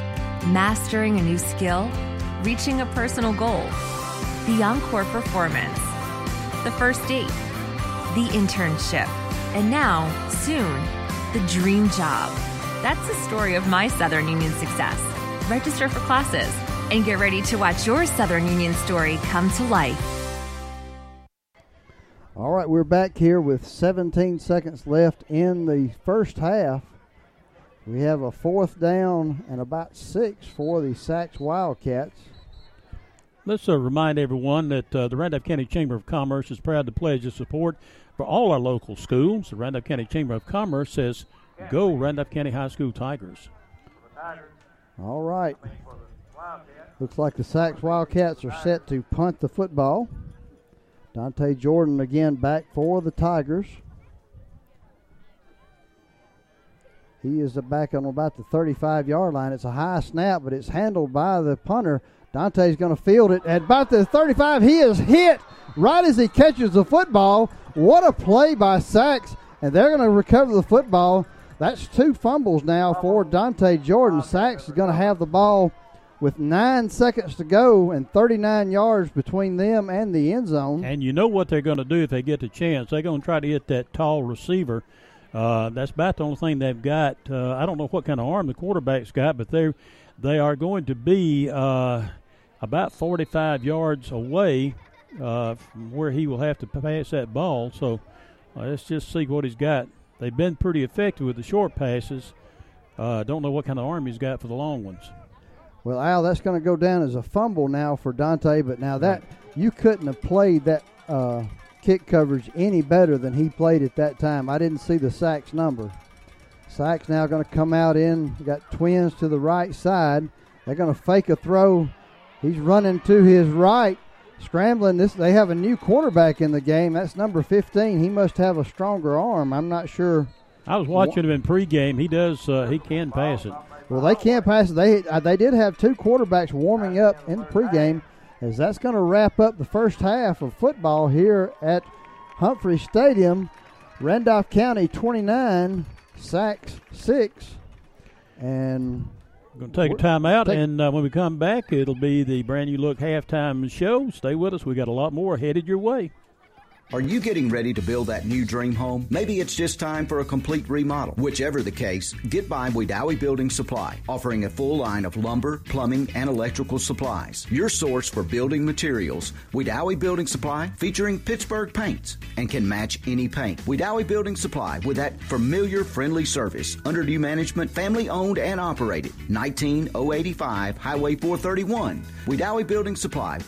mastering a new skill, reaching a personal goal, the encore performance, the first date, the internship, and now, soon, the dream job. That's the story of my Southern Union success. Register for classes and get ready to watch your Southern Union story come to life. All right, we're back here with 17 seconds left in the first half. We have a fourth down and about six for the Saks Wildcats. Let's uh, remind everyone that uh, the Randolph County Chamber of Commerce is proud to pledge its support for all our local schools. The Randolph County Chamber of Commerce says, Go Randolph County High School Tigers. All right. Looks like the Saks Wildcats are set to punt the football. Dante Jordan again back for the Tigers. He is back on about the 35 yard line. It's a high snap, but it's handled by the punter. Dante's going to field it at about the 35. He is hit right as he catches the football. What a play by Saks. And they're going to recover the football. That's two fumbles now for Dante Jordan. Saks is going to have the ball with nine seconds to go and 39 yards between them and the end zone. And you know what they're going to do if they get the chance. They're going to try to hit that tall receiver. Uh, that's about the only thing they've got. Uh, I don't know what kind of arm the quarterback's got, but they they are going to be uh, about 45 yards away uh, from where he will have to pass that ball. So uh, let's just see what he's got. They've been pretty effective with the short passes. Uh, don't know what kind of arm he's got for the long ones. Well, Al, that's going to go down as a fumble now for Dante. But now that you couldn't have played that uh, kick coverage any better than he played at that time. I didn't see the Saks number. Saks now going to come out in. Got twins to the right side. They're going to fake a throw. He's running to his right, scrambling. This they have a new quarterback in the game. That's number 15. He must have a stronger arm. I'm not sure. I was watching him in pregame. He does. Uh, he can pass it. Well, they can't pass. They uh, they did have two quarterbacks warming up in the pregame, as that's going to wrap up the first half of football here at Humphrey Stadium. Randolph County 29, Saks 6, and we're going to take a time timeout, and uh, when we come back, it'll be the brand new look halftime show. Stay with us. We got a lot more headed your way. Are you getting ready to build that new dream home? Maybe it's just time for a complete remodel. Whichever the case, get by Wedowee Building Supply, offering a full line of lumber, plumbing, and electrical supplies. Your source for building materials, Wedowee Building Supply, featuring Pittsburgh paints and can match any paint. Wedowee Building Supply with that familiar, friendly service. Under new management, family owned and operated. 19085 Highway 431. Wedowee Building Supply.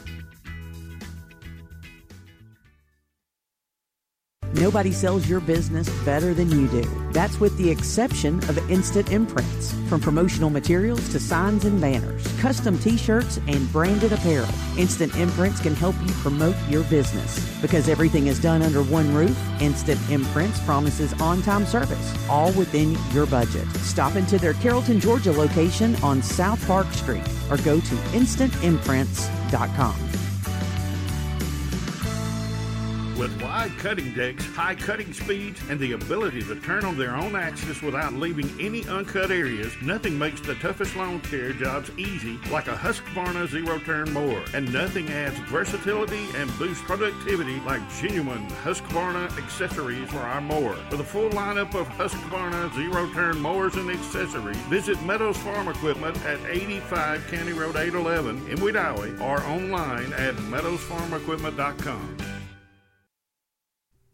Nobody sells your business better than you do. That's with the exception of Instant Imprints. From promotional materials to signs and banners, custom t-shirts, and branded apparel, Instant Imprints can help you promote your business. Because everything is done under one roof, Instant Imprints promises on-time service, all within your budget. Stop into their Carrollton, Georgia location on South Park Street or go to instantimprints.com. With wide cutting decks, high cutting speeds, and the ability to turn on their own axis without leaving any uncut areas, nothing makes the toughest lawn care jobs easy like a Husqvarna zero turn mower. And nothing adds versatility and boosts productivity like genuine Husqvarna accessories for our mower. With a full lineup of Husqvarna zero turn mowers and accessories, visit Meadows Farm Equipment at 85 County Road 811 in Wedowee or online at meadowsfarmequipment.com.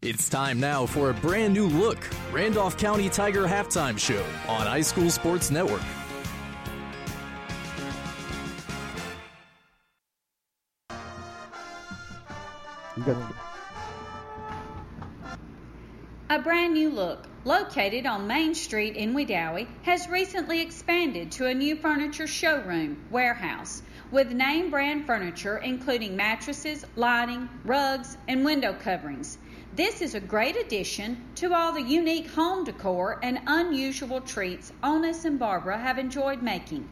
It's time now for a brand new look Randolph County Tiger halftime show on iSchool Sports Network. A brand new look, located on Main Street in Wedowee, has recently expanded to a new furniture showroom warehouse with name brand furniture including mattresses, lighting, rugs, and window coverings. This is a great addition to all the unique home decor and unusual treats Onis and Barbara have enjoyed making.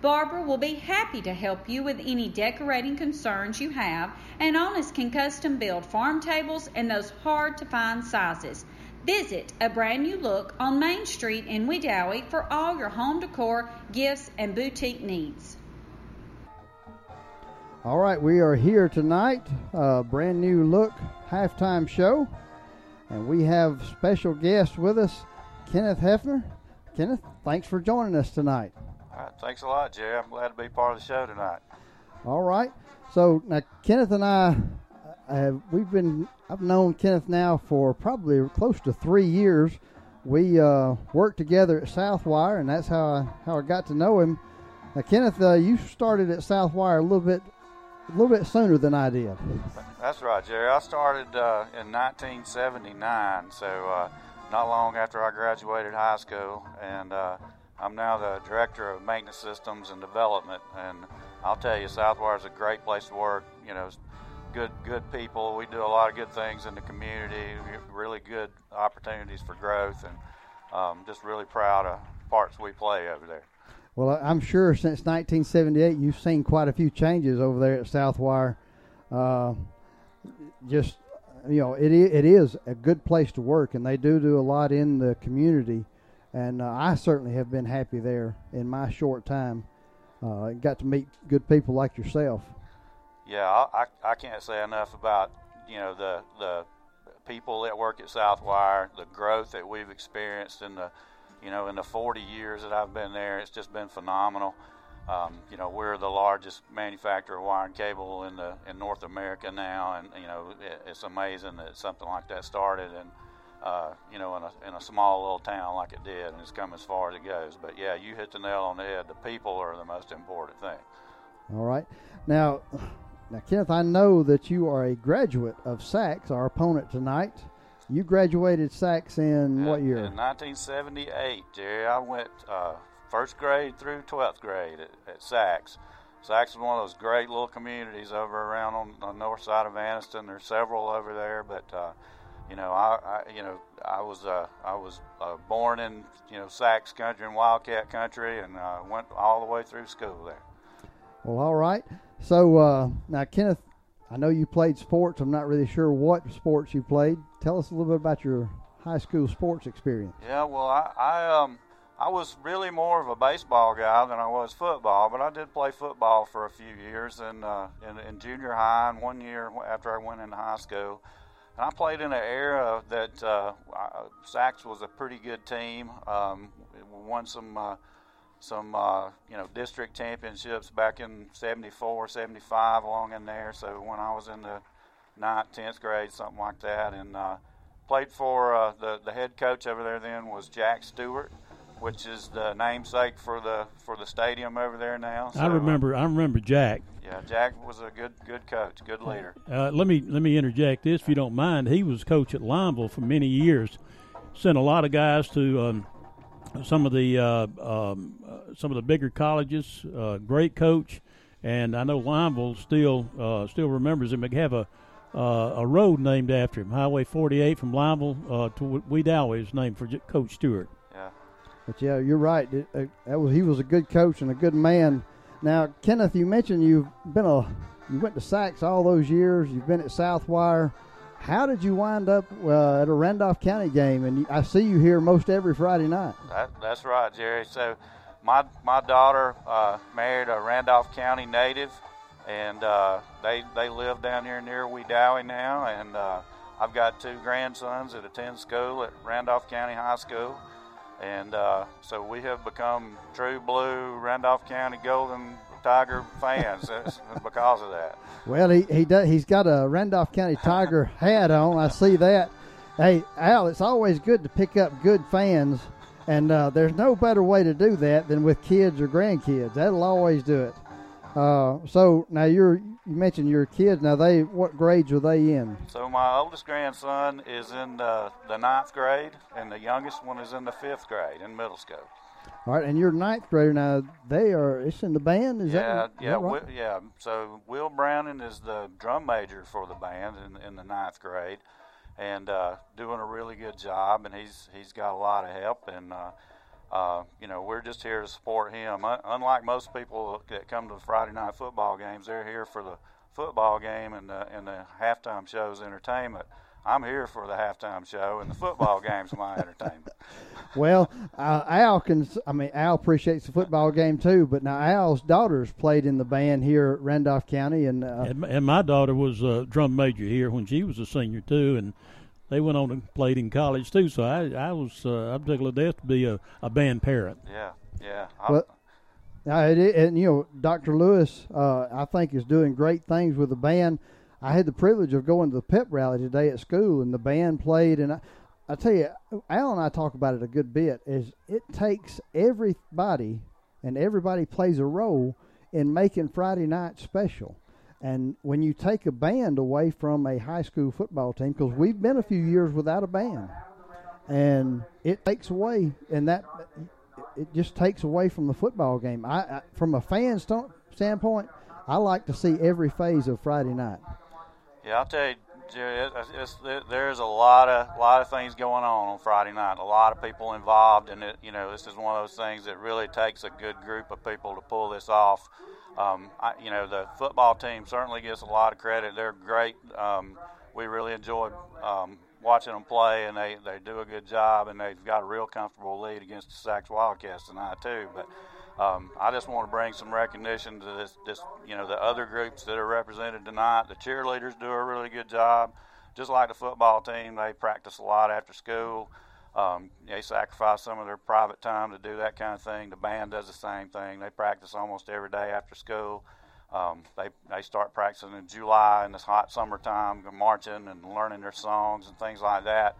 Barbara will be happy to help you with any decorating concerns you have, and Onis can custom build farm tables in those hard to find sizes. Visit a brand new look on Main Street in Wedowee for all your home decor, gifts, and boutique needs. All right, we are here tonight, uh, brand new look halftime show, and we have special guest with us, Kenneth Hefner. Kenneth, thanks for joining us tonight. All right, thanks a lot, Jerry. I'm glad to be part of the show tonight. All right, so now Kenneth and I uh, have we've been I've known Kenneth now for probably close to three years. We uh, worked together at Southwire, and that's how I, how I got to know him. Now, Kenneth, uh, you started at Southwire a little bit a little bit sooner than I did. That's right, Jerry. I started uh, in 1979, so uh, not long after I graduated high school, and uh, I'm now the director of maintenance systems and development. And I'll tell you, Southwire is a great place to work. You know, good good people. We do a lot of good things in the community. Really good opportunities for growth, and um, just really proud of parts we play over there. Well, I'm sure since 1978 you've seen quite a few changes over there at Southwire. Uh, just you know, it it is a good place to work, and they do do a lot in the community. And uh, I certainly have been happy there in my short time. Uh, got to meet good people like yourself. Yeah, I, I can't say enough about you know the the people that work at Southwire, the growth that we've experienced in the you know in the 40 years that I've been there. It's just been phenomenal. Um, you know, we're the largest manufacturer of wire and cable in the in North America now, and you know, it, it's amazing that something like that started, and uh, you know, in a in a small little town like it did, and it's come as far as it goes. But yeah, you hit the nail on the head. The people are the most important thing. All right, now, now, Kenneth, I know that you are a graduate of Saks, our opponent tonight. You graduated Saks in what year? In 1978, Jerry. I went. Uh, first grade through 12th grade at, at Saks. Saks is one of those great little communities over around on the north side of Anniston. There's several over there, but uh, you know, I, I, you know, I was uh, I was uh, born in you know Saks country and Wildcat country, and uh, went all the way through school there. Well, all right. So uh, now, Kenneth, I know you played sports. I'm not really sure what sports you played. Tell us a little bit about your high school sports experience. Yeah, well, I, I um I was really more of a baseball guy than I was football, but I did play football for a few years in, uh, in, in junior high and one year after I went into high school. And I played in an era that uh, Saks was a pretty good team. Um, won some uh, some uh, you know district championships back in 74, 75 along in there. So when I was in the ninth, tenth grade, something like that, and uh, played for uh, the the head coach over there then was Jack Stewart which is the namesake for the for the stadium over there now. So, I remember. I remember Jack. Yeah, Jack was a good good coach, good leader. Uh, let me let me interject this, if you don't mind. He was coach at Lineville for many years. Sent a lot of guys to um, some of the uh, um, uh, some of the bigger colleges. Uh, great coach, and I know Lineville still uh, still remembers him. They have a uh, a road named after him, Highway 48 from Lineville to Wedowee is named for Coach Stewart. But yeah, you're right. It, that was he was a good coach and a good man. Now, Kenneth, you mentioned you've been a you went to Saks all those years. You've been at Southwire. How did you wind up uh, at a Randolph County game? And I see you here most every Friday night. That, that's right, Jerry. So, my my daughter uh, married a Randolph County native, and uh, they they live down here near Wedowee now. And uh, I've got two grandsons that attend school at Randolph County High School, and uh, so we have become true blue Randolph County Golden Tiger fans because of that. Well, he he does. He's got a Randolph County Tiger hat on. I see that. Hey, Al, it's always good to pick up good fans, and uh, there's no better way to do that than with kids or grandkids. That'll always do it. Uh, so now you're you mentioned your kids. Now they what grades are they in? So my oldest grandson is in the, the ninth grade, and the youngest one is in the fifth grade in middle school. All right, and your ninth grader now they are it's in the band. Is yeah, that yeah, that right? Yeah. So Will Browning is the drum major for the band in, in the ninth grade, and uh, doing a really good job. And he's he's got a lot of help, and uh, uh, you know we're just here to support him. Unlike most people that come to the Friday night football games, they're here for the football game and the and the halftime shows entertainment. I'm here for the halftime show, and the football game's my entertainment. Well, uh, Al can. I mean, Al appreciates the football game too. But now Al's daughters played in the band here at Randolph County, and uh, And, and my daughter was a drum major here when she was a senior too, and they went on and played in college too. So I, I was, uh, I'm tickled to death to be a, a band parent. Yeah, yeah. I- Well, it, it- and you know, Dr. Lewis, uh, I think is doing great things with the band. I had the privilege of going to the pep rally today at school, and the band played. And I, I tell you, Al and I talk about it a good bit. Is it takes everybody, and everybody plays a role in making Friday night special. And when you take a band away from a high school football team, because we've been a few years without a band, and it takes away, and that it just takes away from the football game. I, I from a fan st- standpoint, I like to see every phase of Friday night. Yeah, I'll tell you, Jerry, it's, it's, there's a lot of lot of things going on on Friday night. A lot of people involved, and it, you know, this is one of those things that really takes a good group of people to pull this off. Um, I, you know, the football team certainly gets a lot of credit. They're great. Um, we really enjoyed um, watching them play, and they, they do a good job, and they've got a real comfortable lead against the Saks Wildcats tonight too. But um, I just want to bring some recognition to this, this, you know, the other groups that are represented tonight. The cheerleaders do a really good job. Just like the football team, they practice a lot after school. Um, they sacrifice some of their private time to do that kind of thing. The band does the same thing. They practice almost every day after school. Um, they they start practicing in July in this hot summertime, marching and learning their songs and things like that,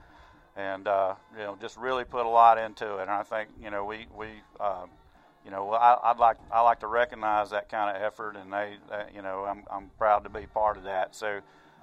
and uh, you know just really put a lot into it. And I think you know we we uh, you know I, I'd like I like to recognize that kind of effort, and they, they you know I'm I'm proud to be part of that. So.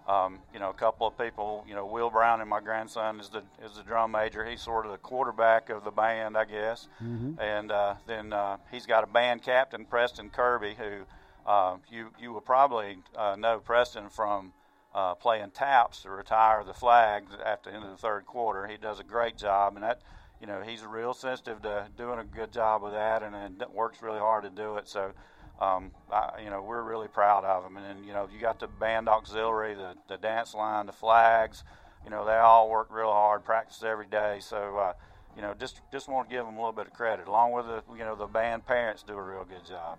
Um, you know, a couple of people. You know, Will Brown and my grandson is the is the drum major. He's sort of the quarterback of the band, I guess. Mhm. And uh, then uh, he's got a band captain, Preston Kirby, who uh, you you will probably uh, know Preston from uh, playing taps to retire the flag after the end of the third quarter. He does a great job, and that you know he's real sensitive to doing a good job with that, and, and works really hard to do it. So um, I, you know, we're really proud of him. And then, you know, you got the band auxiliary, the, the dance line, the flags. You know, they all work real hard, practice every day. So, uh, you know, just just want to give them a little bit of credit, along with the you know the band parents do a real good job.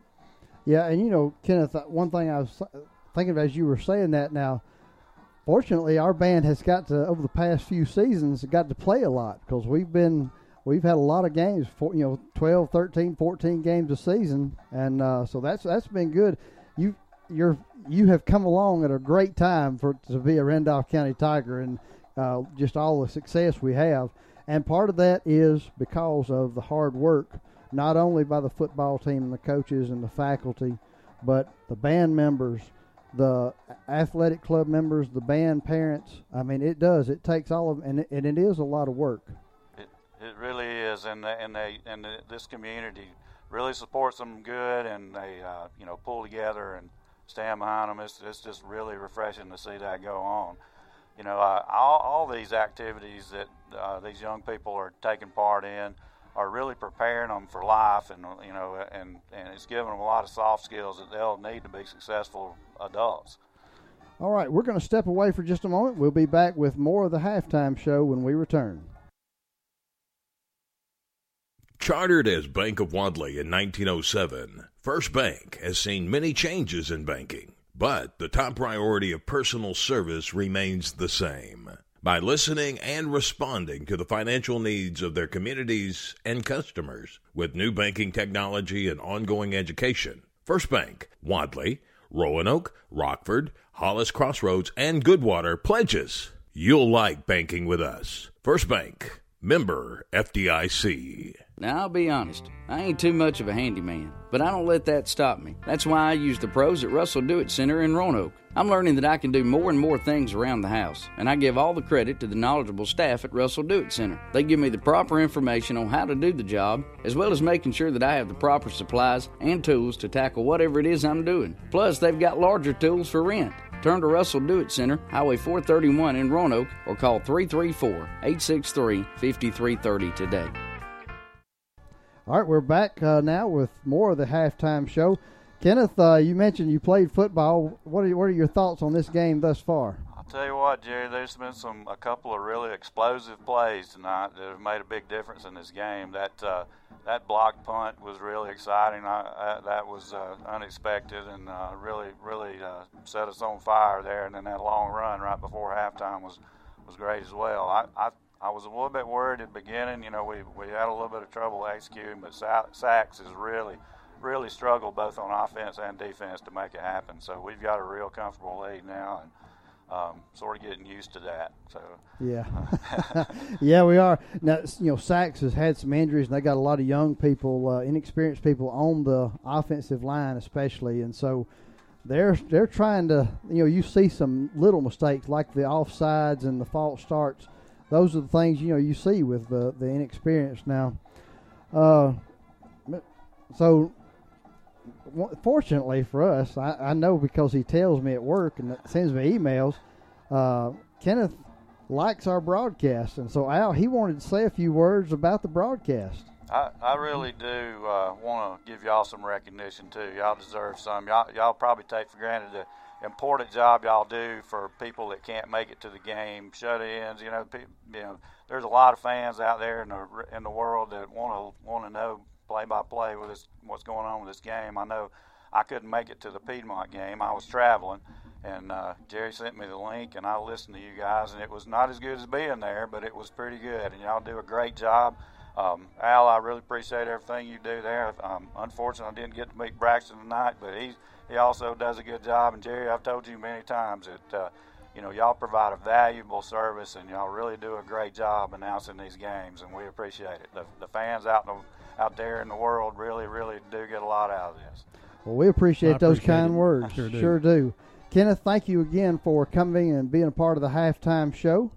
Yeah, and you know, Kenneth, one thing I was thinking of as you were saying that now, fortunately, our band has got to, over the past few seasons, got to play a lot because we've been, we've had a lot of games, for, you know, 12, 13, 14 games a season. And uh, so that's that's been good. You, you're, you have come along at a great time for to be a Randolph County Tiger and uh, just all the success we have. And part of that is because of the hard work not only by the football team and the coaches and the faculty, but the band members, the athletic club members, the band parents. I mean, it does. It takes all of, and it, and it is a lot of work. It it really is, and the, and they and the, this community really supports them good, and they uh, you know pull together and stand behind them. It's it's just really refreshing to see that go on. You know, uh, all all these activities that uh, these young people are taking part in. Are really preparing them for life, and you know, and and it's giving them a lot of soft skills that they'll need to be successful adults. All right, we're going to step away for just a moment. We'll be back with more of the halftime show when we return. Chartered as Bank of Wadley in 1907, First Bank has seen many changes in banking, but the top priority of personal service remains the same. By listening and responding to the financial needs of their communities and customers with new banking technology and ongoing education, First Bank, Wadley, Roanoke, Rockford, Hollis Crossroads, and Goodwater pledges you'll like banking with us. First Bank, member FDIC. Now, I'll be honest, I ain't too much of a handyman, but I don't let that stop me. That's why I use the pros at Russell Do It Center in Roanoke. I'm learning that I can do more and more things around the house, and I give all the credit to the knowledgeable staff at Russell Do It Center. They give me the proper information on how to do the job, as well as making sure that I have the proper supplies and tools to tackle whatever it is I'm doing. Plus, they've got larger tools for rent. Turn to Russell Do It Center, Highway 431 in Roanoke, or call 334 863 5330 today. All right, we're back uh, now with more of the halftime show. Kenneth, uh, you mentioned you played football. What are, what are your thoughts on this game thus far? I'll tell you what, Jerry. There's been some a couple of really explosive plays tonight that have made a big difference in this game. That uh, that block punt was really exciting. I, I, that was uh, unexpected and uh, really really uh, set us on fire there. And then that long run right before halftime was was great as well. I, I I was a little bit worried at the beginning. You know, we, we had a little bit of trouble executing, but Saks has really, really struggled both on offense and defense to make it happen. So we've got a real comfortable lead now, and um, sort of getting used to that. So yeah, yeah, we are now. You know, Saks has had some injuries, and they got a lot of young people, uh, inexperienced people on the offensive line, especially, and so they're they're trying to. You know, you see some little mistakes like the offsides and the false starts those are the things you know you see with the the inexperience now. Uh, so fortunately for us, I, I, know because he tells me at work and sends me emails. Uh, Kenneth likes our broadcast, and so Al he wanted to say a few words about the broadcast. I, I really do uh, want to give y'all some recognition too. Y'all deserve some. Y'all, y'all probably take for granted the important job y'all do for people that can't make it to the game, shut-ins. You know, you know, there's a lot of fans out there in the in the world that want to want to know play by play with this, what's going on with this game. I know I couldn't make it to the Piedmont game. I was traveling, and uh, Jerry sent me the link, and I listened to you guys, and it was not as good as being there, but it was pretty good, and y'all do a great job. Um, Al, I really appreciate everything you do there. Um, unfortunately, I didn't get to meet Braxton tonight, but he's he also does a good job. And Jerry, I've told you many times that uh, you know y'all provide a valuable service, and y'all really do a great job announcing these games, and we appreciate it. The, the fans out in the, out there in the world really, really do get a lot out of this. Well, we appreciate, appreciate those kind it. words. Sure do. sure do. Kenneth, thank you again for coming and being a part of the halftime show.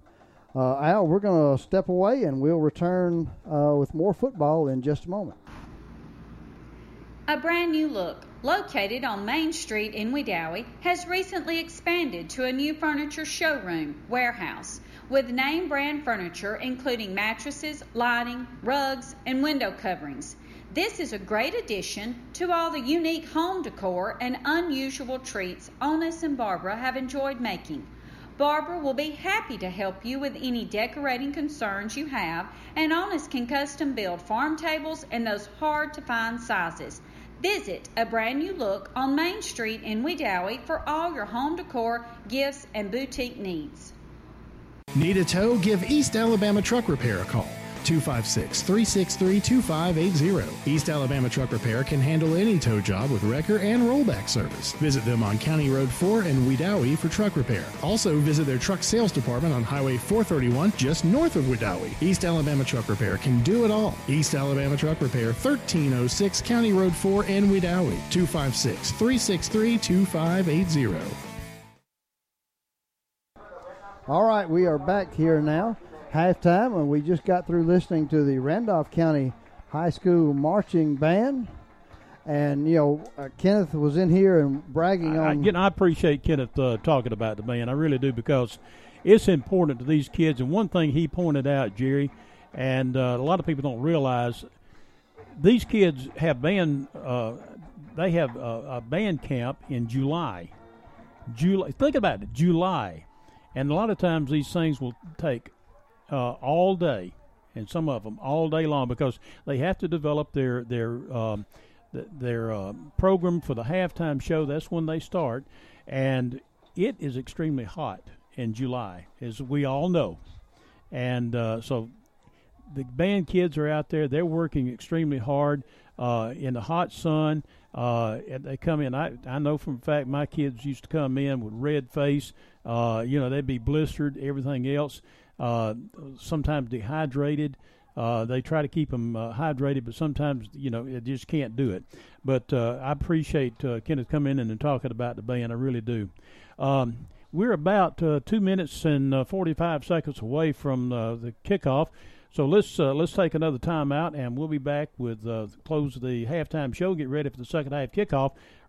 Uh, Al, we're going to step away and we'll return uh, with more football in just a moment. A brand new look located on Main Street in Wedowee, has recently expanded to a new furniture showroom warehouse with name brand furniture including mattresses, lighting, rugs, and window coverings. This is a great addition to all the unique home decor and unusual treats Onis and Barbara have enjoyed making. Barbara will be happy to help you with any decorating concerns you have, and Onis can custom build farm tables in those hard to find sizes. Visit a brand new look on Main Street in Wedowee for all your home decor, gifts, and boutique needs. Need a tow? Give East Alabama Truck Repair a call. 256 363 2580. East Alabama Truck Repair can handle any tow job with wrecker and rollback service. Visit them on County Road 4 in Wedowee for truck repair. Also, visit their truck sales department on Highway 431 just north of Wedowee. East Alabama Truck Repair can do it all. East Alabama Truck Repair, 1306 County Road 4 in Wedowee. 256 363 2580. All right, we are back here now halftime, and we just got through listening to the Randolph County High School marching band. And you know, uh, Kenneth was in here and bragging I, on. I, I appreciate Kenneth uh, talking about the band. I really do because it's important to these kids. And one thing he pointed out, Jerry, and uh, a lot of people don't realize these kids have band. Uh, they have a, a band camp in July. July. Think about it, July, and a lot of times these things will take uh, all day, and some of them all day long because they have to develop their their um, th- their uh, program for the halftime show. That's when they start, and it is extremely hot in July, as we all know, and uh, so the band kids are out there. They're working extremely hard uh, in the hot sun. Uh, they come in. I I know from fact my kids used to come in with red face. Uh, you know they'd be blistered, everything else. Uh, sometimes dehydrated. Uh, they try to keep them uh, hydrated, but sometimes you know it just can't do it. But uh, I appreciate uh, Kenneth coming in and talking about the band. I really do. Um, we're about uh, two minutes and uh, 45 seconds away from the kickoff. So let's let's take another time out, and we'll be back with close the halftime show. Get ready for the second half kickoff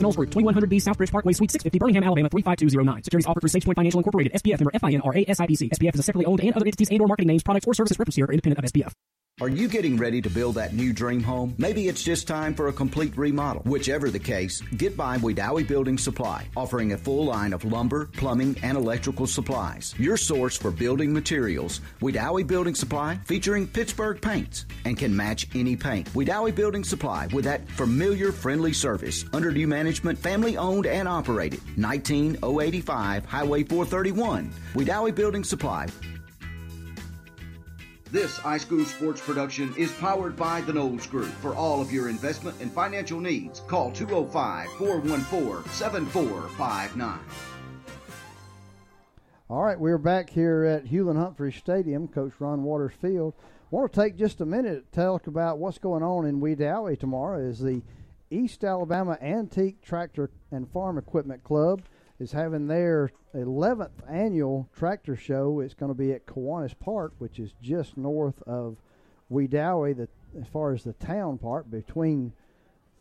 Knowles Group, 2100B Southbridge Parkway, Suite 650, Birmingham, Alabama 35209. Securities offered through SagePoint Financial Incorporated, SPF member FINRA SIPC. SPF is a separately owned and other entities and or marketing names, products, or services referenced here are independent of SPF. Are you getting ready to build that new dream home? Maybe it's just time for a complete remodel. Whichever the case, get by Wedowee Building Supply, offering a full line of lumber, plumbing, and electrical supplies. Your source for building materials, Wedowee Building Supply, featuring Pittsburgh paints and can match any paint. Wedowee Building Supply with that familiar, friendly service. Under new management, family owned and operated. 19085 Highway 431. Wedowee Building Supply, this iSchool Sports production is powered by the Knowles Group. For all of your investment and financial needs, call 205 414 7459. All right, we're back here at Hewlin Humphrey Stadium, Coach Ron Waters Field. I want to take just a minute to talk about what's going on in Wedowee tomorrow. Is the East Alabama Antique Tractor and Farm Equipment Club is having their 11th annual tractor show. It's going to be at Kiwanis Park, which is just north of Wedowee, the, as far as the town part, between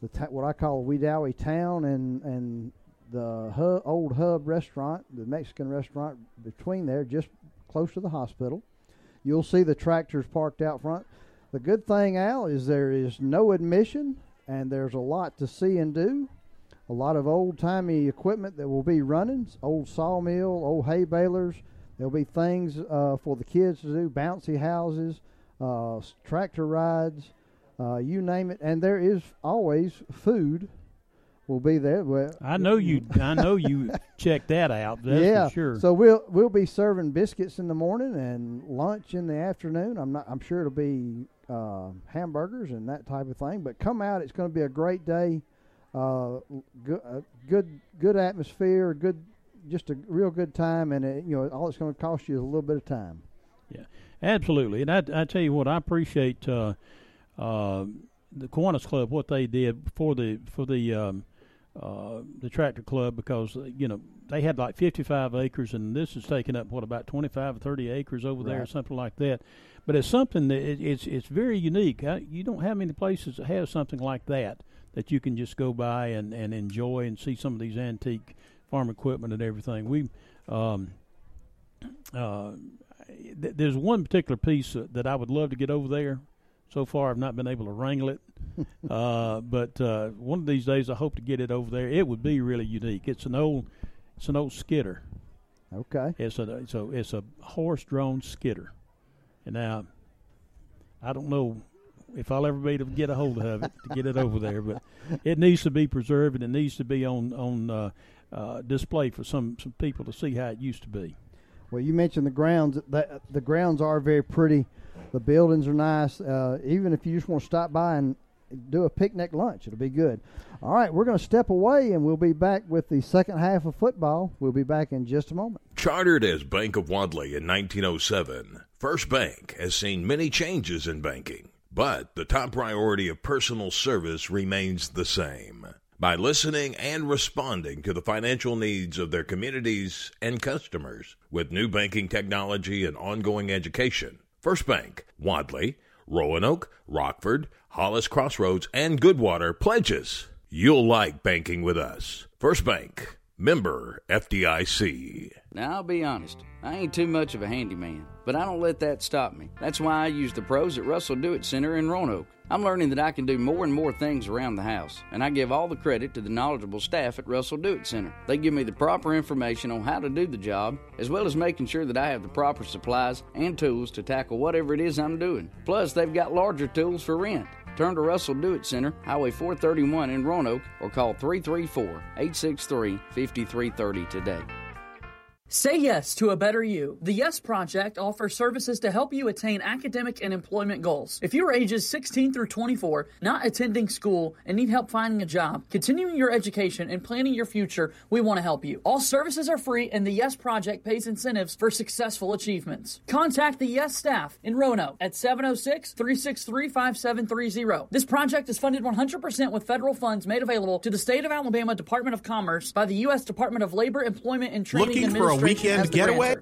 the ta- what I call Wedowee town and, and the hub, old Hub restaurant, the Mexican restaurant between there, just close to the hospital. You'll see the tractors parked out front. The good thing, Al, is there is no admission, and there's a lot to see and do a lot of old timey equipment that will be running old sawmill, old hay balers. There'll be things uh, for the kids to do, bouncy houses, uh, tractor rides, uh, you name it. And there is always food will be there. Well, I know you. I know you check that out. That's yeah, sure. So we'll we'll be serving biscuits in the morning and lunch in the afternoon. I'm not. I'm sure it'll be uh, hamburgers and that type of thing. But come out. It's going to be a great day uh, good, uh, good, good atmosphere, good, just a real good time, and it, you know all it's going to cost you is a little bit of time. Yeah, absolutely. And I, I tell you what, I appreciate uh, uh, the Kiwanis Club what they did for the for the um, uh, the tractor club because uh, you know they had like 55 acres, and this is taking up what about 25 or 30 acres over there, or something like that. But it's something that it, it's it's very unique. you don't have many places that have something like that that you can just go by and, and enjoy and see some of these antique farm equipment and everything. We um, uh, th- there's one particular piece uh, that I would love to get over there. So far, I've not been able to wrangle it, uh, but uh, one of these days I hope to get it over there. It would be really unique. It's an old, it's an old skidder. Okay. It's a so it's a horse-drawn skidder, and now I don't know if I'll ever be able to get a hold of it to get it over there. But it needs to be preserved and it needs to be on on uh, uh, display for some some people to see how it used to be. Well, you mentioned the grounds. That the grounds are very pretty. The buildings are nice. Uh, even if you just want to stop by and do a picnic lunch, it'll be good. All right, we're going to step away and we'll be back with the second half of football. We'll be back in just a moment. Chartered as Bank of Wadley in 1907, First Bank has seen many changes in banking but the top priority of personal service remains the same. By listening and responding to the financial needs of their communities and customers with new banking technology and ongoing education, First Bank, Wadley, Roanoke, Rockford, Hollis Crossroads, and Goodwater pledges you'll like banking with us. First Bank, member FDIC. Now, I'll be honest, I ain't too much of a handyman, but I don't let that stop me. That's why I use the pros at Russell Do It Center in Roanoke. I'm learning that I can do more and more things around the house, and I give all the credit to the knowledgeable staff at Russell Do It Center. They give me the proper information on how to do the job, as well as making sure that I have the proper supplies and tools to tackle whatever it is I'm doing. Plus, they've got larger tools for rent. Turn to Russell Do It Center, Highway 431 in Roanoke, or call 334 863 5330 today. Say yes to a better you. The Yes Project offers services to help you attain academic and employment goals. If you are ages 16 through 24, not attending school, and need help finding a job, continuing your education, and planning your future, we want to help you. All services are free, and the Yes Project pays incentives for successful achievements. Contact the Yes staff in Roanoke at 706 363 5730. This project is funded 100% with federal funds made available to the State of Alabama Department of Commerce by the U.S. Department of Labor, Employment, and Training Looking Administration weekend getaway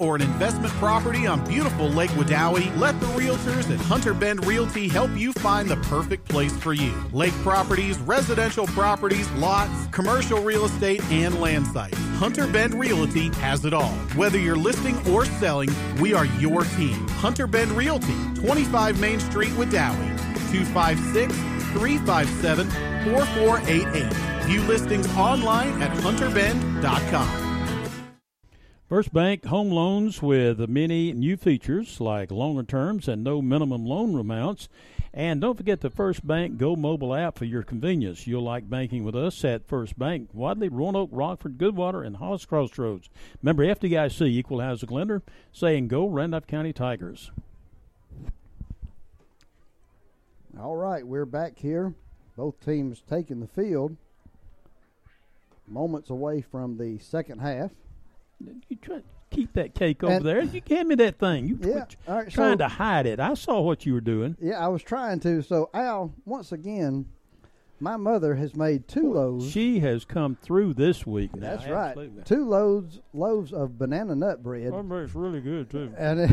or an investment property on beautiful Lake Wedowee? Let the realtors at Hunter Bend Realty help you find the perfect place for you. Lake properties, residential properties, lots, commercial real estate, and land sites. Hunter Bend Realty has it all. Whether you're listing or selling, we are your team. Hunter Bend Realty, 25 Main Street, Wedowee, 256 357 4488. View listings online at hunterbend.com. First Bank home loans with many new features like longer terms and no minimum loan amounts. And don't forget the First Bank Go mobile app for your convenience. You'll like banking with us at First Bank, Wadley, Roanoke, Rockford, Goodwater, and Hollis Crossroads. Member FDIC, Equal Housing Lender, saying Go Randolph County Tigers. All right, we're back here. Both teams taking the field. Moments away from the second half. You try to keep that cake over And- there. You hand me that thing. You Yeah, right, trying so- to hide it. I saw what you were doing. Yeah, I was trying to. So, Al, once again, my mother has made two loaves. She has come through this week. Now. That's right. Absolutely. Two loaves loaves of banana nut bread. It's really good too. and it,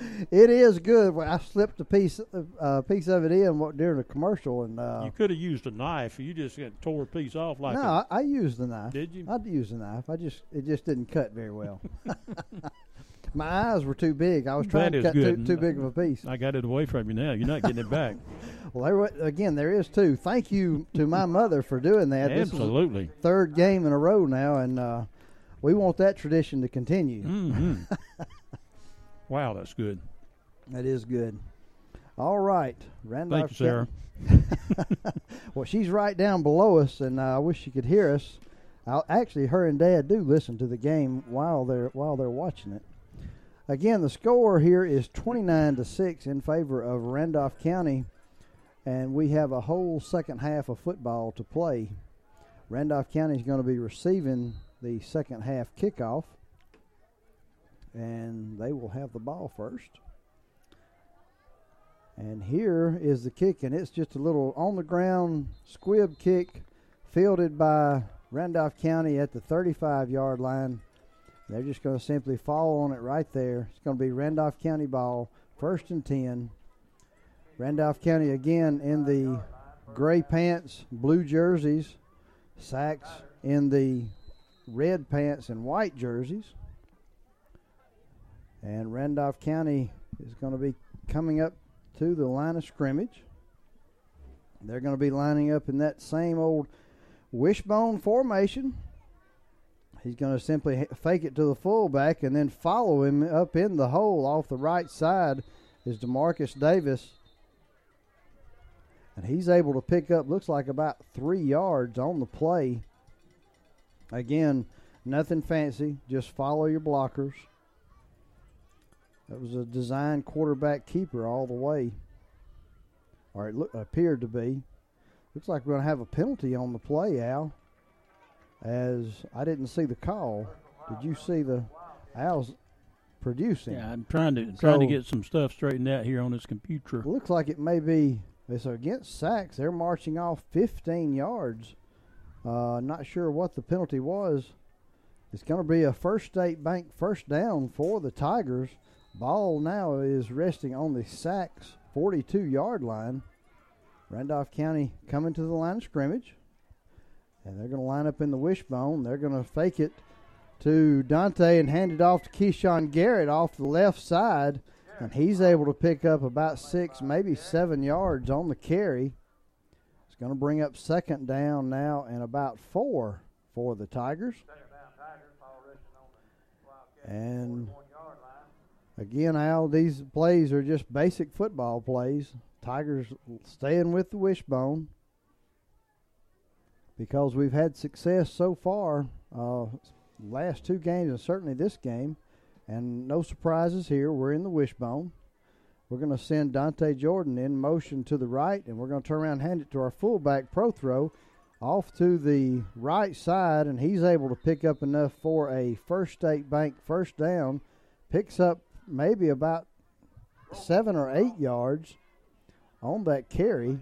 it is good. Well, I slipped a piece of, uh, piece of it in during a commercial, and uh, You could have used a knife. You just got tore a piece off like no, a, I, I used the knife. Did you? I used the knife. I just it just didn't cut very well. My eyes were too big. I was trying to cut good. too, too big of a piece. I got it away from you now. You're not getting it back. Well, there, again, there is two. Thank you to my mother for doing that. Absolutely. third game in a row now, and uh, we want that tradition to continue. hmm wow, that's good. That is good. All right, Randolph. Thank you, Sarah. Well, she's right down below us, and uh, I wish she could hear us. i actually, her and Dad do listen to the game while they're while they're watching it. Again, the score here is twenty nine to six in favor of Randolph County, and we have a whole second half of football to play. Randolph County is going to be receiving the second half kickoff, and they will have the ball first. And here is the kick, and it's just a little on the ground squib kick fielded by Randolph County at the 35 yard line. They're just going to simply fall on it right there. It's going to be Randolph County ball, first and 10. Randolph County again in the gray pants, blue jerseys, Saks in the red pants and white jerseys. And Randolph County is going to be coming up to the line of scrimmage. They're going to be lining up in that same old wishbone formation. He's going to simply fake it to the fullback and then follow him up in the hole off the right side is Demarcus Davis. And he's able to pick up, looks like about three yards on the play. Again, nothing fancy, just follow your blockers. That was a design quarterback keeper all the way, or it look, appeared to be. Looks like we're going to have a penalty on the play, Al. As I didn't see the call. Did you see the Al's? producing. Yeah, I'm trying to trying to get some stuff straightened out here on this computer. Looks like it may be. It's against Saks. They're marching off 15 yards. Uh, not sure what the penalty was. It's going to be a First State Bank first down for the Tigers. Ball now is resting on the Saks 42 yard line. Randolph County coming to the line of scrimmage. And they're going to line up in the wishbone. They're going to fake it to Dante and hand it off to Keyshawn Garrett off the left side. And he's able to pick up about six, maybe seven yards on the carry. It's going to bring up second down now and about four for the Tigers. And again, Al, these plays are just basic football plays. Tigers staying with the wishbone because we've had success so far. Uh, last two games and certainly this game, and no surprises here. We're in the wishbone. We're going to send Dante Jordan in motion to the right, and we're going to turn around and hand it to our fullback Prothro off to the right side, and he's able to pick up enough for a First State Bank first down. Picks up maybe about seven or eight yards on that carry.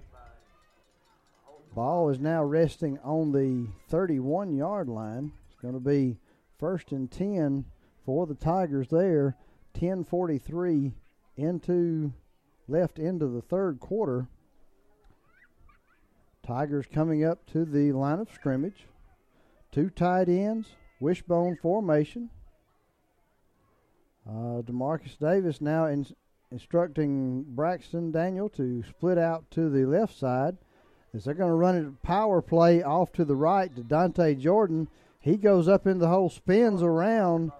Ball is now resting on the 31 yard line. It's going to be first and 10 for the Tigers there. 10:43 into left into the third quarter. Tigers coming up to the line of scrimmage. Two tight ends, wishbone formation. Uh, Demarcus Davis now in, instructing Braxton Daniel to split out to the left side. As they're going to run a power play off to the right to Dante Jordan. He goes up in the hole, spins around,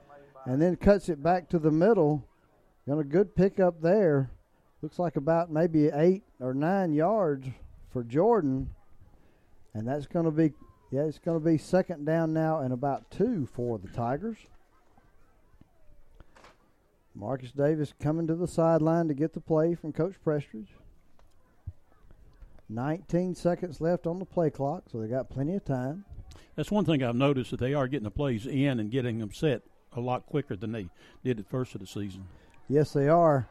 and then cuts it back to the middle. Got a good pickup there. Looks like about maybe eight or nine yards for Jordan. And that's going to be, yeah, it's going to be second down now and about two for the Tigers. Marcus Davis coming to the sideline to get the play from Coach Prestridge. 19 seconds left on the play clock, so they got plenty of time. That's one thing I've noticed that they are getting the plays in and getting them set a lot quicker than they did at first of the season. Yes, they are.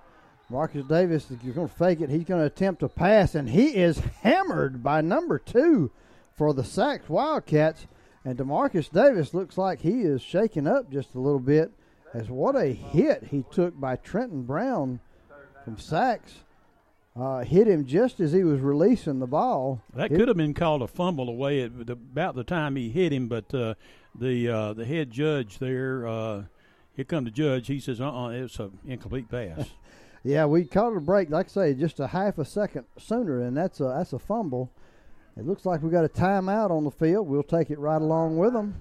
Marcus Davis is going to fake it. He's going to attempt a pass, and he is hammered by number two for the Saks Wildcats. And Demarcus Davis looks like he is shaking up just a little bit. As what a hit he took by Trenton Brown from Saks. Uh, hit him just as he was releasing the ball. That It- could have been called a fumble away at the, about the time he hit him, but uh, the uh, the head judge there, uh, here come the judge. He says, "Uh, uh it's an incomplete pass." Yeah, we caught a break. Like I say, just a half a second sooner, and that's a that's a fumble. It looks like we got a timeout on the field. We'll take it right along with them.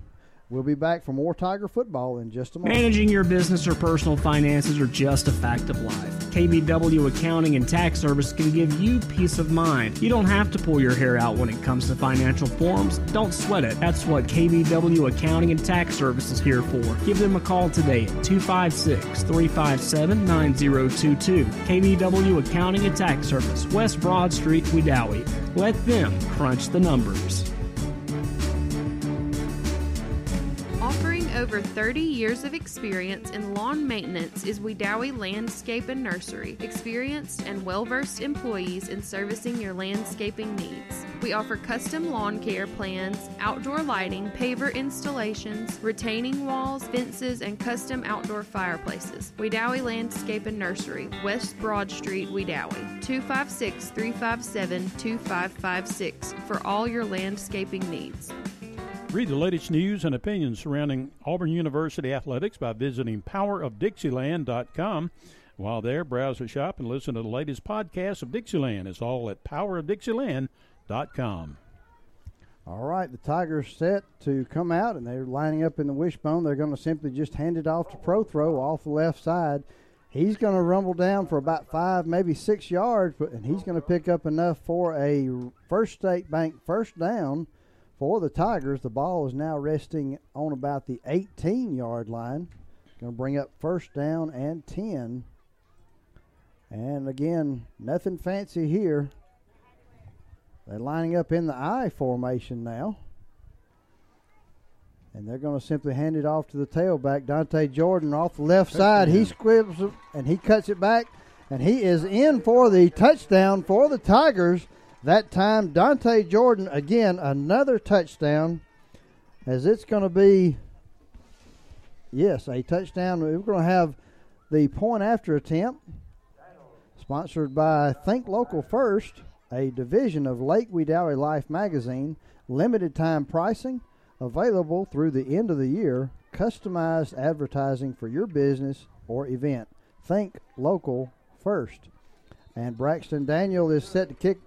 We'll be back for more Tiger football in just a moment. Managing your business or personal finances are just a fact of life. KBW Accounting and Tax Service can give you peace of mind. You don't have to pull your hair out when it comes to financial forms. Don't sweat it. That's what KBW Accounting and Tax Service is here for. Give them a call today at 256 357 9022. KBW Accounting and Tax Service, West Broad Street, Wedowee. Let them crunch the numbers. Over 30 years of experience in lawn maintenance is Wedowee Landscape and Nursery. Experienced and well versed employees in servicing your landscaping needs. We offer custom lawn care plans, outdoor lighting, paver installations, retaining walls, fences, and custom outdoor fireplaces. Wedowee Landscape and Nursery, West Broad Street, Wedowee. 256 357 2556 for all your landscaping needs. Read the latest news and opinions surrounding Auburn University athletics by visiting powerofdixieland.com. While there, browse the shop and listen to the latest podcast of Dixieland. It's all at powerofdixieland.com. All right, the Tigers set to come out, and they're lining up in the wishbone. They're going to simply just hand it off to Prothro off the left side. He's going to rumble down for about five, maybe six yards, but and he's going to pick up enough for a First State Bank first down for the Tigers. The ball is now resting on about the 18-yard line. Going to bring up first down and 10. And again, nothing fancy here. They're lining up in the I formation now. And they're going to simply hand it off to the tailback, Dante Jordan, off the left side. He squibs it, and he cuts it back, and he is in for the touchdown for the Tigers. That time, Dante Jordan, again, another touchdown, as it's going to be, yes, a touchdown. We're going to have the point after attempt, sponsored by Think Local First, a division of Lake Wedowee Life magazine, limited time pricing available through the end of the year, customized advertising for your business or event. Think local first. And Braxton Daniel is set to kick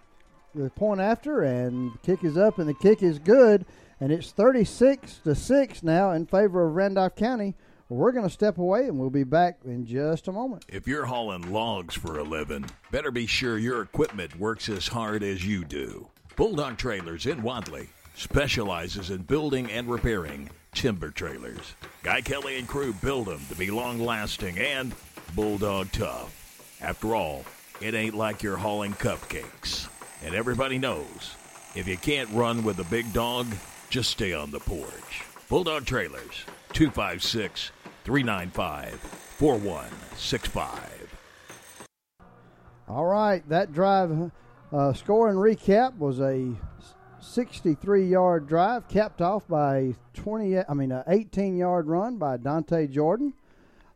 the point after, and the kick is up, and the kick is good, and it's 36 to 6 now in favor of Randolph County. We're going to step away, and we'll be back in just a moment. If you're hauling logs for a living, better be sure your equipment works as hard as you do. Bulldog Trailers in Wadley specializes in building and repairing timber trailers. Guy Kelly and crew build them to be long lasting and bulldog tough. After all, it ain't like you're hauling cupcakes. And everybody knows if you can't run with a big dog, just stay on the porch. Bulldog Trailers, 256 395 4165. All right, that drive uh, score and recap was a 63 yard drive, capped off by 20. I mean, an 18 yard run by Dante Jordan.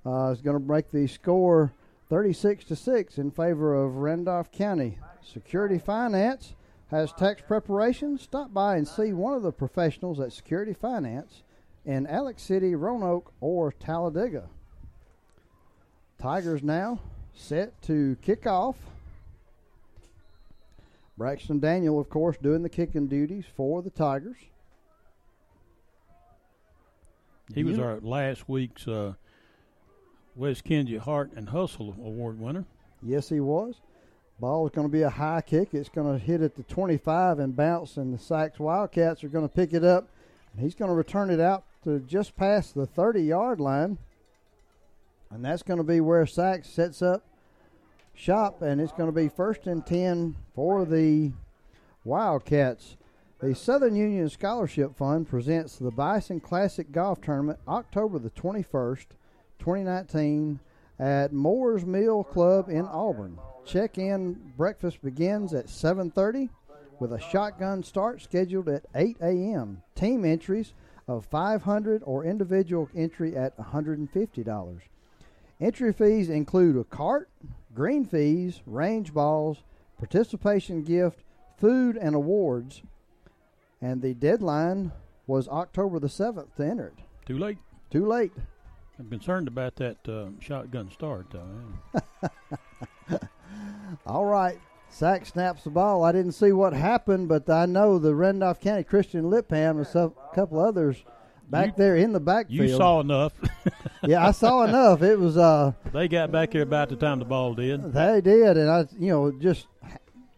Uh, is going to break the score 36 to six in favor of Randolph County. Security Finance has tax preparation. Stop by and see one of the professionals at Security Finance in Alex City, Roanoke, or Talladega. Tigers now set to kick off. Braxton Daniel, of course, doing the kicking duties for the Tigers. He was our last week's uh, Wes Kinsey Heart and Hustle Award winner. Yes, he was. Ball is going to be a high kick. It's going to hit at the 25 and bounce, and the Saks Wildcats are going to pick it up. And he's going to return it out to just past the 30 yard line. And that's going to be where Saks sets up shop, and it's going to be first and 10 for the Wildcats. The Southern Union Scholarship Fund presents the Bison Classic Golf Tournament October the 21st, 2019 at Moore's Mill Club in Auburn. Check-in breakfast begins at 7:30 with a shotgun start scheduled at 8 a.m. Team entries of 500 or individual entry at $150. Entry fees include a cart, green fees, range balls, participation gift, food, and awards. And the deadline was October the 7th to enter it. Too late. Too late. I'm concerned about that uh, shotgun start, though. All right. Sack snaps the ball. I didn't see what happened, but I know the Randolph County Christian Lipham and a couple others back You- there in the backfield. You saw enough. yeah, I saw enough. It was uh they got back here about the time the ball did. They did, and I, you know, just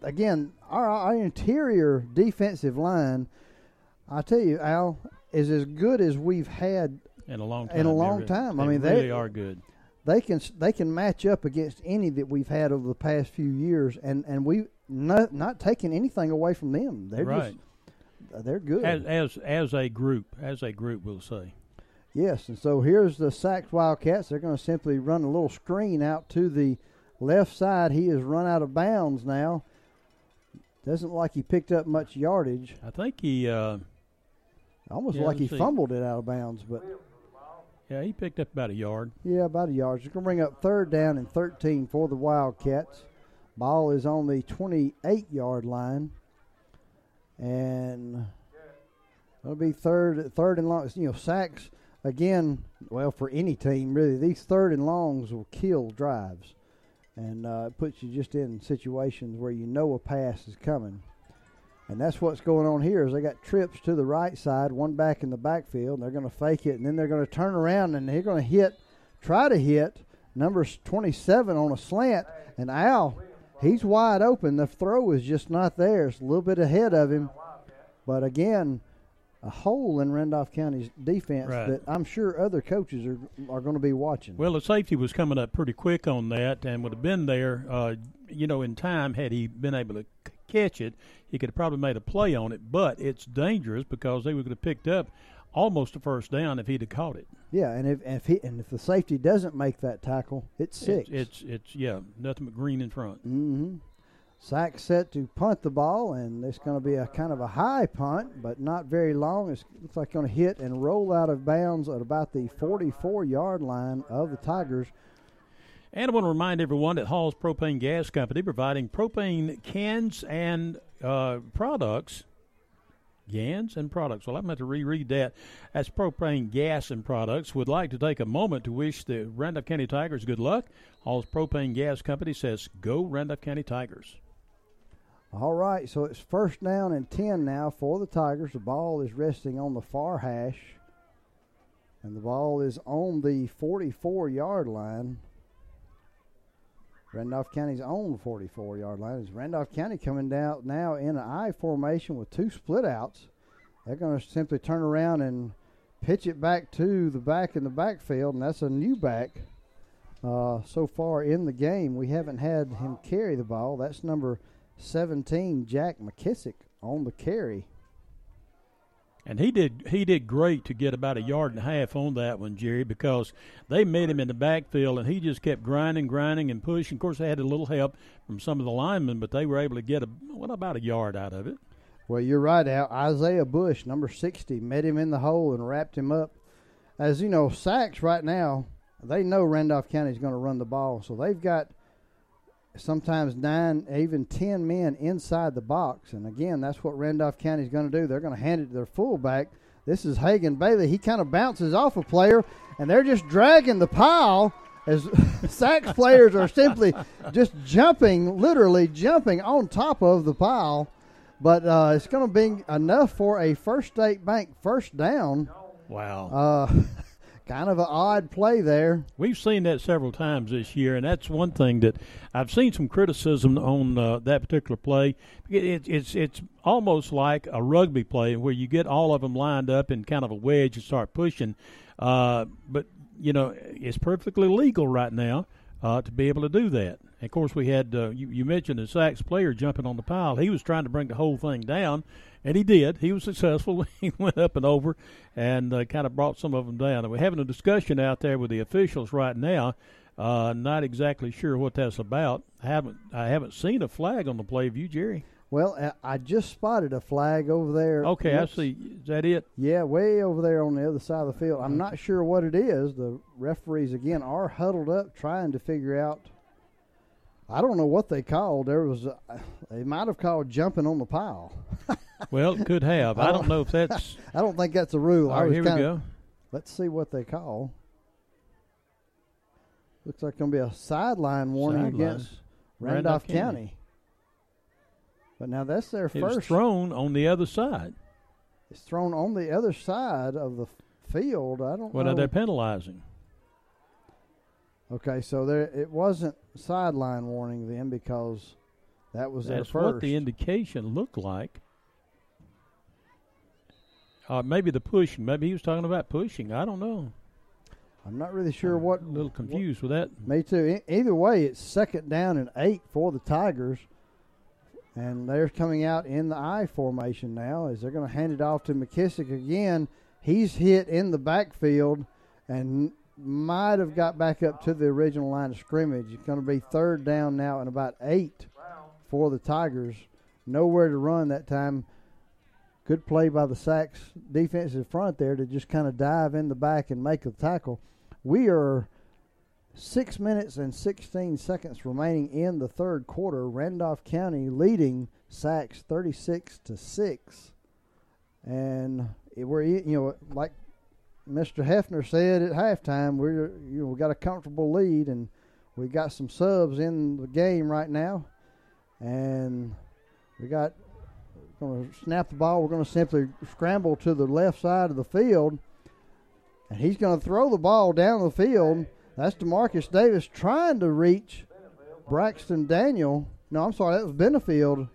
again, our, our interior defensive line, I tell you, Al, is as good as we've had In a long time. In a long time. I they mean, really they are good. They can they can match up against any that we've had over the past few years, and and we not not taking anything away from them. They're right. just they're good. As, as as a group, as a group, we'll say. Yes, and so here's the Saks Wildcats. They're going to simply run a little screen out to the left side. He has run out of bounds now. Doesn't look like he picked up much yardage. I think he uh, almost yeah, like he see. fumbled it out of bounds, but Yeah, he picked up about a yard. yeah, about a yard. It's going to bring up third down and 13 for the Wildcats. Ball is on the 28 yard line, and it'll be third third and long. You know, Saks again. Well, for any team really, these third and longs will kill drives, and uh, it puts you just in situations where you know a pass is coming. And that's what's going on here. Is they got trips to the right side, one back in the backfield. And they're going to fake it, and then they're going to turn around and they're going to hit, try to hit number 27 on a slant. And Al, he's wide open. The throw is just not there. It's a little bit ahead of him. But again, a hole in Randolph County's defense Right. that I'm sure other coaches are are going to be watching. Well, the safety was coming up pretty quick on that, and would have been there. Uh, you know, in time, had he been able to catch it, he could have probably made a play on it. But it's dangerous because they would have picked up almost a first down if he'd have caught it. Yeah, and if if he and if the safety doesn't make that tackle, it's six. It's it's, it's yeah, nothing but green in front. Mm-hmm. Sack set to punt the ball, and it's going to be a kind of a high punt, but not very long. It looks like going to hit and roll out of bounds at about the 44-yard line of the Tigers. And I want to remind everyone that Hall's Propane Gas Company, providing propane cans and uh, products, GANs and products. Well, I'm going to reread that. That's propane gas and products. Would like to take a moment to wish the Randolph County Tigers good luck. Hall's Propane Gas Company says, "Go Randolph County Tigers." All right, so it's first down and 10 now for the Tigers. The ball is resting on the far hash, and the ball is on the 44 yard line. Randolph County's own 44 yard line. Is Randolph County coming down now in an I formation with two split outs? They're going to simply turn around and pitch it back to the back in the backfield, and that's a new back. Uh, so far in the game, we haven't had him carry the ball. That's number 17, Jack McKissick on the carry. And he did he did great to get about a yard and a half on that one, Jerry, because they met him in the backfield and he just kept grinding, grinding, and pushing. Of course, they had a little help from some of the linemen, but they were able to get a what about a yard out of it. Well, you're right, Al. Isaiah Bush, number 60, met him in the hole and wrapped him up. As you know, Saks right now, they know Randolph County is going to run the ball, so they've got sometimes nine, even ten men inside the box. And again, that's what Randolph County is going to do. They're going to hand it to their fullback. This is Hagan Bailey. He kind of bounces off a player, and they're just dragging the pile as Saks players are simply just jumping, literally jumping on top of the pile. But uh, it's going to be enough for a First State Bank first down. Wow. Uh, kind of an odd play there. We've seen that several times this year, and that's one thing that I've seen some criticism on uh, that particular play. It, it's it's almost like a rugby play where you get all of them lined up in kind of a wedge and start pushing. Uh, but you know, it's perfectly legal right now uh, to be able to do that. And of course, we had uh, you, you mentioned the Saks player jumping on the pile. He was trying to bring the whole thing down, and he did. He was successful. he went up and over, and uh, kind of brought some of them down. And we're having a discussion out there with the officials right now. Uh, not exactly sure what that's about. I haven't I haven't seen a flag on the play. You, Jerry? Well, I just spotted a flag over there. Okay, I see. Is that it? Yeah, way over there on the other side of the field. I'm not sure what it is. The referees again are huddled up trying to figure out. I don't know what they called. There was, a, they might have called jumping on the pile. well, could have. I don't know if that's. I don't think that's a rule. All right, here kinda, we go. Let's see what they call. Looks like going to be a sideline warning Sideline. against Randolph, Randolph County. County. But now that's their It first. thrown on the other side. It's thrown on the other side of the field. I don't Well, know. now they're they penalizing. Okay, so there it wasn't sideline warning then because that was That's their first. what the indication looked like. Uh, maybe the pushing. Maybe he was talking about pushing. I don't know. I'm not really sure what. A little confused with that. Me too. E- either way, it's second down and eight for the Tigers, and they're coming out in the I formation now as they're going to hand it off to McKissick again. He's hit in the backfield and might have got back up to the original line of scrimmage. It's going to be third down now and about eight for the Tigers. Nowhere to run that time. Good play by the Saks defensive front there to just kind of dive in the back and make a tackle. We are six minutes and 16 seconds remaining in the third quarter. Randolph County leading Saks 36 to 6. And we're, you know, like Mr. Hefner said at halftime, we're, you know, we got a comfortable lead and we got some subs in the game right now. And we got going to snap the ball. We're going to simply scramble to the left side of the field, and he's going to throw the ball down the field. That's Demarcus Davis trying to reach Braxton Daniel. No, I'm sorry, that was Benefield,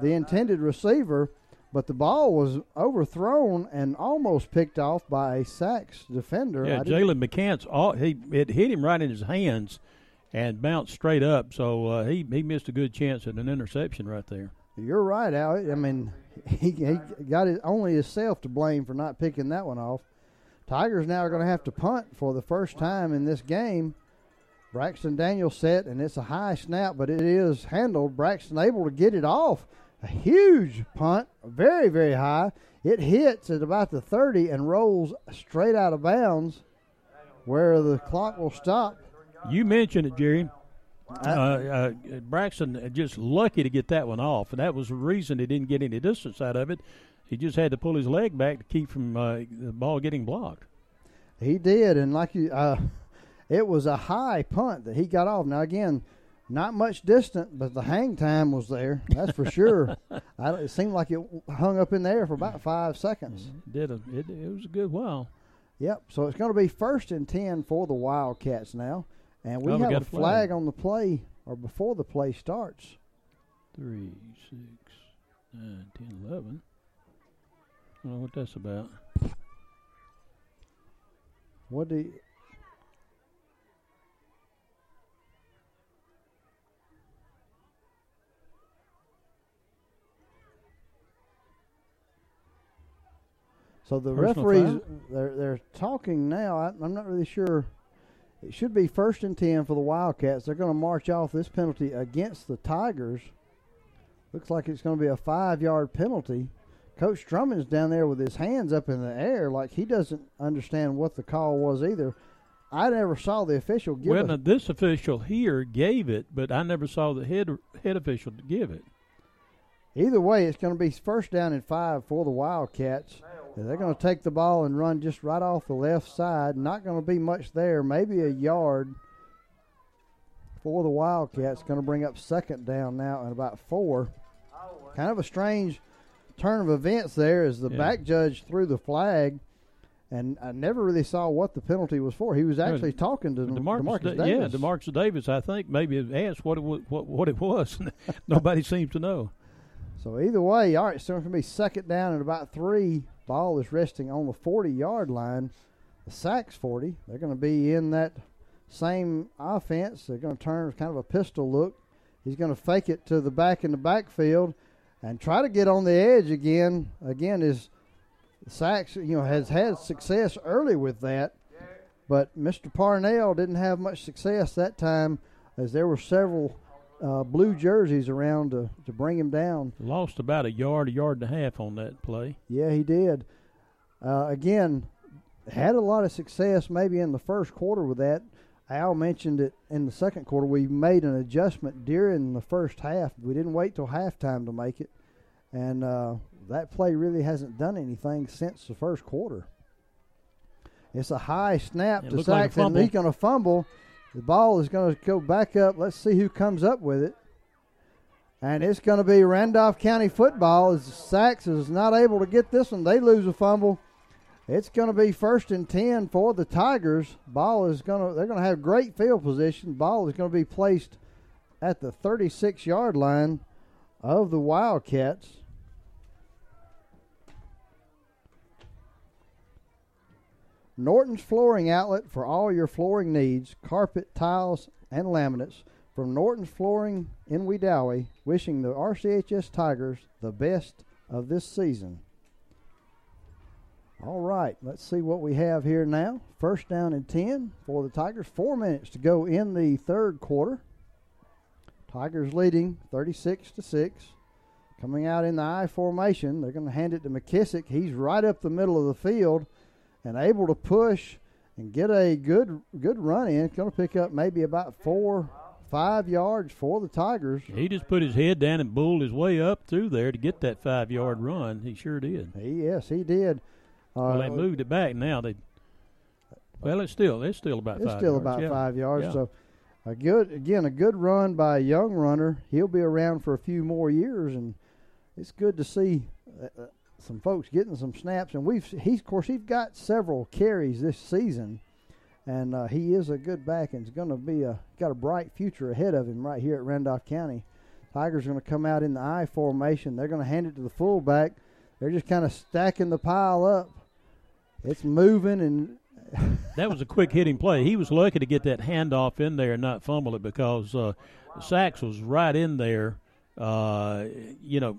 the intended receiver, but the ball was overthrown and almost picked off by a Saks defender. Yeah, Jalen McCants. All, he it hit him right in his hands and bounced straight up. So uh, he he missed a good chance at an interception right there. You're right, Al. I mean, he, he got his, only himself to blame for not picking that one off. Tigers now are going to have to punt for the first time in this game. Braxton Daniels set, and it's a high snap, but it is handled. Braxton able to get it off. A huge punt, very, very high. It hits at about the 30 and rolls straight out of bounds where the clock will stop. You mentioned it, Jerry. Uh, uh, Braxton just lucky to get that one off, and that was the reason he didn't get any distance out of it. He just had to pull his leg back to keep from uh, the ball getting blocked. He did, and like you, uh, it was a high punt that he got off. Now again, not much distant, but the hang time was there. That's for sure. I, it seemed like it hung up in there for about five seconds. Mm-hmm. Did a, it, it was a good while. Yep. So it's going to be first and ten for the Wildcats now, and we Oh, have a a flag flag. on the play or before the play starts. Three, six, nine, ten, eleven. I don't know what that's about. What do you, So the Personal referees foul? they're they're talking now. I, I'm not really sure. It should be first and ten for the Wildcats. They're going to march off this penalty against the Tigers. Looks like it's going to be a five yard penalty. Coach Drummond's down there with his hands up in the air, like he doesn't understand what the call was either. I never saw the official give well, a- now, this official here gave it, but I never saw the head head official to give it. Either way, it's going to be first down and five for the Wildcats. And They're going to take the ball and run just right off the left side. Not going to be much there, maybe a yard for the Wildcats. Going to bring up second down now and about four. Kind of a strange turn of events there as the Yeah. back judge threw the flag. And I never really saw what the penalty was for. He was actually talking to DeMarcus, DeMarcus Da- Davis. Yeah, Demarcus Davis, I think maybe asked what it was, what what it was. Nobody seems to know. So either way, all right, so it's going to be second down and about three. Ball is resting on the 40 yard line. The Saks 40. They're going to be in that same offense. They're going to turn kind of a pistol look. He's going to fake it to the back in the backfield and try to get on the edge again. Again, is Saks, you know, has had success early with that, but Mr. Parnell didn't have much success that time as there were several uh, blue jerseys around to, to bring him down. Lost about a yard, a yard and a half on that play. Yeah, he did. Uh, again, had a lot of success maybe in the first quarter with that. Al mentioned it in the second quarter. We made an adjustment during the first half. We didn't wait till halftime to make it, and uh, that play really hasn't done anything since the first quarter. It's a high snap It to like Saxon. fumble. He's going to fumble. The ball is going to go back up. Let's see who comes up with it. And it's going to be Randolph County football as Saks is not able to get this one. They lose a fumble. It's going to be first and 10 for the Tigers. Ball is going to, they're going to have great field position. Ball is going to be placed at the 36 yard line of the Wildcats. Norton's Flooring Outlet for all your flooring needs, carpet, tiles, and laminates. From Norton's Flooring in Wedowee, wishing the RCHS Tigers the best of this season. All right, let's see what we have here now. First down and 10 for the Tigers. Four minutes to go in the third quarter. Tigers leading 36 to 6. Coming out in the I formation, they're going to hand it to McKissick. He's right up the middle of the field and able to push and get a good good run in. Going to pick up maybe about four, five yards for the Tigers. He just put his head down and bulled his way up through there to get that five yard run. He sure did. He, yes, he did. Uh, well, they moved it back now. They well, it's still it's still about It's five still yards, about yeah. five yards. Yeah. So a good again a good run by a young runner. He'll be around for a few more years, and it's good to see uh, some folks getting some snaps. And we've he's of course he's got several carries this season, and uh, he is a good back and is going to be a got a bright future ahead of him right here at Randolph County. Tigers are going to come out in the I formation. They're going to hand it to the fullback. They're just kind of stacking the pile up. It's moving and that was a quick hitting play. He was lucky to get that handoff in there and not fumble it because uh, Saks was right in there Uh, you know,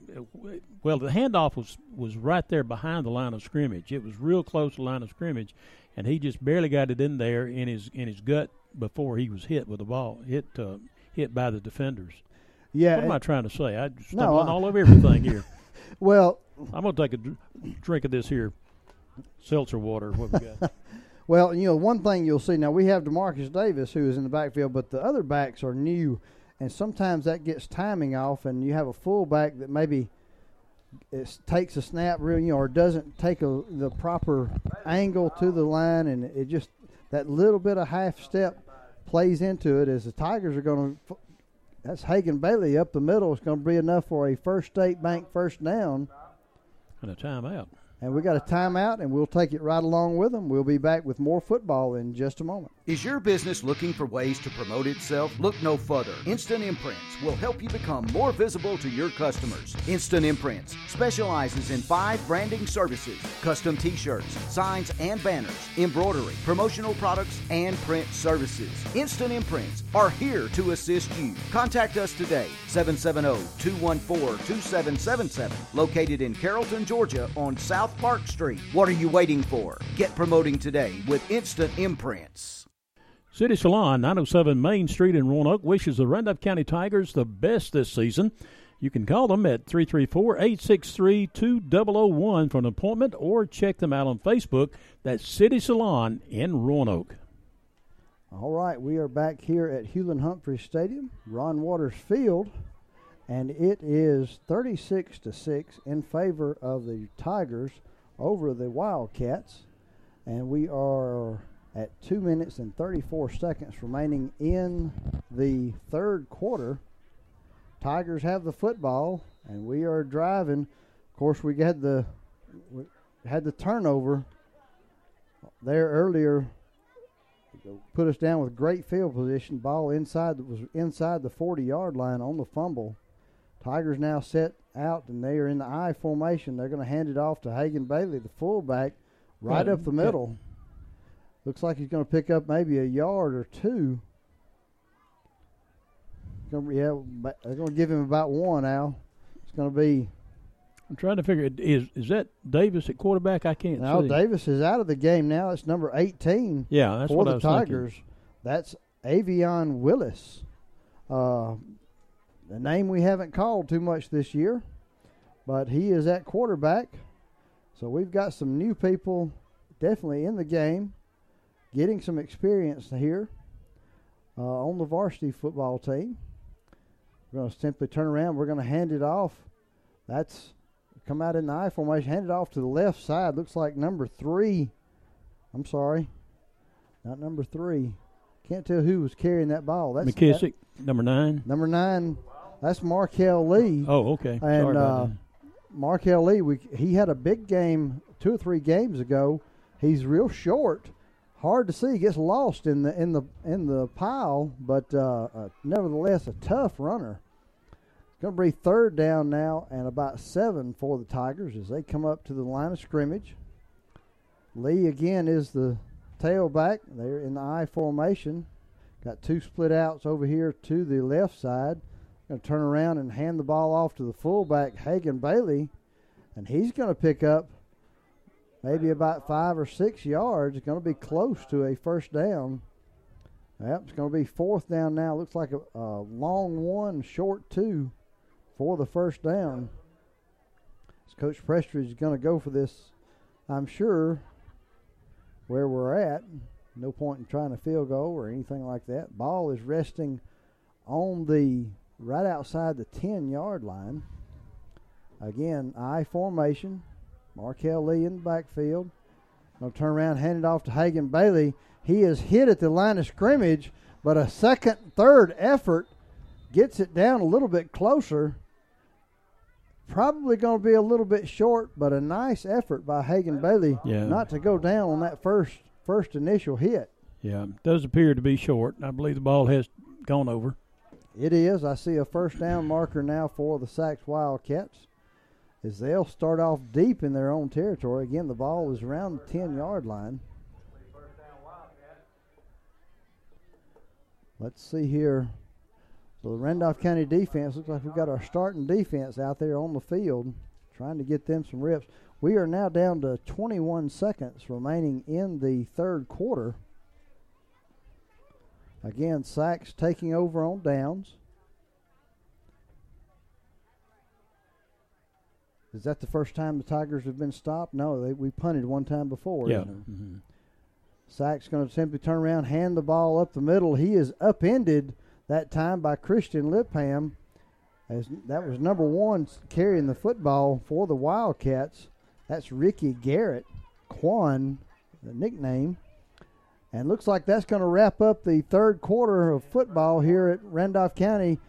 well, the handoff was was right there behind the line of scrimmage. It was real close to the line of scrimmage, and he just barely got it in there in his in his gut before he was hit with the ball, hit uh, hit by the defenders. Yeah. What am I trying to say? I No, stumbling I- all over everything here. Well, I'm gonna take a dr- drink of this here seltzer water. What we got? Well, you know, one thing you'll see now we have Demarcus Davis who is in the backfield, but the other backs are new, and sometimes that gets timing off, and you have a fullback that maybe it takes a snap real, you know, or doesn't take a, the proper angle to the line, and it just that little bit of half step plays into it as the Tigers are going to. That's Hagen Bailey up the middle. It's going to be enough for a First State Bank first down. And a timeout. And we got a timeout, and we'll take it right along with them. We'll be back with more football in just a moment. Is your business looking for ways to promote itself? Look no further. Instant Imprints will help you become more visible to your customers. Instant Imprints specializes in five branding services custom t shirts, signs and banners, embroidery, promotional products, and print services. Instant Imprints are here to assist you. Contact us today, 770 214 2777, located in Carrollton, Georgia on South Park Street. What are you waiting for? Get promoting today with Instant Imprints. City Salon, 907 Main Street in Roanoke, wishes the Randolph County Tigers the best this season. You can call them at 334 863 2001 for an appointment or check them out on Facebook. That's City Salon in Roanoke. All right, we are back here at Hewlin Humphrey Stadium, Ron Waters Field, and it is 36 to 6 in favor of the Tigers over the Wildcats. And we are at 2 minutes and 34 seconds remaining in the third quarter. Tigers have the football, and we are driving. Of course, we had the we had the turnover there earlier put us down with great field position. Ball inside was inside the 40 yard line on the fumble. Tigers now set out and they are in the I formation. They're going to hand it off to Hagen Bailey, the fullback, right up the middle. Looks like he's going to pick up maybe a yard or two. Gonna, yeah, they're going to give him about one. Al, it's going to be I'm trying to figure is is that Davis at quarterback? I can't now see. Davis is out of the game now. It's number 18. Yeah, that's for what the I was thinking. Tigers. That's Avion Willis. Uh, the name we haven't called too much this year, but he is at quarterback. So we've got some new people definitely in the game, getting some experience here uh, on the varsity football team. We're going to simply turn around. We're going to hand it off. That's come out in the I formation, hand it off to the left side. Looks like number three. I'm sorry, not number three. Can't tell who was carrying that ball. That's McKissick, number nine. Number nine, that's Markel Lee. Oh, okay. And uh. Markel Lee, we, he had a big game two or three games ago. He's real short, hard to see. He gets lost in the in the in the pile, but uh, uh, nevertheless a tough runner. It's going to be third down now and about seven for the Tigers as they come up to the line of scrimmage. Lee again is the tailback. They're in the I formation. Got two split outs over here to the left side. Going to turn around and hand the ball off to the fullback, Hagen Bailey, and he's going to pick up maybe about five or six yards. It's going to be close to a first down. Yep, it's going to be fourth down now. Looks like a, a long one, short two for the first down. As Coach Prestridge is going to go for this, I'm sure, where we're at. No point in trying a field goal or anything like that. Ball is resting on the right outside the 10 yard line. Again, I formation. Markel Lee in the backfield. Going to turn around, hand it off to Hagen Bailey. He is hit at the line of scrimmage, but a second, third effort gets it down a little bit closer. Probably going to be a little bit short, but a nice effort by Hagen Bailey Yeah. not to go down on that first first initial hit. Yeah, does appear to be short. I believe the ball has gone over. It is. I see a first down marker now for the Saks Wildcats. As they'll start off deep in their own territory. Again, the ball is around the 10 yard line. Let's see here. So the Randolph County defense looks like we've got our starting defense out there on the field trying to get them some reps. We are now down to 21 seconds remaining in the third quarter. Again, Saks taking over on downs. Is that the first time the Tigers have been stopped? No, they, we punted one time before. Yeah. Mm-hmm. Saks going to simply turn around, hand the ball up the middle. He is upended that time by Christian Lipham. As that was number one carrying the football for the Wildcats. That's Ricky Garrett, Quan, the nickname. And looks like that's going to wrap up the third quarter of football here at Randolph County.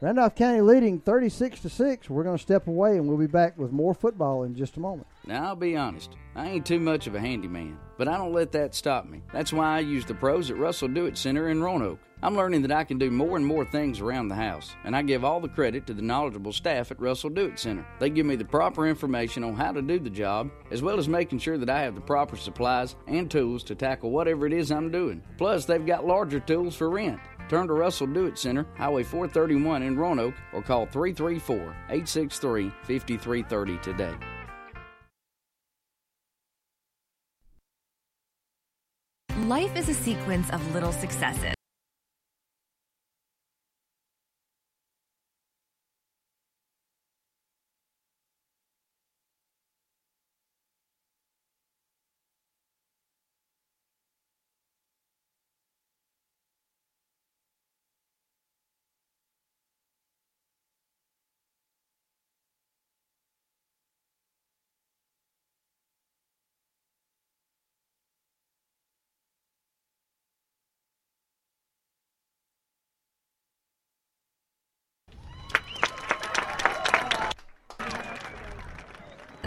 Randolph County leading 36 to 6. We're going to step away and we'll be back with more football in just a moment. Now, I'll be honest, I ain't too much of a handyman, but I don't let that stop me. That's why I use the pros at Russell Do It Center in Roanoke. I'm learning that I can do more and more things around the house, and I give all the credit to the knowledgeable staff at Russell Do It Center. They give me the proper information on how to do the job, as well as making sure that I have the proper supplies and tools to tackle whatever it is I'm doing. Plus, they've got larger tools for rent. Turn to Russell Do It Center, Highway 431 in Roanoke, or call 334 863 5330 today. Life is a sequence of little successes.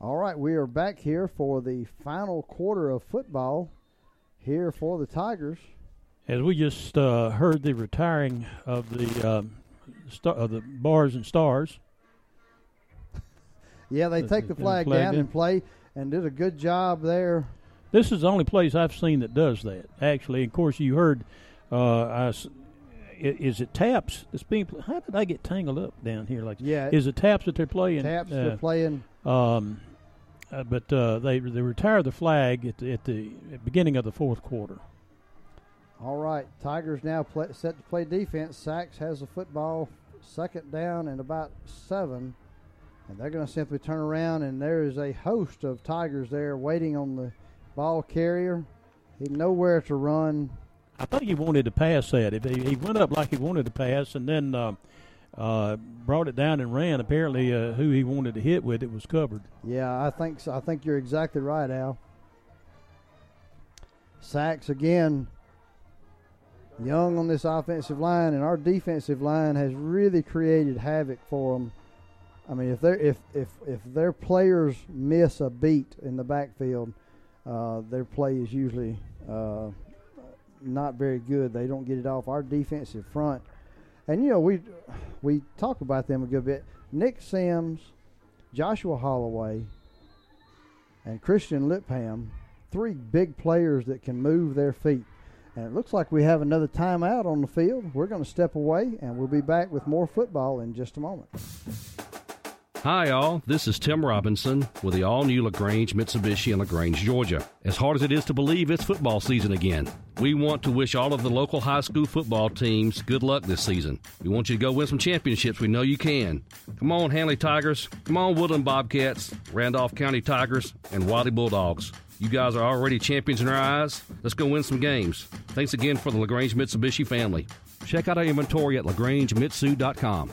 All right, we are back here for the final quarter of football here for the Tigers. As we just uh, heard the retiring of the um, star, of the bars and stars. Yeah, they take the flag, flag down in. and play and did a good job there. This is the only place I've seen that does that. Actually, of course, you heard. Uh, I is it taps that's being? pl- How did I get tangled up down here? Like, Yeah. is it taps that they're playing? Taps Uh, they're playing. Um, uh, but uh, they they retire the flag at the, at the beginning of the fourth quarter. All right, Tigers now play, set to play defense. Saks has the football, second down and about seven, and they're going to simply turn around and there is a host of Tigers there waiting on the ball carrier. He nowhere to run. I think he wanted to pass that. If he, he went up like he wanted to pass, and then uh, uh, brought it down and ran. Apparently, uh, who he wanted to hit with it was covered. Yeah, I think so. I think you're exactly right, Al. Saks again. Young on this offensive line, and our defensive line has really created havoc for them. I mean, if they if if if their players miss a beat in the backfield, uh, their play is usually uh, not very good. They don't get it off. Our defensive front, and you know we we talk about them a good bit. Nick Sims, Joshua Holloway, and Christian Lipham, three big players that can move their feet. And it looks like we have another timeout on the field. We're going to step away, and we'll be back with more football in just a moment. Hi, all. This is Tim Robinson with the all new LaGrange Mitsubishi in LaGrange, Georgia. As hard as it is to believe, it's football season again. We want to wish all of the local high school football teams good luck this season. We want you to go win some championships. We know you can. Come on, Handley Tigers. Come on, Woodland Bobcats, Randolph County Tigers, and Wadley Bulldogs. You guys are already champions in our eyes. Let's go win some games. Thanks again for the LaGrange Mitsubishi family. Check out our inventory at lagrangemitsu.com.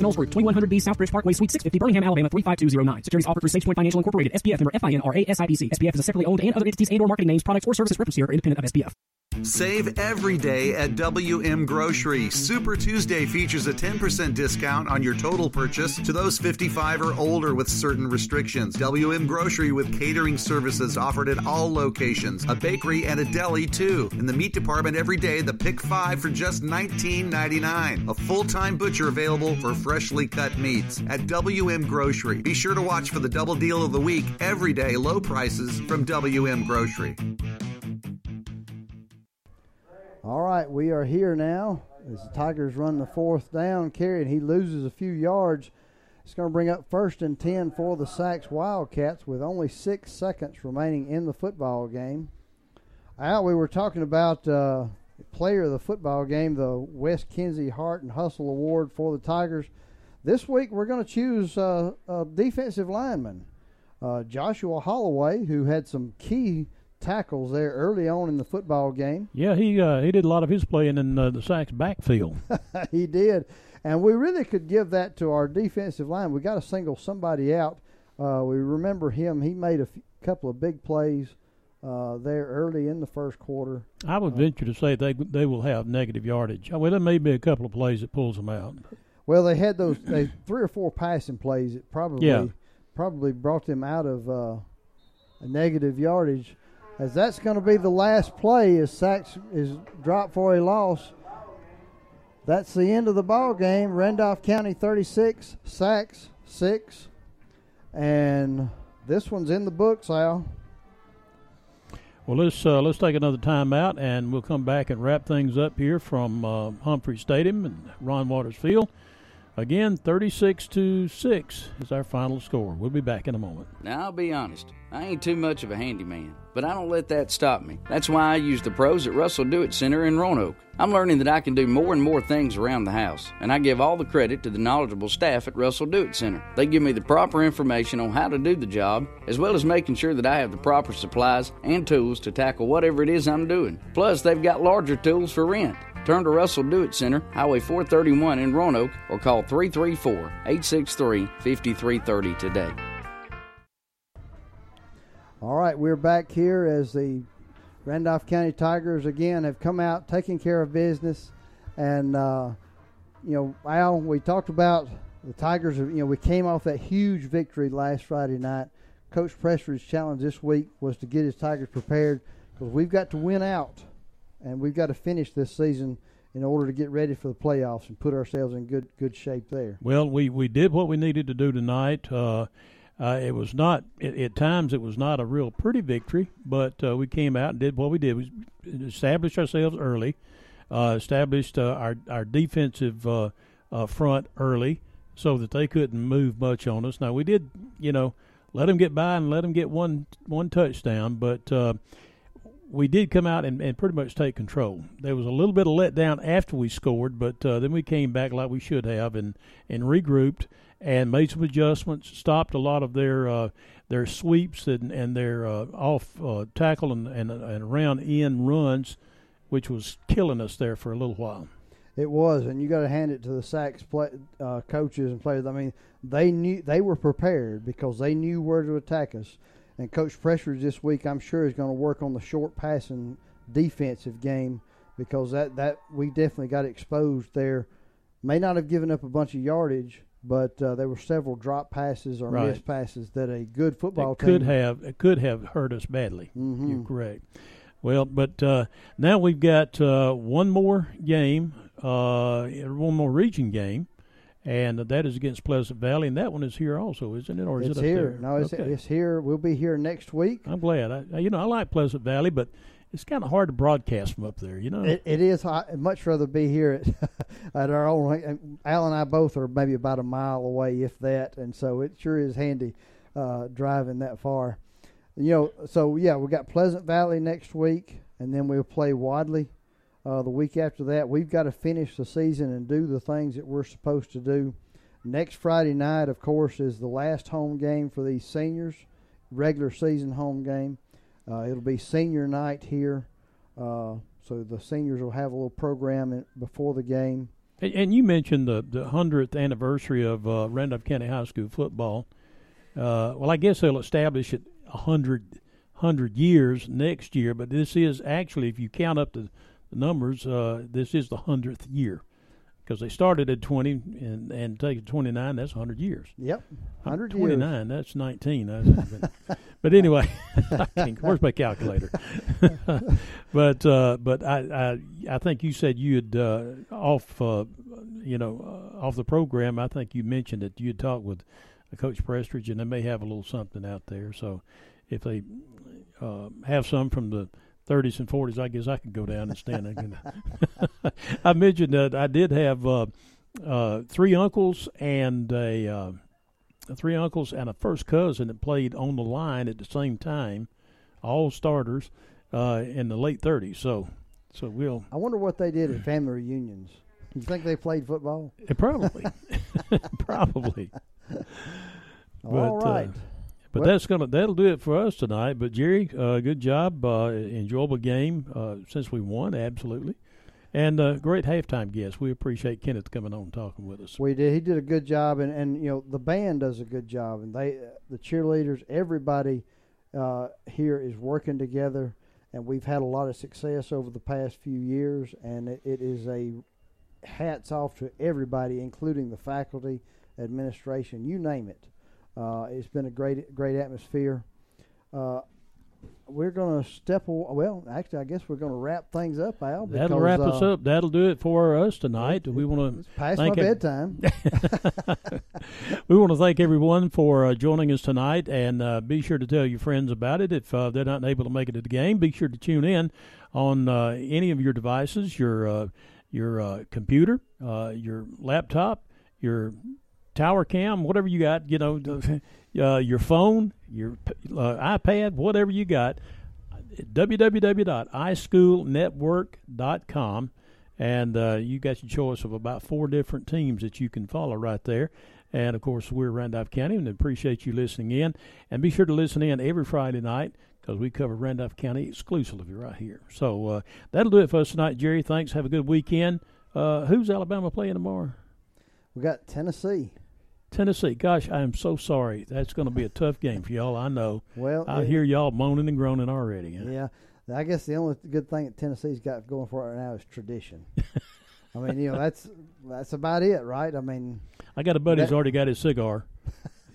Knowles Group, 2100B South Bridge Parkway, Suite 650, Birmingham, Alabama 35209. Securities offered through SagePoint Financial Incorporated, SPF member FINRA SIPC. SPF is a separately owned and other entities and or marketing names, products, or services referenced here are independent of SPF. Save every day at WM Grocery. Super Tuesday features a 10% discount on your total purchase to those 55 or older with certain restrictions. WM Grocery with catering services offered at all locations, a bakery and a deli too. In the meat department every day, the pick 5 for just $19.99. A full-time butcher available for freshly cut meats at WM Grocery. Be sure to watch for the double deal of the week every day, low prices from WM Grocery. All right, we are here now as the Tigers run the fourth down carry, and he loses a few yards. It's going to bring up first and 10 for the Saks Wildcats with only six seconds remaining in the football game. Al, we were talking about uh, player of the football game, the Wes Kinsey Heart and Hustle Award for the Tigers. This week we're going to choose uh, a defensive lineman, uh, Joshua Holloway, who had some key tackles there early on in the football game. Yeah, he uh, he did a lot of his playing in uh, the Saks backfield. he did, and we really could give that to our defensive line. We got to single somebody out. Uh, we remember him; he made a f- couple of big plays uh, there early in the first quarter. I would venture to say they they will have negative yardage. Well, there may be a couple of plays that pulls them out. Well, they had those they, three or four passing plays that probably Yeah. probably brought them out of uh, a negative yardage. As that's going to be the last play, as Saks is dropped for a loss. That's the end of the ball game. Randolph County 36, Saks 6, and this one's in the books, Al. Well, let's uh, let's take another time out, and we'll come back and wrap things up here from uh, Humphrey Stadium and Ron Waters Field. Again, thirty-six to six is our final score. We'll be back in a moment. Now, I'll be honest, I ain't too much of a handyman, but I don't let that stop me. That's why I use the pros at Russell Do It Center in Roanoke. I'm learning that I can do more and more things around the house, and I give all the credit to the knowledgeable staff at Russell Do It Center. They give me the proper information on how to do the job, as well as making sure that I have the proper supplies and tools to tackle whatever it is I'm doing. Plus, they've got larger tools for rent. Turn to Russell Do It Center, Highway 431 in Roanoke, or call 334 863 5330 today. All right, we're back here as the Randolph County Tigers again have come out taking care of business, and uh, you know, Al, we talked about the Tigers. You know, we came off that huge victory last Friday night. Coach Presser's challenge this week was to get his Tigers prepared because we've got to win out, and we've got to finish this season in order to get ready for the playoffs and put ourselves in good good shape there. Well, we, we did what we needed to do tonight. Uh, uh, it was not at, at times it was not a real pretty victory, but uh, we came out and did what we did. We established ourselves early, uh, established uh, our our defensive uh, front early, so that they couldn't move much on us. Now we did, you know, let them get by and let them get one one touchdown, but we did come out and, and pretty much take control. There was a little bit of letdown after we scored, but uh, then we came back like we should have and, and regrouped and made some adjustments. Stopped a lot of their uh, their sweeps and and their uh, off uh, tackle and, and and around end runs, which was killing us there for a little while. It was, and you got to hand it to the Saks play, uh, coaches and players. I mean, they knew they were prepared because they knew where to attack us. And Coach Pressure this week, I'm sure, is going to work on the short passing defensive game because that that we definitely got exposed there. May not have given up a bunch of yardage, but uh, there were several drop passes or Right. missed passes that a good football it team could have it could have hurt us badly. Mhm. You're correct. Well, but uh, now we've got uh, one more game, uh, one more region game, and that is against Pleasant Valley, and that one is here also, isn't it? Or is it's it up here. there? No, it's, Okay. it's here. We'll be here next week. I'm glad. I, you know, I like Pleasant Valley, but it's kind of hard to broadcast from up there. You know, It, it is. I'd much rather be here at, at our own. Al and I both are maybe about a mile away, if that, and so it sure is handy uh, driving that far. you know, so yeah, we got Pleasant Valley next week, and then we'll play Wadley uh, the week after that. We've got to finish the season and do the things that we're supposed to do. Next Friday night, of course, is the last home game for these seniors, regular season home game. Uh, it'll be senior night here, uh, so the seniors will have a little program in, before the game. And, and you mentioned the the hundredth anniversary of uh, Randolph County High School football. Uh, well, I guess they'll establish it a hundred hundred years next year, but this is actually, if you count up the, the numbers, uh, this is the hundredth year. Because they started at 20 and and take 29 that's 100 years. Yep 100 29 that's 19 but anyway where's my calculator? But uh, but I, I I think you said you'd uh, off uh, you know uh, off the program I think you mentioned that you had talked with coach Prestridge and they may have a little something out there. So if they uh, have some from the 30s and 40s, I guess I could go down and stand. I mentioned that I did have uh, uh, three uncles and a uh, three uncles and a first cousin that played on the line at the same time, all starters uh, in the late 30s. So, so we'll. I wonder what they did at family reunions. You think they played football? Probably, probably. All but, uh, right. But Well- that's gonna that'll do it for us tonight. But Jerry, uh, good job, uh, enjoyable game uh, since we won, absolutely, and uh, great halftime guest. We appreciate Kenneth coming on and talking with us. We did. He did a good job, and, and you know the band does a good job, and they, the cheerleaders, everybody uh, here is working together, and we've had a lot of success over the past few years, and it, it is a hats off to everybody, including the faculty, administration, you name it. Uh, it's been a great great atmosphere. Uh, we're going to step away. Well, actually, I guess we're going to wrap things up, Al. That'll because, wrap us uh, up. That'll do it for us tonight. we want to past my bedtime. we want to thank everyone for uh, joining us tonight, and uh, be sure to tell your friends about it. If uh, they're not able to make it to the game, be sure to tune in on uh, any of your devices, your uh, your uh, computer, uh, your laptop, your tower cam, whatever you got. You know, uh, your phone, your uh, iPad, whatever you got. www.ischoolnetwork.com and uh, you got your choice of about four different teams that you can follow right there. And of course, we're Randolph County, and appreciate you listening in. And be sure to listen in every Friday night because we cover Randolph County exclusively right here. So uh, that'll do it for us tonight, Jerry. Thanks. Have a good weekend. Uh, who's Alabama playing tomorrow? We got Tennessee. Tennessee. Gosh, I am so sorry. That's going to be a tough game for y'all. I know. Well, I it- hear y'all moaning and groaning already. Yeah, I guess the only good thing that Tennessee's got going for it right now is tradition. I mean, you know, that's that's about it, right? I mean, I got a buddy who's already got his cigar,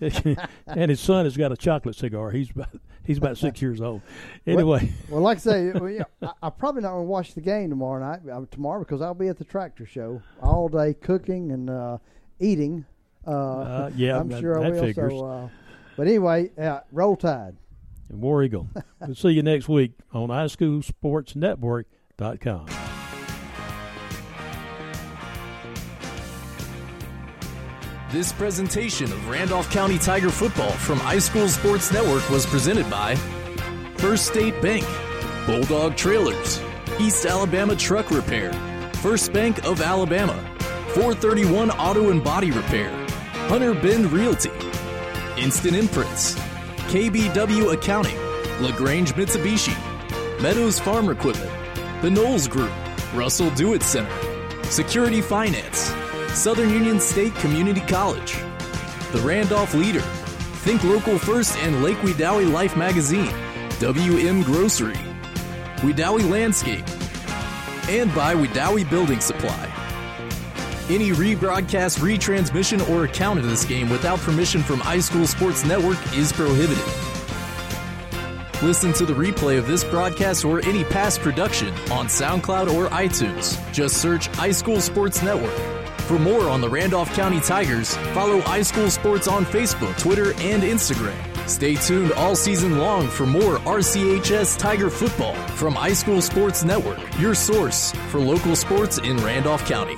and his son has got a chocolate cigar. He's about he's about six years old. Anyway, Well, well like I say, well, yeah, I, I'm probably not going to watch the game tomorrow night. Uh, tomorrow because I'll be at the tractor show all day cooking and uh, eating. Uh, Uh, yeah, I'm that- sure I that will. figures. So, uh, but anyway, uh, roll tide. and War Eagle. we'll see you next week on iSchoolSportsNetwork.com. This presentation of Randolph County Tiger football from iSchool Sports Network was presented by First State Bank, Bulldog Trailers, East Alabama Truck Repair, First Bank of Alabama, 431 Auto and Body Repair, Hunter Bend Realty, Instant Imprints, KBW Accounting, LaGrange Mitsubishi, Meadows Farm Equipment, The Knowles Group, Russell Do It Center, Security Finance, Southern Union State Community College, The Randolph Leader, Think Local First and Lake Wedowee Life Magazine, WM Grocery, Wedowee Landscape, and by Wedowee Building Supply. Any rebroadcast, retransmission, or account of this game without permission from iSchool Sports Network is prohibited. Listen to the replay of this broadcast or any past production on SoundCloud or iTunes. Just search iSchool Sports Network. For more on the Randolph County Tigers, follow iSchool Sports on Facebook, Twitter, and Instagram. Stay tuned all season long for more RCHS Tiger football from iSchool Sports Network, your source for local sports in Randolph County.